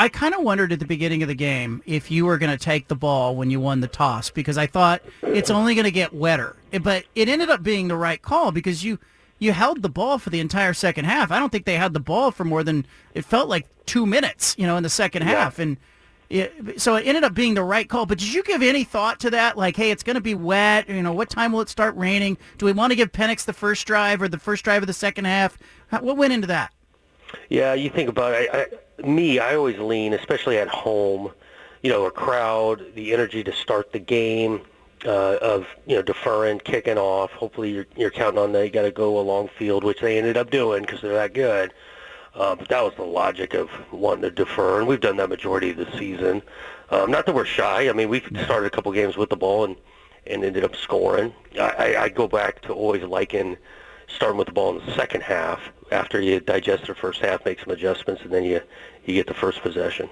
I kind of wondered at the beginning of the game if you were going to take the ball when you won the toss because I thought it's only going to get wetter. But it ended up being the right call because you you held the ball for the entire second half. I don't think they had the ball for more than it felt like two minutes, you know, in the second half, and it, so it ended up being the right call. But did you give any thought to that? Like, hey, it's going to be wet. You know, what time will it start raining? Do we want to give Penix the first drive or the first drive of the second half? What went into that? Yeah, you think about it. I, I, me, I always lean, especially at home. You know, a crowd, the energy to start the game, uh, of you know deferring, kicking off. Hopefully, you're you're counting on that. You got to go a long field, which they ended up doing because they're that good. Uh, but that was the logic of wanting to defer, and we've done that majority of the season. Um, not that we're shy. I mean, we've started a couple games with the ball and and ended up scoring. I, I, I go back to always liking starting with the ball in the second half after you digest the first half, make some adjustments, and then you you get the first possession.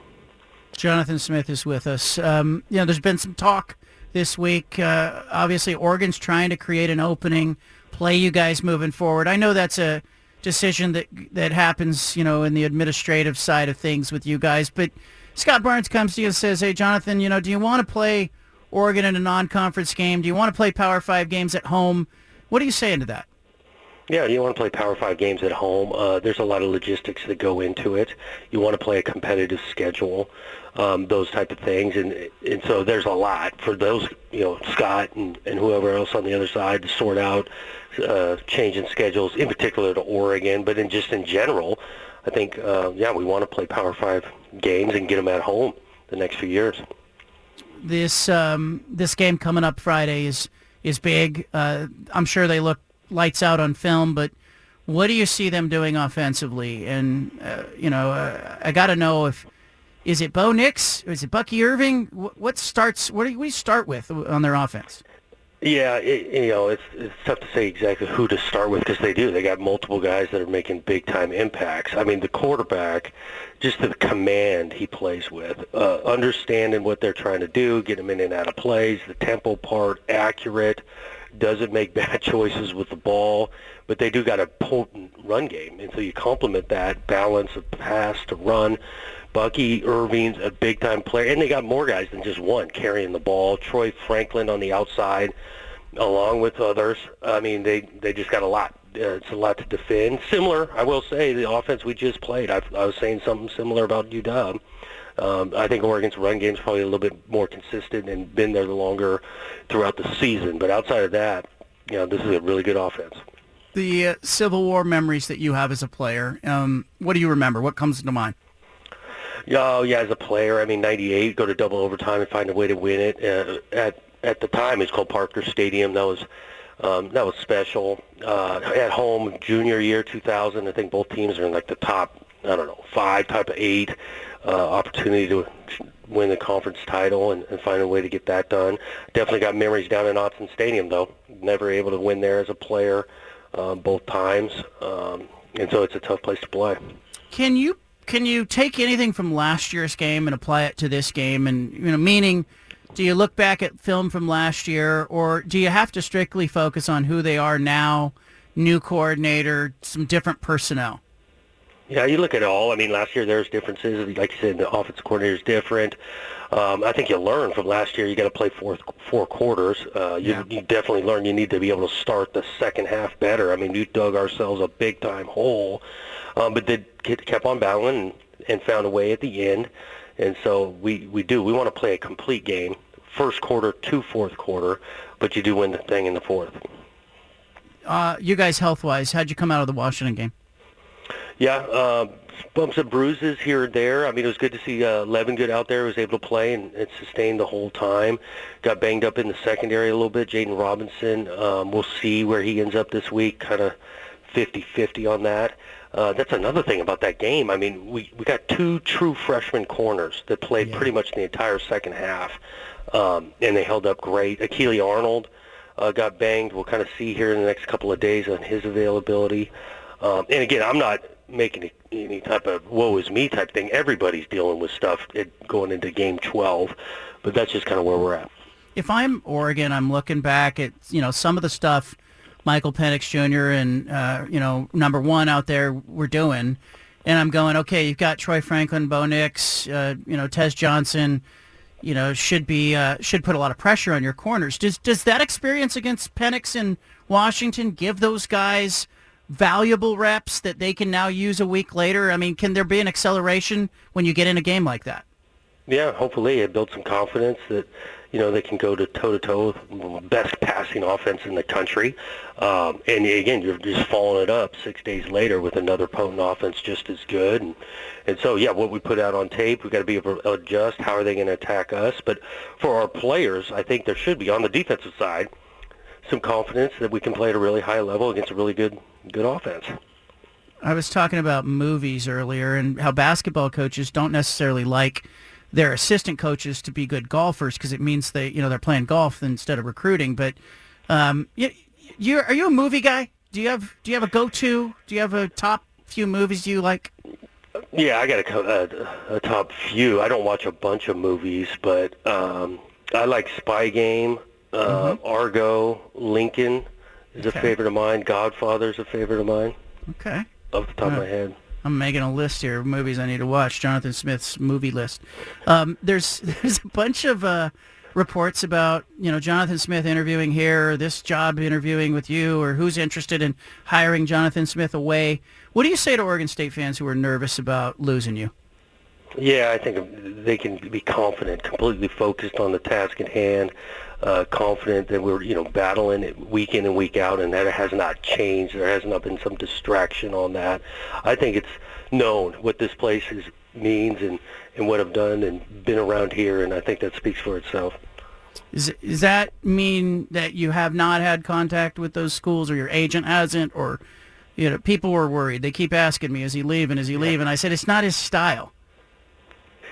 Jonathan Smith is with us. Um, you know, there's been some talk this week. Uh, obviously, Oregon's trying to create an opening, play you guys moving forward. I know that's a decision that that happens, you know, in the administrative side of things with you guys. But Scott Barnes comes to you and says, "Hey, Jonathan, you know, do you want to play Oregon in a non-conference game? Do you want to play Power Five games at home? What are you saying to that?" Yeah, you want to play Power Five games at home. Uh, there's a lot of logistics that go into it. You want to play a competitive schedule, um, those type of things, and and so there's a lot for those, you know, Scott and, and whoever else on the other side to sort out, uh, changing schedules, in particular to Oregon, but in just in general, I think, uh, yeah, we want to play Power Five games and get them at home the next few years. this um, this game coming up Friday is is big. Uh, I'm sure they look lights out on film, but what do you see them doing offensively? And uh, you know, uh, I got to know if is it Bo Nix, is it Bucky Irving? What, starts? What do you, start with on their offense? Yeah, it, you know, it's it's tough to say exactly who to start with because they do. They got multiple guys that are making big time impacts. I mean, the quarterback, just the command he plays with, uh, understanding what they're trying to do, get him in and out of plays, the tempo part, accurate, doesn't make bad choices with the ball, but they do got a potent run game, and so you complement that balance of pass to run. Bucky Irving's a big time player, and they got more guys than just one carrying the ball. Troy Franklin on the outside, along with others. I mean, they they just got a lot. Uh, it's a lot to defend. Similar, I will say, the offense we just played. I, I was saying something similar about UW. Um, I think Oregon's run game is probably a little bit more consistent and been there the longer throughout the season. But outside of that, you know, this is a really good offense. The uh, Civil War memories that you have as a player. Um, what do you remember? What comes to mind? Yeah, oh, yeah, as a player, I mean, 98, go to double overtime and find a way to win it. Uh, at at the time, it's called Parker Stadium. That was um, that was special. Uh, at home, junior year, 2000, I think both teams are in like the top, I don't know, five, type of eight. Uh, opportunity to win the conference title and, and find a way to get that done. Definitely got memories down in Autzen Stadium, though. Never able to win there as a player uh, both times, um, and so it's a tough place to play. Can you can you take anything from last year's game and apply it to this game? And you know, meaning, do you look back at film from last year, or do you have to strictly focus on who they are now, new coordinator, some different personnel? Yeah, you look at it all. I mean, last year there's differences. Like you said, the offensive coordinator is different. Um, I think you learn from last year. You got to play four four quarters. Uh, you, Yeah. you definitely learn you need to be able to start the second half better. I mean, we dug ourselves a big time hole, um, but did kept on battling and, and found a way at the end. And so we we do. We want to play a complete game, first quarter to fourth quarter, but you do win the thing in the fourth. Uh, you guys, health wise, how'd you come out of the Washington game? Yeah, uh, bumps and bruises here and there. I mean, it was good to see uh, Levingood out there. was able to play and, and sustain the whole time. Got banged up in the secondary a little bit. Jaden Robinson, um, we'll see where he ends up this week. Kind of 50-50 on that. Uh, that's another thing about that game. I mean, we, we got two true freshman corners that played pretty much the entire second half, um, and they held up great. Akili Arnold uh, got banged. We'll kind of see here in the next couple of days on his availability. Um, and again, I'm not making any type of woe is me type thing. Everybody's dealing with stuff going into game 12, but that's just kind of where we're at. if I'm Oregon, I'm looking back at you know some of the stuff Michael Penix Jr. and uh, you know number one out there were doing, and I'm going, okay, you've got Troy Franklin, Bo Nix, uh, you know Tez Johnson, you know should be uh, should put a lot of pressure on your corners. Does does that experience against Penix in Washington give those guys? Valuable reps that they can now use a week later? I mean, can there be an acceleration when you get in a game like that? Yeah, hopefully it builds some confidence that you know they can go to toe to toe with the best passing offense in the country. Um, and again, you're just following it up six days later with another potent offense just as good. And and so yeah, what we put out on tape, we've got to be able to adjust. How are they going to attack us? But for our players, I think there should be on the defensive side some confidence that we can play at a really high level against a really good good offense. I was talking about movies earlier and how basketball coaches don't necessarily like their assistant coaches to be good golfers because it means they you know they're playing golf instead of recruiting. But um, you, you are you a movie guy? Do you have do you have a go to? Do you have a top few movies you like? Yeah, I got a, a, a top few. I don't watch a bunch of movies, but um, I like Spy Game, uh, mm-hmm. Argo, Lincoln is okay. a favorite of mine. Godfather is a favorite of mine. Okay. Off the top of my head. I'm making a list here of movies I need to watch. Jonathan Smith's movie list. Um, there's there's a bunch of uh, reports about you know Jonathan Smith interviewing here, or this job interviewing with you, or who's interested in hiring Jonathan Smith away. What do you say to Oregon State fans who are nervous about losing you? Yeah, I think they can be confident, completely focused on the task at hand uh, confident that we're you know battling it week in and week out, and that it has not changed. There has not been some distraction on that. I think it's known what this place is, means and and what I've done and been around here, and I think that speaks for itself. Is, does that mean that you have not had contact with those schools, or your agent hasn't, or you know, people were worried. They keep asking me, "Is he leaving? Is he leaving?" I said, "It's not his style."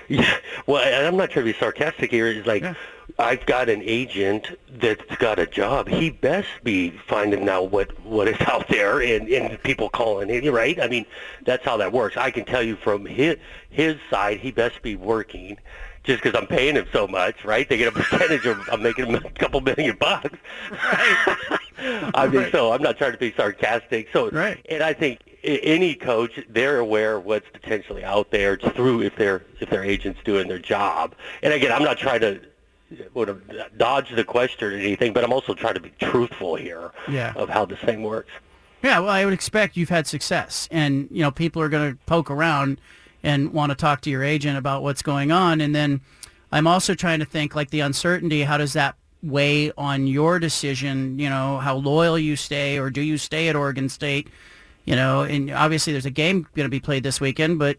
Yeah, well, I'm not trying to be sarcastic here. It's like yeah. I've got an agent that's got a job. He best be finding out what what is out there and and people calling him. Right? I mean, that's how that works. I can tell you from his his side, he best be working. Just because I'm paying him so much, right? They get a percentage of I'm making him a couple million bucks. Right. I mean, right. so I'm not trying to be sarcastic. So, right. and I think any coach, they're aware of what's potentially out there through if their if their agent's doing their job. And again, I'm not trying to would have dodged the question or anything, but I'm also trying to be truthful here yeah. of how this thing works. Yeah, well, I would expect you've had success, and you know people are going to poke around and want to talk to your agent about what's going on, and then I'm also trying to think like the uncertainty. How does that weigh on your decision? You know, how loyal you stay, or do you stay at Oregon State? You know, and obviously there's a game going to be played this weekend, but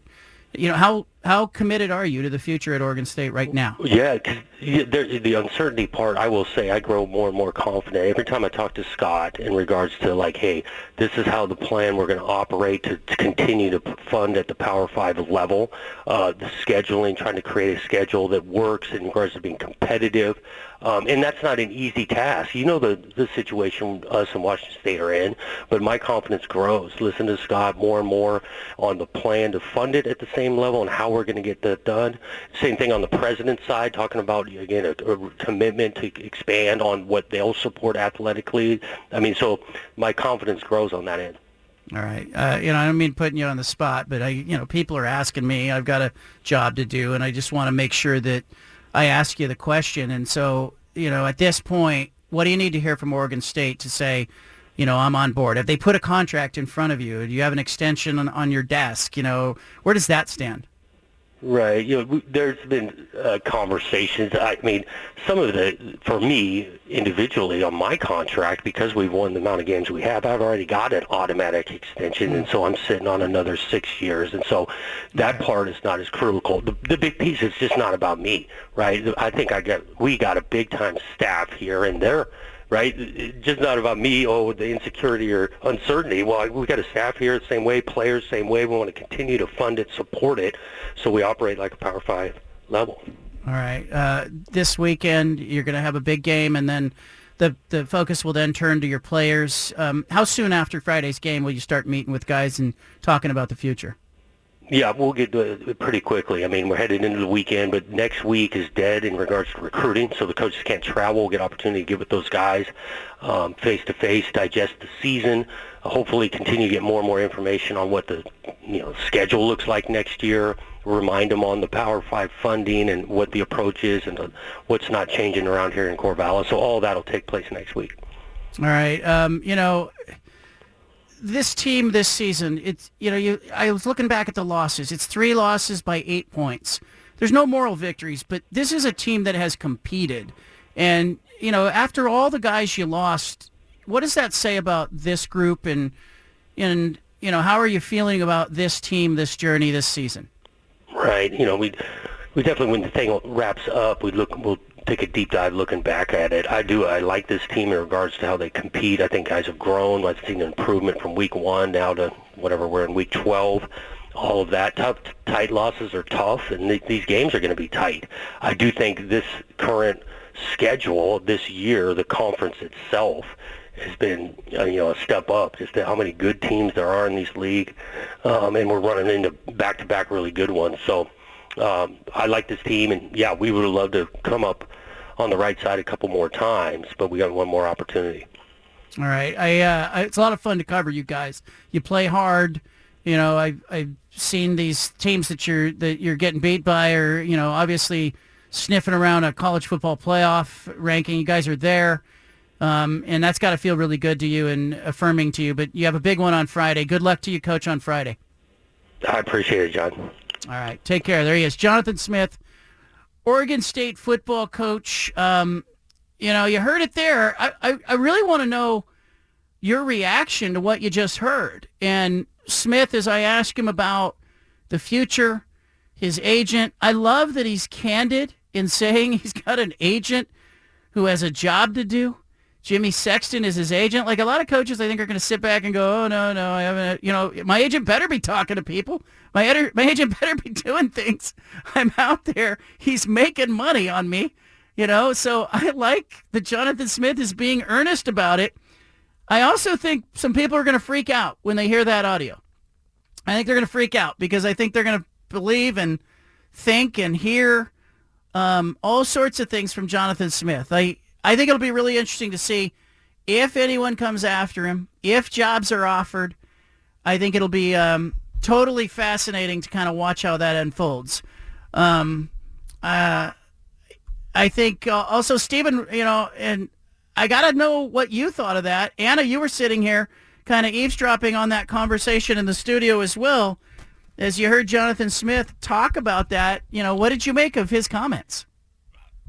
you know how how committed are you to the future at Oregon State right now? Yeah, there, the uncertainty part, I will say, I grow more and more confident every time I talk to Scott in regards to like, hey, this is how the plan we're going to operate to, to continue to fund at the Power Five level. Uh, the scheduling, trying to create a schedule that works in regards to being competitive, um, and that's not an easy task. You know the the situation us in Washington State are in, but my confidence grows. Listen to Scott more and more on the plan to fund it at the same level and how we're going to get that done. Same thing on the president's side, talking about again a, a commitment to expand on what they'll support athletically. I mean, so my confidence grows on that end. All right. Uh, you know, I don't mean putting you on the spot, but I, you know, people are asking me. I've got a job to do, and I just want to make sure that I ask you the question. And so, you know, at this point, what do you need to hear from Oregon State to say, you know, I'm on board? Have they put a contract in front of you? Do you have an extension on, on your desk? You know, where does that stand? Right. You know, there's been uh, conversations. I mean, some of the, for me individually on my contract, because we've won the amount of games we have, I've already got an automatic extension, and so I'm sitting on another six years, and so that part is not as critical. The, the big piece is just not about me, right? I think I got we got a big time staff here, and they're right? It's just not about me, oh, the insecurity or uncertainty. Well, we've got a staff here the same way, players same way. We want to continue to fund it, support it, so we operate like a Power 5 level. All right. Uh, this weekend, you're going to have a big game, and then the the focus will then turn to your players. Um, how soon after Friday's game will you start meeting with guys and talking about the future? Yeah, we'll get to it pretty quickly. I mean, we're headed into the weekend, but next week is dead in regards to recruiting, so the coaches can't travel. Get opportunity to get with those guys face to face, digest the season, hopefully continue to get more and more information on what the you know schedule looks like next year. Remind them on the Power Five funding and what the approach is and uh, what's not changing around here in Corvallis. So all that'll take place next week. All right. Um, you know, this team this season, it's you know, you I was looking back at the losses. It's three losses by eight points. There's no moral victories, but this is a team that has competed. And, you know, after all the guys you lost, what does that say about this group and and you know, how are you feeling about this team, this journey this season? Right. You know, we we definitely when the thing wraps up, we look we'll take a deep dive looking back at it. I do. I like this team in regards to how they compete. I think guys have grown. I've seen an improvement from week one now to whatever we're in week 12. All of that tough, tight losses are tough, and th- these games are going to be tight. I do think this current schedule this year, the conference itself, has been uh, you know a step up. Just how many good teams there are in this league, um, and we're running into back-to-back really good ones. So um, I like this team, and yeah, we would have loved to come up on the right side a couple more times, but we got one more opportunity. All right, I, uh, I it's a lot of fun to cover you guys. You play hard. You know, I've I've seen these teams that you're that you're getting beat by, or you know, obviously sniffing around a college football playoff ranking. You guys are there. Um, and that's got to feel really good to you and affirming to you. But you have a big one on Friday. Good luck to you, Coach, on Friday. I appreciate it, John. All right, take care. There he is, Jonathan Smith, Oregon State football coach. Um, you know, you heard it there. I, I, I really want to know your reaction to what you just heard. And Smith, as I ask him about the future, his agent, I love that he's candid in saying he's got an agent who has a job to do. Jimmy Sexton is his agent. Like a lot of coaches, I think are going to sit back and go, "Oh no, no, I haven't." You know, my agent better be talking to people. My editor, my agent better be doing things. I'm out there. He's making money on me. You know, so I like that Jonathan Smith is being earnest about it. I also think some people are going to freak out when they hear that audio. I think they're going to freak out because I think they're going to believe and think and hear um, all sorts of things from Jonathan Smith. I I think it'll be really interesting to see if anyone comes after him, if jobs are offered. I think it'll be um, totally fascinating to kind of watch how that unfolds. Um, uh, I think uh, also Stephen, you know, and I got to know what you thought of that. Anna, you were sitting here kind of eavesdropping on that conversation in the studio as well. As you heard Jonathan Smith talk about that, you know, what did you make of his comments?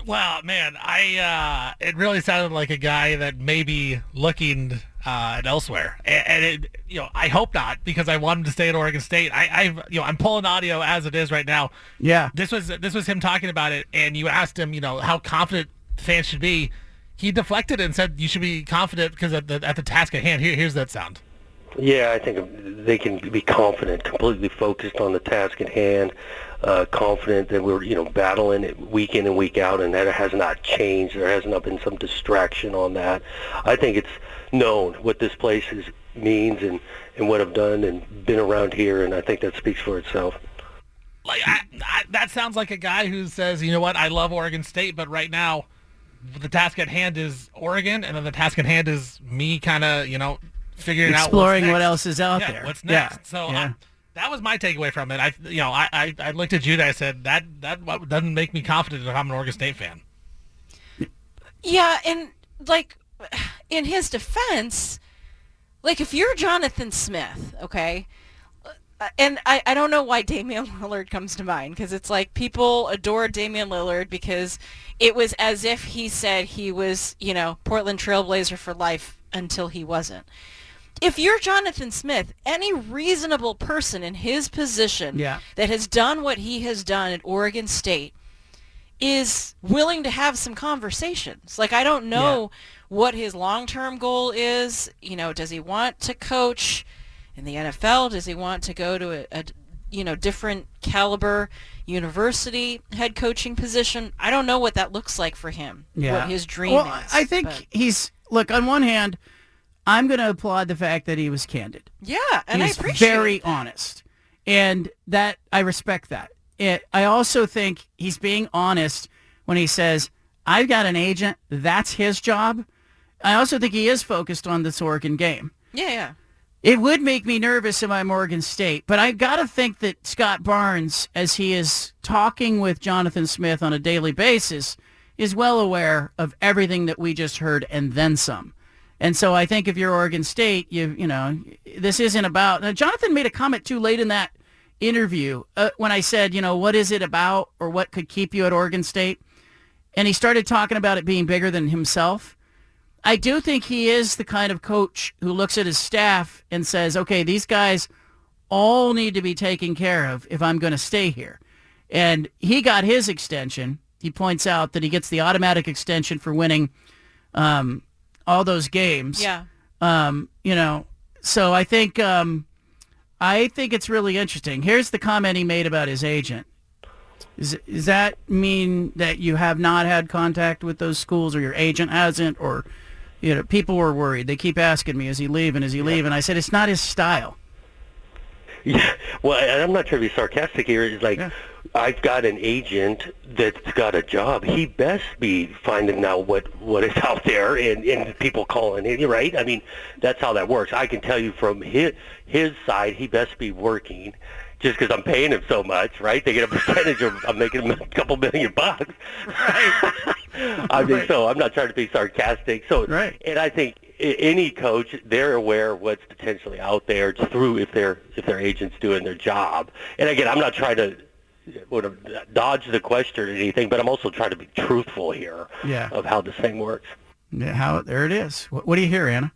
Well, man, I uh, it really sounded like a guy that may be looking uh, at elsewhere, and, and, it, you know, I hope not because I want him to stay at Oregon State. I, I've, you know, I'm pulling audio as it is right now. Yeah, this was this was him talking about it, and you asked him, you know, how confident fans should be. He deflected and said you should be confident because at the at the task at hand. Here, here's that sound. Yeah, I think they can be confident, completely focused on the task at hand uh, confident that we're you know battling it week in and week out, and that has not changed. There has not been some distraction on that. I think it's known what this place is, means and and what I've done and been around here, and I think that speaks for itself. Like I, I, that sounds like a guy who says, you know what, I love Oregon State, but right now the task at hand is Oregon, and then the task at hand is me kind of you know figuring exploring out exploring what else is out yeah, there. What's next? Yeah. So yeah. That was my takeaway from it. I, you know, I, I, I looked at Judah. I said that that doesn't make me confident that I'm an Oregon State fan. Yeah, and like in his defense, like if you're Jonathan Smith, okay, uh, and I, I don't know why Damian Lillard comes to mind because it's like people adore Damian Lillard because it was as if he said he was, you know, Portland Trailblazer for life until he wasn't if you're Jonathan Smith, any reasonable person in his position yeah. that has done what he has done at Oregon State is willing to have some conversations. Like I don't know yeah. what his long-term goal is. You know, does he want to coach in the NFL? Does he want to go to a, a you know different caliber university head coaching position? I don't know what that looks like for him. Yeah. What his dream well, is. I think but. he's look on one hand I'm going to applaud the fact that he was candid. Yeah, and I appreciate he's very that. honest. and that I respect that. It, I also think he's being honest when he says, "I've got an agent. That's his job." I also think he is focused on this Oregon game. Yeah, yeah. It would make me nervous if I'm Oregon State, but I've got to think that Scott Barnes, as he is talking with Jonathan Smith on a daily basis, is well aware of everything that we just heard and then some. And so I think if you're Oregon State, you you know, this isn't about. Now, Jonathan made a comment too late in that interview uh, when I said, you know, what is it about or what could keep you at Oregon State? And he started talking about it being bigger than himself. I do think he is the kind of coach who looks at his staff and says, okay, these guys all need to be taken care of if I'm going to stay here. And he got his extension. He points out that he gets the automatic extension for winning um, all those games. Yeah. Um, you know, so I think um, I think it's really interesting. Here's the comment he made about his agent. Is, does that mean that you have not had contact with those schools or your agent hasn't or you know people were worried they keep asking me is he leaving is he leaving i said it's not his style Yeah, well, and I'm not trying to be sarcastic here. It's like I've got an agent that's got a job. He best be finding out what what is out there and and people calling in. Right. I mean, that's how that works. I can tell you from his his side, he best be working. Just because I'm paying him so much, right? They get a percentage of I'm making a couple million bucks. Right. I mean, so I'm not trying to be sarcastic. So, right. and I think any coach, they're aware of what's potentially out there through if their if their agent's doing their job. And again, I'm not trying to sort of dodge the question or anything, but I'm also trying to be truthful here Yeah. of how this thing works. yeah, how there it is what, what do you hear anna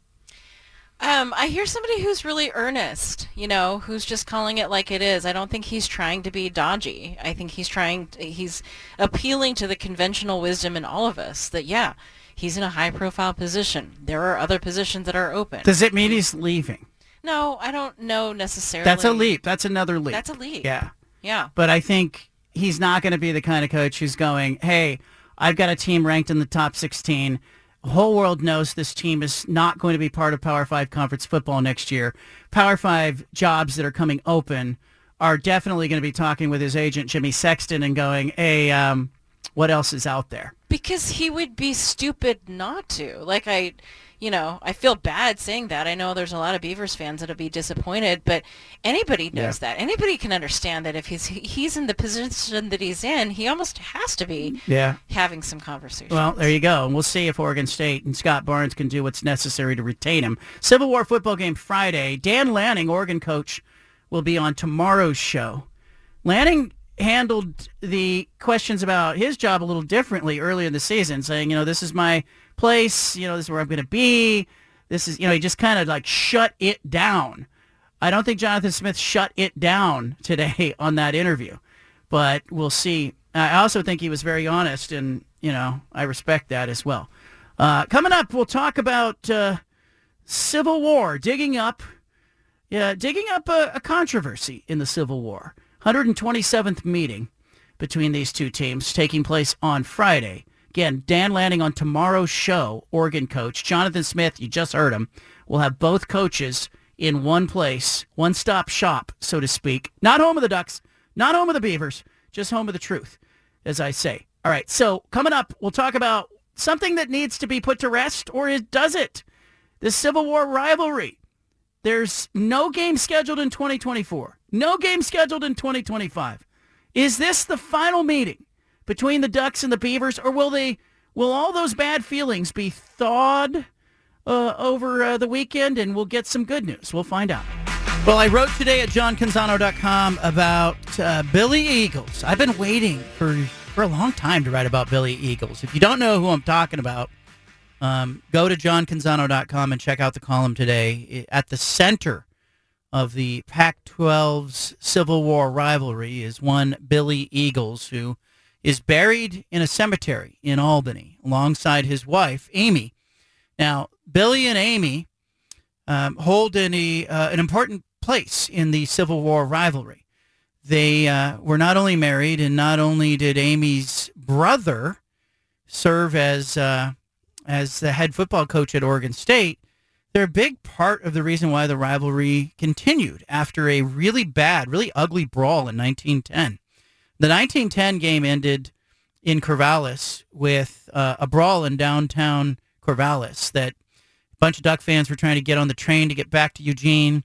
Um, I hear somebody who's really earnest, you know, who's just calling it like it is. I don't think he's trying to be dodgy. I think he's trying, he's appealing to the conventional wisdom in all of us that, yeah, he's in a high-profile position. There are other positions that are open. does it mean he's leaving No, I don't know necessarily. that's a leap that's another leap That's a leap. yeah Yeah. but i think he's not going to be the kind of coach who's going hey i've got a team ranked in the top 16 the whole world knows this team is not going to be part of Power 5 conference football next year. Power 5 jobs that are coming open are definitely going to be talking with his agent, Jimmy Sexton, and going, hey, um, what else is out there? Because he would be stupid not to. Like I, you know, I feel bad saying that. I know there's a lot of Beavers fans that'll be disappointed, but anybody knows Yeah. that. Anybody can understand that if he's he's in the position that he's in, he almost has to be Yeah. having some conversation. Well, there you go. And we'll see if Oregon State and Scott Barnes can do what's necessary to retain him. Civil War football game Friday. Dan Lanning, Oregon coach, will be on tomorrow's show. Lanning handled the questions about his job a little differently earlier in the season, saying, you know, this is my place, you know, this is where I'm going to be. This is, you know, he just kind of like shut it down. I don't think Jonathan Smith shut it down today on that interview, but we'll see. I also think he was very honest, and you know I respect that as well. Uh, coming up, we'll talk about uh, Civil War, digging up, yeah, digging up a, a controversy in the Civil War. 127th meeting between these two teams taking place on Friday. Again, Dan Lanning on tomorrow's show, Oregon coach. Jonathan Smith, you just heard him. We'll have both coaches in one place, one-stop shop, so to speak. Not home of the Ducks, not home of the Beavers, just home of the truth, as I say. All right, so coming up, we'll talk about something that needs to be put to rest, or does it? The Civil War rivalry. There's no game scheduled in 2024. No game scheduled in 2025. Is this the final meeting between the Ducks and the Beavers, or will they? Will all those bad feelings be thawed uh, over uh, the weekend, and we'll get some good news? We'll find out. Well, I wrote today at johncanzano.com about uh, Billy Eagles. I've been waiting for for a long time to write about Billy Eagles. If you don't know who I'm talking about, um, go to johncanzano.com and check out the column today. At the center of the Pac-12's Civil War rivalry is one Billy Eagles, who is buried in a cemetery in Albany alongside his wife, Amy. Now, Billy and Amy um, hold any, uh, an important place in the Civil War rivalry. They uh, were not only married, and not only did Amy's brother serve as uh, as the head football coach at Oregon State, they're a big part of the reason why the rivalry continued after a really bad, really ugly brawl in 1910. The 1910 game ended in Corvallis with uh, a brawl in downtown Corvallis that a bunch of Duck fans were trying to get on the train to get back to Eugene.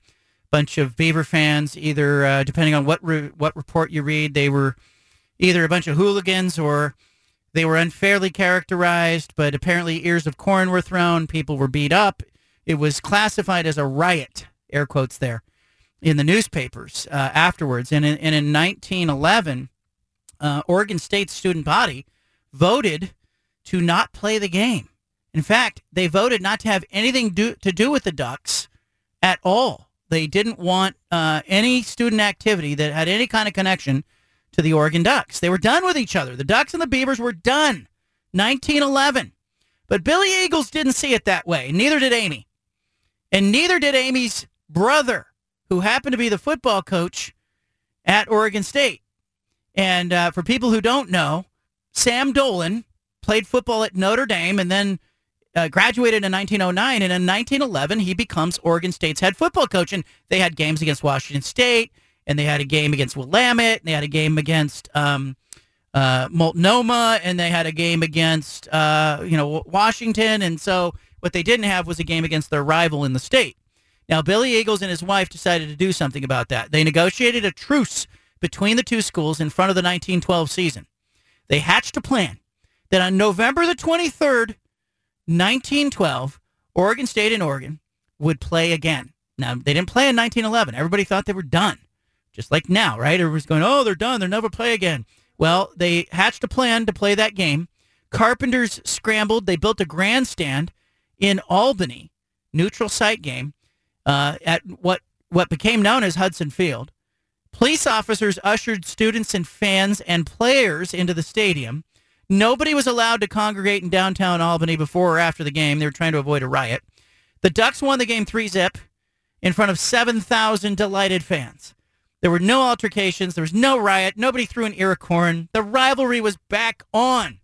Bunch of Beaver fans, either uh, depending on what re- what report you read, they were either a bunch of hooligans or they were unfairly characterized. But apparently, ears of corn were thrown. People were beat up. It was classified as a riot, air quotes there, in the newspapers uh, afterwards. And in, and in 1911, uh, Oregon State's student body voted to not play the game. In fact, they voted not to have anything do, to do with the Ducks at all. They didn't want uh, any student activity that had any kind of connection to the Oregon Ducks. They were done with each other. The Ducks and the Beavers were done. 1911. But Billy Eagles didn't see it that way. Neither did Amy. And neither did Amy's brother, who happened to be the football coach at Oregon State. And uh, for people who don't know, Sam Dolan played football at Notre Dame and then uh, graduated in 1909. And in 1911, he becomes Oregon State's head football coach. And they had games against Washington State, and they had a game against Willamette, and they had a game against um, uh, Multnomah, and they had a game against uh, you know Washington. And so what they didn't have was a game against their rival in the state. Now, Billy Eagles and his wife decided to do something about that. They negotiated a truce between the two schools in front of the 1912 season. They hatched a plan that on November the 23rd, 1912, Oregon State and Oregon would play again. Now, they didn't play in 1911. Everybody thought they were done. Just like now, right? Everyone's going, oh, they're done. They'll never play again. Well, they hatched a plan to play that game. Carpenters scrambled. They built a grandstand in Albany, neutral site game, uh, at what, what became known as Hudson Field. Police officers ushered students and fans and players into the stadium. Nobody was allowed to congregate in downtown Albany before or after the game. They were trying to avoid a riot. The Ducks won the game 3 zip in front of 7,000 delighted fans. There were no altercations. There was no riot. Nobody threw an corn. The rivalry was back on.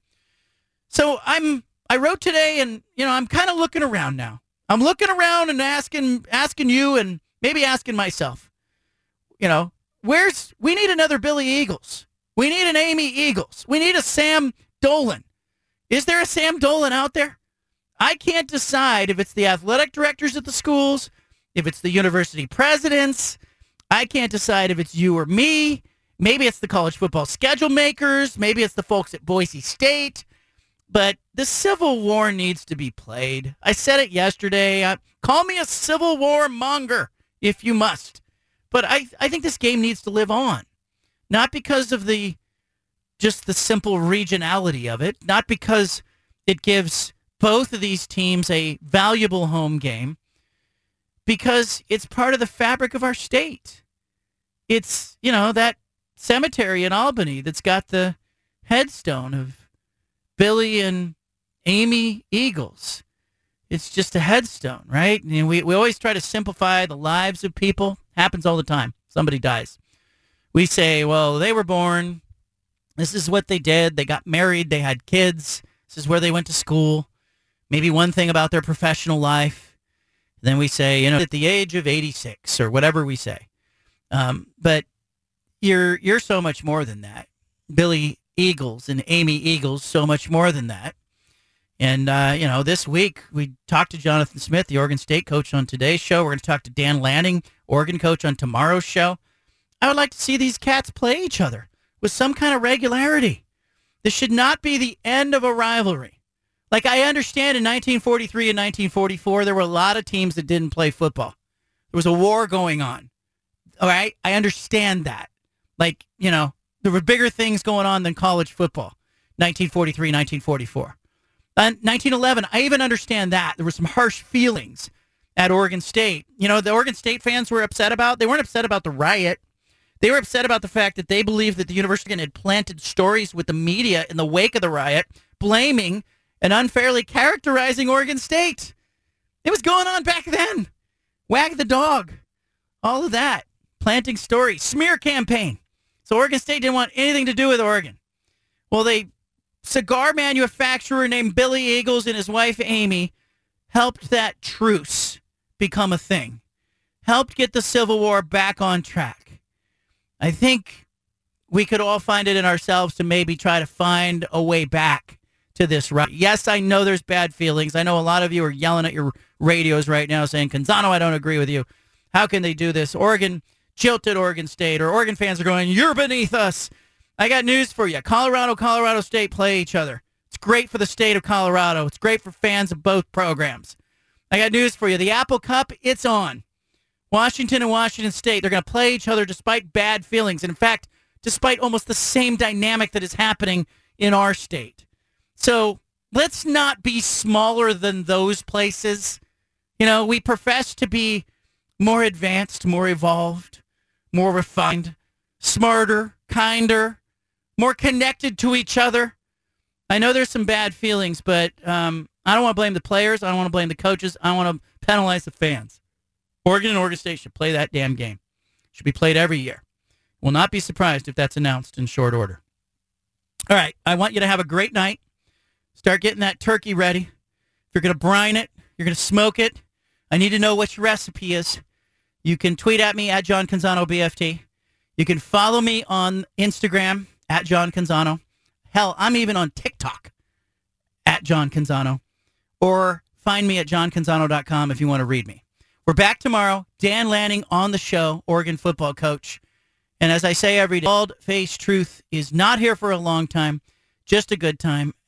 So I'm I wrote today and you know, I'm kind of looking around now. I'm looking around and asking asking you and maybe asking myself. You know, where's we need another Billy Eagles. We need an Amy Eagles. We need a Sam Dolan. Is there a Sam Dolan out there? I can't decide if it's the athletic directors at the schools, if it's the university presidents. I can't decide if it's you or me. Maybe it's the college football schedule makers. Maybe it's the folks at Boise State. But the Civil War needs to be played. I said it yesterday. Uh, call me a Civil War monger if you must. But I, I think this game needs to live on. Not because of the just the simple regionality of it, not because it gives both of these teams a valuable home game, because it's part of the fabric of our state. It's, you know, that cemetery in Albany that's got the headstone of Billy and Amy Eagles. It's just a headstone, right? And we, we always try to simplify the lives of people. Happens all the time. Somebody dies. We say, well, they were born. This is what they did. They got married. They had kids. This is where they went to school. Maybe one thing about their professional life. Then we say, you know, at the age of 86 or whatever we say. Um, but you're you're so much more than that. Billy Eagles and Amy Eagles, so much more than that. And uh, you know, this week we talked to Jonathan Smith, the Oregon State coach, on today's show. We're going to talk to Dan Lanning, Oregon coach, on tomorrow's show. I would like to see these cats play each other with some kind of regularity. This should not be the end of a rivalry. Like I understand in 1943 and 1944, there were a lot of teams that didn't play football. There was a war going on. All right, I understand that. Like you know, there were bigger things going on than college football. 1943, 1944. And uh, 1911, I even understand that. There were some harsh feelings at Oregon State. You know, the Oregon State fans were upset about, they weren't upset about the riot. They were upset about the fact that they believed that the university had planted stories with the media in the wake of the riot, blaming and unfairly characterizing Oregon State. It was going on back then. Wag the dog. All of that. Planting story, Smear campaign. So Oregon State didn't want anything to do with Oregon. Well, they cigar manufacturer named Billy Eagles and his wife Amy helped that truce become a thing, helped get the Civil War back on track. I think we could all find it in ourselves to maybe try to find a way back to this right. Yes, I know there's bad feelings. I know a lot of you are yelling at your radios right now saying, Canzano, I don't agree with you. How can they do this? Oregon jilted Oregon State, or Oregon fans are going, You're beneath us. I got news for you. Colorado, Colorado State play each other. It's great for the state of Colorado. It's great for fans of both programs. I got news for you. The Apple Cup, it's on. Washington and Washington State, they're going to play each other despite bad feelings. And in fact, despite almost the same dynamic that is happening in our state. So let's not be smaller than those places. You know, we profess to be more advanced, more evolved, more refined, smarter, kinder, more connected to each other. I know there's some bad feelings, but um, I don't want to blame the players. I don't want to blame the coaches. I want to penalize the fans. Oregon and Oregon State should play that damn game. Should be played every year. Will not be surprised if that's announced in short order. All right, I want you to have a great night. Start getting that turkey ready. If you're going to brine it, you're going to smoke it. I need to know what your recipe is. You can tweet at me at John Canzano BFT. You can follow me on Instagram at John Canzano. Hell, I'm even on TikTok at John Canzano. Or find me at johncanzano.com if you want to read me. We're back tomorrow. Dan Lanning on the show, Oregon football coach. And as I say every day, bald face truth is not here for a long time, just a good time.